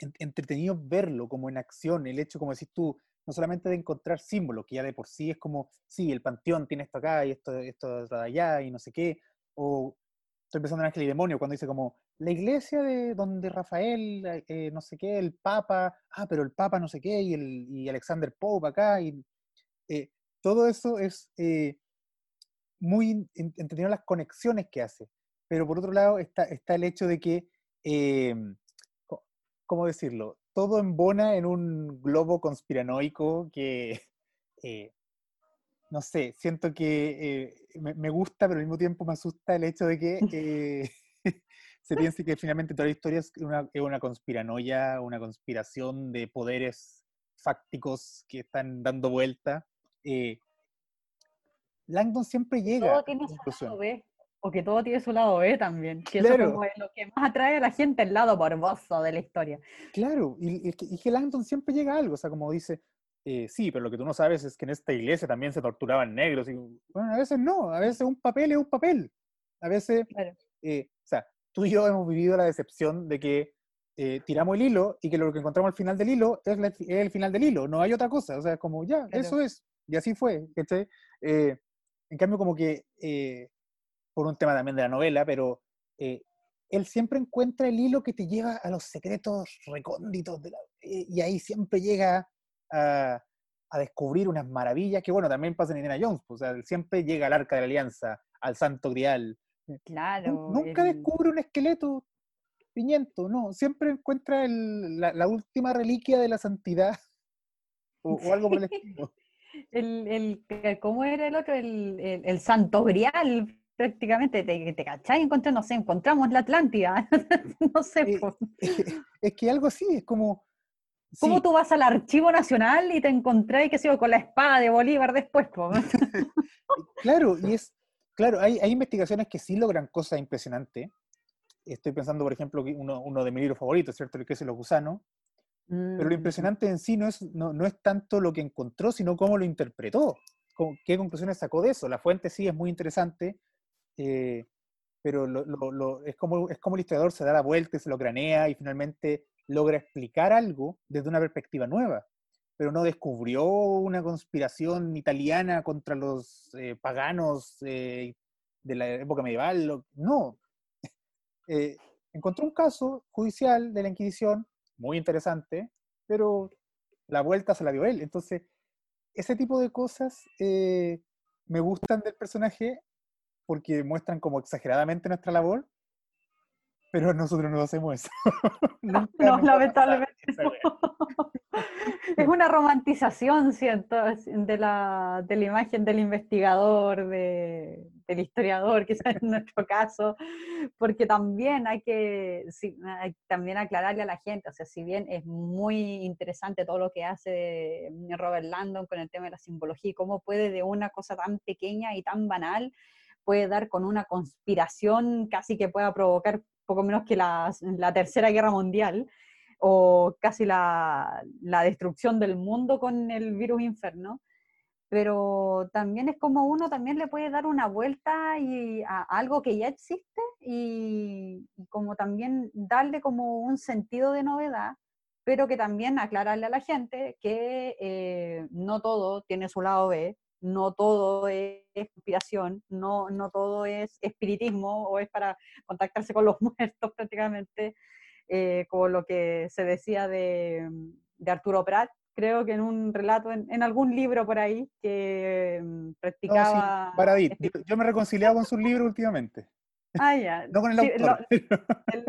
en- entretenido verlo como en acción, el hecho, como decís tú, no solamente de encontrar símbolos, que ya de por sí es como, sí, el panteón tiene esto acá y esto, esto de allá y no sé qué, o estoy pensando en Ángel y Demonio, cuando dice como, la iglesia de donde Rafael, eh, eh, no sé qué, el Papa, ah, pero el Papa no sé qué, y, el, y Alexander Pope acá, y eh, todo eso es eh, muy en- entretenido las conexiones que hace. Pero por otro lado está, está el hecho de que, ¿cómo decirlo? Todo embona en un globo conspiranoico que, no sé, siento que me, me gusta, pero al mismo tiempo me asusta el hecho de que se piense que finalmente toda la historia es una, es una conspiranoia, una conspiración de poderes fácticos que están dando vuelta. Eh, Langdon siempre llega Todo a tiene su lado B. O que todo tiene su lado B también. Que eso Claro. como es lo que más atrae a la gente, el lado morboso de la historia. Claro, y, y que- y que Langdon siempre llega a algo, o sea, como dice, eh, sí, pero lo que tú no sabes es que en esta iglesia también se torturaban negros, y bueno, a veces no, a veces un papel es un papel, a veces, Claro. eh, o sea, tú y yo hemos vivido la decepción de que eh, tiramos el hilo y que lo que encontramos al final del hilo es, la- es el final del hilo, no hay otra cosa, o sea, como ya, Claro. eso es, y así fue. Eh, en cambio, como que eh, por un tema también de la novela, pero eh, él siempre encuentra el hilo que te lleva a los secretos recónditos, de la, y ahí siempre llega a, a, descubrir unas maravillas que, bueno, también pasa en Indiana Jones, pues, o sea, él siempre llega al Arca de la Alianza, al Santo Grial. Claro. Nunca el- descubre un esqueleto piñento, no, siempre encuentra el- la, la última reliquia de la santidad o, o algo por el estilo. el, el, que- ¿cómo era el otro? El, el, santo grial, prácticamente, te, te cachai, encontré, no sé, encontramos la Atlántida, no sé, Eh. Es que algo así, es como... ¿cómo sí, tú vas al archivo nacional y te encontrás, qué sé yo, con la espada de Bolívar después? Claro, y es, claro, hay, hay investigaciones que sí logran cosas impresionantes. Estoy pensando, por ejemplo, uno, uno de mis libros favoritos, ¿cierto? El que es los gusanos. Pero lo Mm, impresionante en sí no es, no, no es tanto lo que encontró, sino cómo lo interpretó. ¿Qué conclusiones sacó de eso? La fuente sí es muy interesante, eh, pero lo- lo- lo- es, como, es como el historiador se da la vuelta y se lo cranea y finalmente logra explicar algo desde una perspectiva nueva. Pero no descubrió una conspiración italiana contra los eh, paganos eh, de la época medieval. no. Eh, encontró un caso judicial de la Inquisición muy interesante, pero la vuelta se la dio él. Entonces, ese tipo de cosas eh, me gustan del personaje porque muestran como exageradamente nuestra labor, pero nosotros no hacemos eso. No, lamentablemente. Es una romantización, siento, de la, de la imagen del investigador, de- del historiador, quizás en nuestro caso, porque también hay que sí, hay también aclararle a la gente, o sea, si bien es muy interesante todo lo que hace Robert Landon con el tema de la simbología cómo puede de una cosa tan pequeña y tan banal, puede dar con una conspiración casi que pueda provocar poco menos que la, la Tercera Guerra Mundial o casi la, la destrucción del mundo con el virus inferno, pero también es como uno también le puede dar una vuelta y a algo que ya existe y, como también darle como un sentido de novedad, pero que también aclararle a la gente que eh, no todo tiene su lado B, no todo es conspiración, no, no todo es espiritismo o es para contactarse con los muertos prácticamente, eh, como lo que se decía de, de Arturo Prat, creo que en un relato, en, en algún libro por ahí, que mm, No, sí, practicaba... Espi- Yo, yo me he reconciliado con sus libros últimamente. Ah, ya. No con el Sí, lo- autor. el-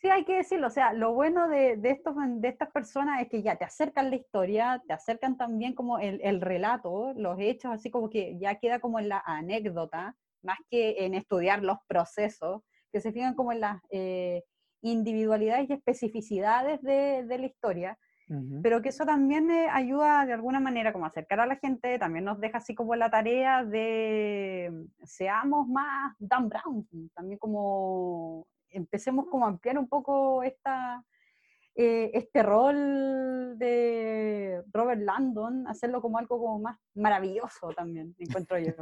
sí, hay que decirlo. O sea, lo bueno de, de, estos, de estas personas es que ya te acercan la historia, te acercan también como el, el relato, los hechos, así como que ya queda como en la anécdota, más que en estudiar los procesos, que se fijan como en las eh, individualidades y especificidades de, de la historia pero que eso también eh, ayuda de alguna manera como a acercar a la gente, también nos deja así como la tarea de mm, seamos más Dan Brown, también como empecemos como a ampliar un poco esta, eh, este rol de Robert Landon, hacerlo como algo como más maravilloso también, encuentro yo.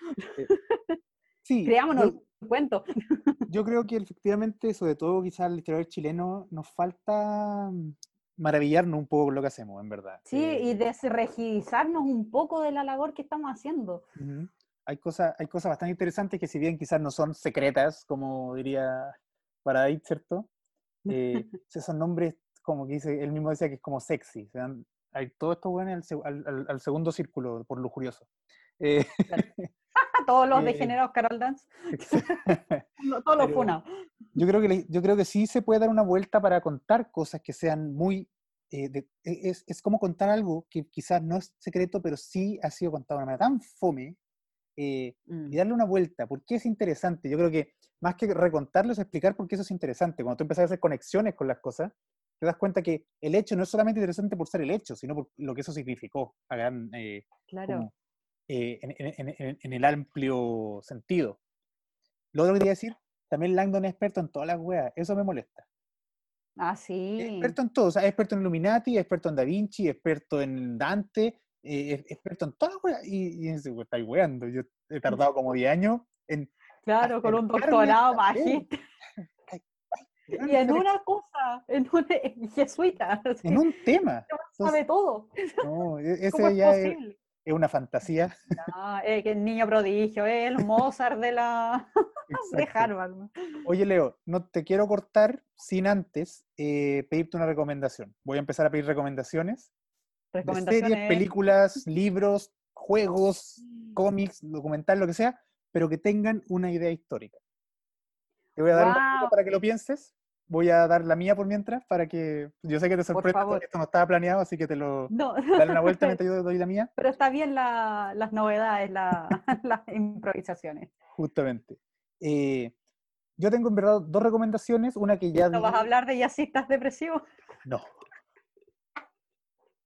Sí, Creámonos yo- un cuento. yo creo que efectivamente, sobre todo quizás el historiador chileno, nos falta mm, maravillarnos un poco con lo que hacemos, en verdad. Sí, y Eh, desrigidizarnos un poco de la labor que estamos haciendo. ujú. hay, cosas, hay cosas bastante interesantes que si bien quizás no son secretas, como diría Paradis, ¿cierto? Eh, esos nombres, como que dice, él mismo decía que es como sexy. se dan- hay todo esto bueno al, al- al- segundo círculo, por lujurioso. Eh, Todos los Eh, degenerados Carol Dance, todos los funados. yo creo que yo creo que sí se puede dar una vuelta para contar cosas que sean muy eh, de- e- es, es como contar algo que quizás no es secreto pero sí ha sido contado de una manera tan fome eh, Mm. y darle una vuelta ¿por qué es interesante? yo creo que más que recontarlo es explicar por qué eso es interesante cuando tú empiezas a hacer conexiones con las cosas te das cuenta que el hecho no es solamente interesante por ser el hecho sino por lo que eso significó a gran, eh, Claro. como, eh, en, en- en- en- el amplio sentido. Lo otro que quería decir, también Langdon es experto en todas las weas, eso me molesta. Ah, Es sí. experto en todo, o sea, es experto en Illuminati, es experto en Da Vinci, es experto en Dante, eh, es experto en todas las weas, y, y "Weón, estáis weando, yo he tardado como 10 años en... Claro, con un doctorado. Ay, Y en una cosa, en un en jesuita. en un tema. sabe todo. No, e- ¿Cómo ese es ya es, posible? Es una fantasía. No, es que el niño prodigio, es el Mozart de la de. Harvard. Oye, Leo, no te quiero cortar sin antes eh, pedirte una recomendación. Voy a empezar a pedir recomendaciones de series, películas, libros, juegos, cómics, documental, lo que sea, pero que tengan una idea histórica. Te voy a dar un ratito Guau. para que lo pienses. Voy a dar la mía por mientras, para que yo sé que te sorprende, favor. porque esto no estaba planeado, así que te lo No, dale una vuelta mientras yo doy la mía. pero está bien la- las novedades, la- las improvisaciones. Justamente. Eh, yo tengo en verdad dos recomendaciones, una que ya ¿No vas a hablar de jazzistas depresivos? No.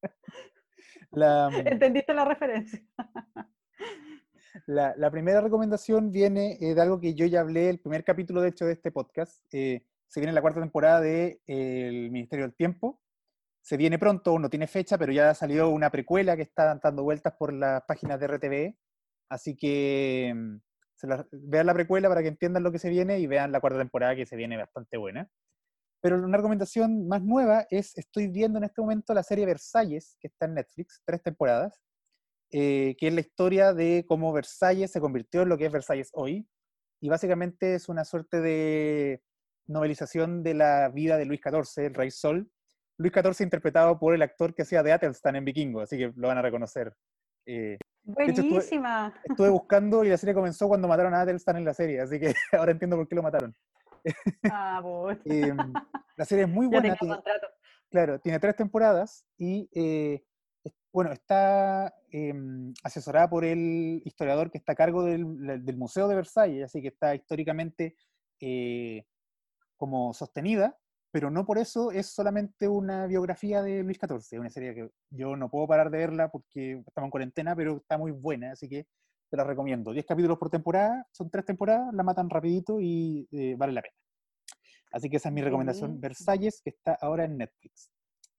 La, ¿Entendiste la referencia? la- la primera recomendación viene eh, de algo que yo ya hablé, el primer capítulo de hecho de este podcast. eh, se viene la cuarta temporada de eh, El Ministerio del Tiempo. Se viene pronto, no tiene fecha, pero ya salió una precuela que está dando vueltas por las páginas de RTV. Así que mm, se la- vean la precuela para que entiendan lo que se viene y vean la cuarta temporada que se viene bastante buena. Pero una recomendación más nueva es, estoy viendo en este momento la serie Versalles, que está en Netflix, tres temporadas, eh, que es la historia de cómo Versalles se convirtió en lo que es Versalles hoy. Y básicamente es una suerte de novelización de la vida de Luis XIV, el rey Sol. Luis XIV interpretado por el actor que hacía de Atelstan en Vikingo, así que lo van a reconocer. Eh, hecho, estuve- Buenísima. estuve buscando y la serie comenzó cuando mataron a Atelstan en la serie, así que ahora entiendo por qué lo mataron. Ah. Eh, la serie es muy buena, tiene- contrato. claro, tiene tres temporadas y, eh, bueno, está em, asesorada por el historiador que está a cargo del, del Museo de Versalles, así que está históricamente eh, como sostenida, pero no por eso es solamente una biografía de Luis XIV, una serie que yo no puedo parar de verla porque estamos en cuarentena, pero está muy buena, así que te la recomiendo. 10 capítulos por temporada, son tres temporadas, la matan rapidito y eh, vale la pena. Así que esa es mi recomendación. Versalles, que está ahora en Netflix.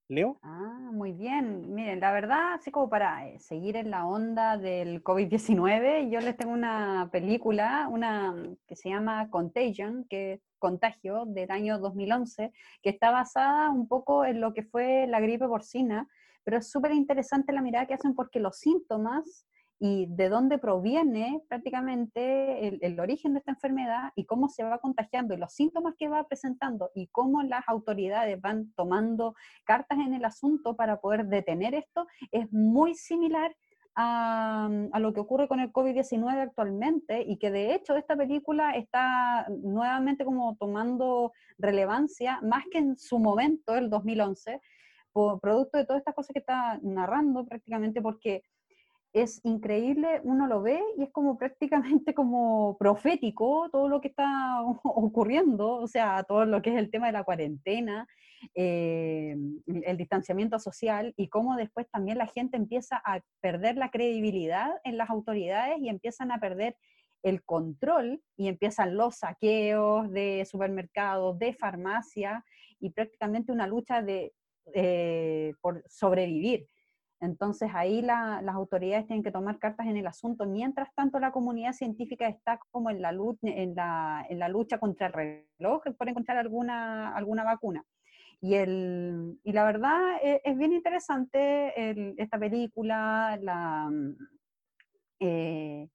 Leo, Ah, muy bien. Miren, la verdad, así como para eh, seguir en la onda del COVID-19, yo les tengo una película, una mm, que se llama Contagion, que Contagio, del año 2011, que está basada un poco en lo que fue la gripe porcina, pero es súper interesante la mirada que hacen porque los síntomas y de dónde proviene prácticamente el, el origen de esta enfermedad y cómo se va contagiando y los síntomas que va presentando y cómo las autoridades van tomando cartas en el asunto para poder detener esto es muy similar a, a lo que ocurre con el COVID-19 actualmente y que de hecho esta película está nuevamente como tomando relevancia más que en su momento, el 2011, por producto de todas estas cosas que está narrando prácticamente porque es increíble, uno lo ve y es como prácticamente como profético todo lo que está ocurriendo, o sea, todo lo que es el tema de la cuarentena, eh, el distanciamiento social y cómo después también la gente empieza a perder la credibilidad en las autoridades y empiezan a perder el control y empiezan los saqueos de supermercados, de farmacia y prácticamente una lucha de, eh, por sobrevivir. Entonces ahí la- las autoridades tienen que tomar cartas en el asunto. Mientras tanto, la comunidad científica está como en la, lucha contra el reloj por encontrar alguna, alguna vacuna. Y, el, y la verdad es, es bien interesante esta película, la, eh,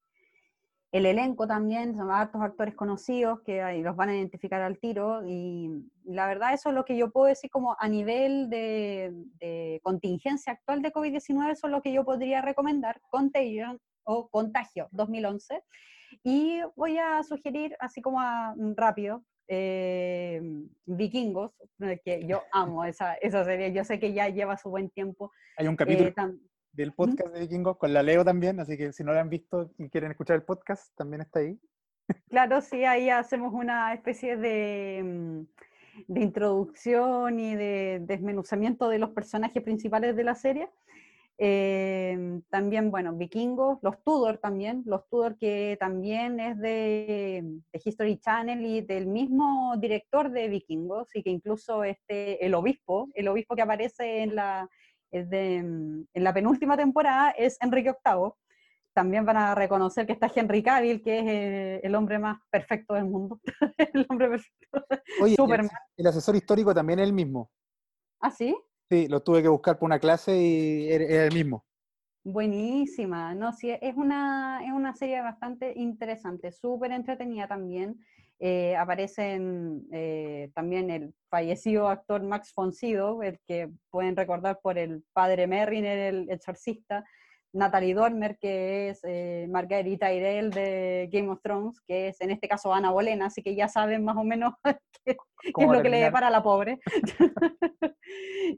el elenco también, son hartos actores conocidos que ahí los van a identificar al tiro y la verdad eso es lo que yo puedo decir como a nivel de, de contingencia actual de COVID-19, eso es lo que yo podría recomendar, Contagion o Contagio 2011. Y voy a sugerir, así como a, mm, rápido, eh, Vikingos, eh, que yo amo esa, esa serie, yo sé que ya lleva su buen tiempo. hay un eh, capítulo tam- del podcast de Vikingos con la Leo también, así que si no lo han visto y quieren escuchar el podcast, también está ahí. Claro, sí, ahí hacemos una especie de, mm, de introducción y de desmenuzamiento de los personajes principales de la serie. Eh, también, bueno, vikingos, los Tudor también, los Tudor que también es de, de History Channel y del mismo director de vikingos y que incluso este, el obispo, el obispo que aparece en la, es de, mm, en la penúltima temporada es Enrique VIII. También van a reconocer que está Henry Cavill, que es eh, el hombre más perfecto del mundo. el hombre perfecto. Oye, y el, Superman. el asesor histórico también es el mismo. ¿Ah, sí? Sí, lo tuve que buscar por una clase y era, era el mismo. Buenísima, no, sí, es una, es una serie bastante interesante, súper entretenida también. Eh, aparecen eh, también el fallecido actor Max von Sydow, el que pueden recordar por el padre Merrin, el exorcista, Natalie Dormer, que es eh, Margarita Tyrell de Game of Thrones, que es en este caso Ana Bolena, así que ya saben más o menos qué, es lo que le depara a la pobre.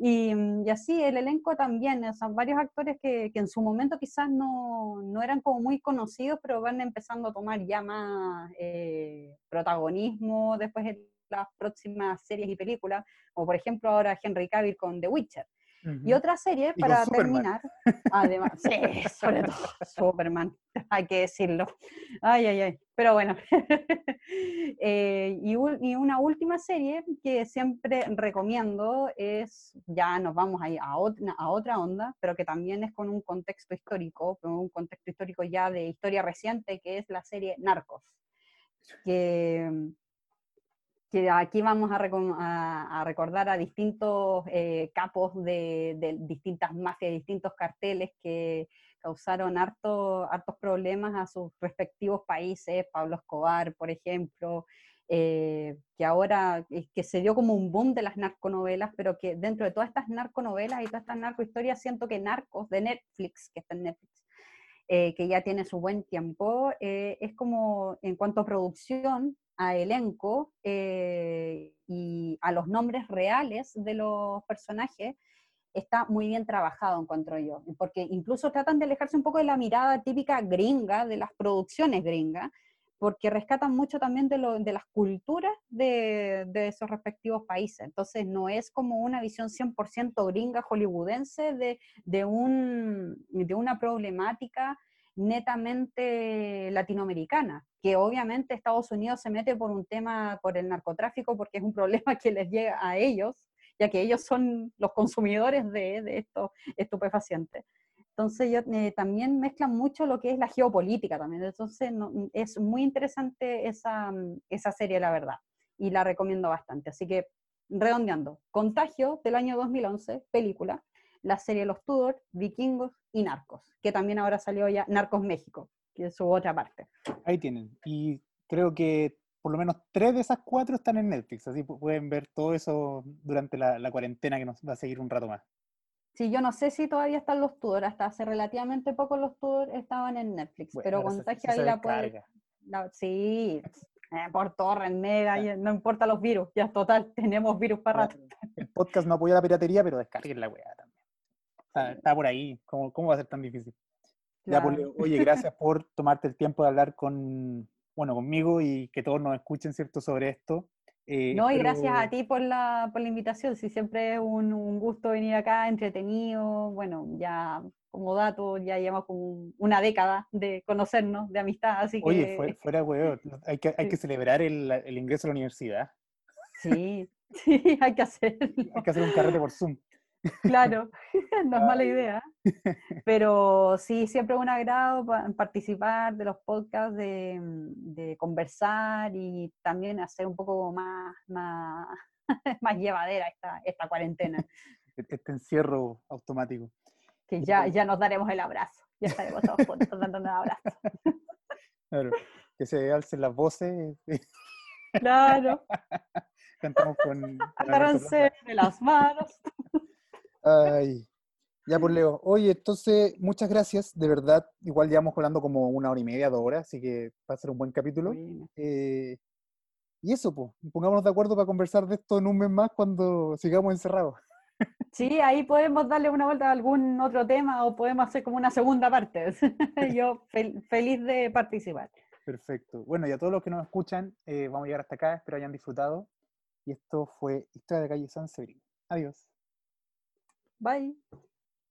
y, y, así el elenco también, son varios actores que, que en su momento quizás no, no, eran como muy conocidos, pero van empezando a tomar ya más eh, protagonismo después en las próximas series y películas, como por ejemplo ahora Henry Cavill con The Witcher. Y otra serie, para terminar, además, sí, sobre todo Superman, hay que decirlo. Ay, ay, ay. Pero bueno. eh, y, y, una última serie que siempre recomiendo es, ya nos vamos ahí a, otra, a otra onda, pero que también es con un contexto histórico, con un contexto histórico ya de historia reciente, que es la serie Narcos. Que aquí vamos a, recordar a distintos eh, capos de, de, distintas mafias, distintos carteles que causaron harto, hartos problemas a sus respectivos países, Pablo Escobar, por ejemplo, eh, que ahora que se dio como un boom de las narconovelas, pero que dentro de todas estas narconovelas y todas estas narcohistorias, siento que Narcos de Netflix, que está en Netflix, eh, que ya tiene su buen tiempo, es como en cuanto a producción, a elenco eh, y a los nombres reales de los personajes, está muy bien trabajado, encuentro yo, porque incluso tratan de alejarse un poco de la mirada típica gringa, de las producciones gringas, porque rescatan mucho también de, las culturas de, de, esos respectivos países. Entonces, no es como una visión 100% gringa hollywoodense de, de, un, de una problemática netamente latinoamericana, que obviamente Estados Unidos se mete por un tema, por el narcotráfico, porque es un problema que les llega a ellos, ya que ellos son los consumidores de, de estos estupefacientes. Entonces yo, eh, también mezclan mucho lo que es la geopolítica también. Entonces es muy interesante esa, esa serie, la verdad, y la recomiendo bastante. Así que redondeando, Contagio del año 2011, película, la serie Los Tudor, Vikingos y Narcos, que también ahora salió ya Narcos México, que es su otra parte. Ahí tienen. Y creo que por lo menos tres de esas cuatro están en Netflix, así pueden ver todo eso durante la, cuarentena que nos va a seguir un rato más. Sí, yo no sé si todavía están los Tudor, hasta hace relativamente poco los Tudor estaban en Netflix, pero Contagio ahí la puede... sí, eh, por torre, mega, no importa los virus, ya total, tenemos virus para rato. El podcast no apoya la piratería, pero descarguen la weá también. Está, por ahí, ¿Cómo, ¿cómo, va a ser tan difícil? Ya, pues, oye, gracias por tomarte el tiempo de hablar con, bueno, conmigo y que todos nos escuchen, ¿cierto?, sobre esto. Eh, no, y gracias a ti por la, por la invitación, sí, siempre es un, un, gusto venir acá, entretenido, bueno, ya como dato, ya llevamos como una década de conocernos, de amistad, así que... Oye, fuera, weón, hay que, hay que celebrar el, el, ingreso a la universidad. Sí, sí, hay que hacerlo. Hay que hacer un carrete por Zoom. Claro, no es mala idea. Pero sí, siempre es un agrado participar de los podcasts, de, de, conversar y también hacer un poco más, más, más llevadera esta, esta cuarentena. E-, este encierro automático. Que ya, ya nos daremos el abrazo, ya estaremos todos juntos dando un abrazo. Claro, que se alcen las voces. Claro. Cantamos con... Agárrense de las manos. Ay, ya por pues, Leo. Oye, entonces, muchas gracias, de verdad. Igual llevamos hablando como una hora y media, dos horas, así que va a ser un buen capítulo. Eh, y eso, pues, pongámonos de acuerdo para conversar de esto en un mes más cuando sigamos encerrados. Sí, ahí podemos darle una vuelta a algún otro tema o podemos hacer como una segunda parte. Yo feliz de participar. Perfecto. Bueno, y a todos los que nos escuchan, eh, vamos a llegar hasta acá. Espero hayan disfrutado. Y esto fue Historia de Calle San Severino. Adiós. Bye.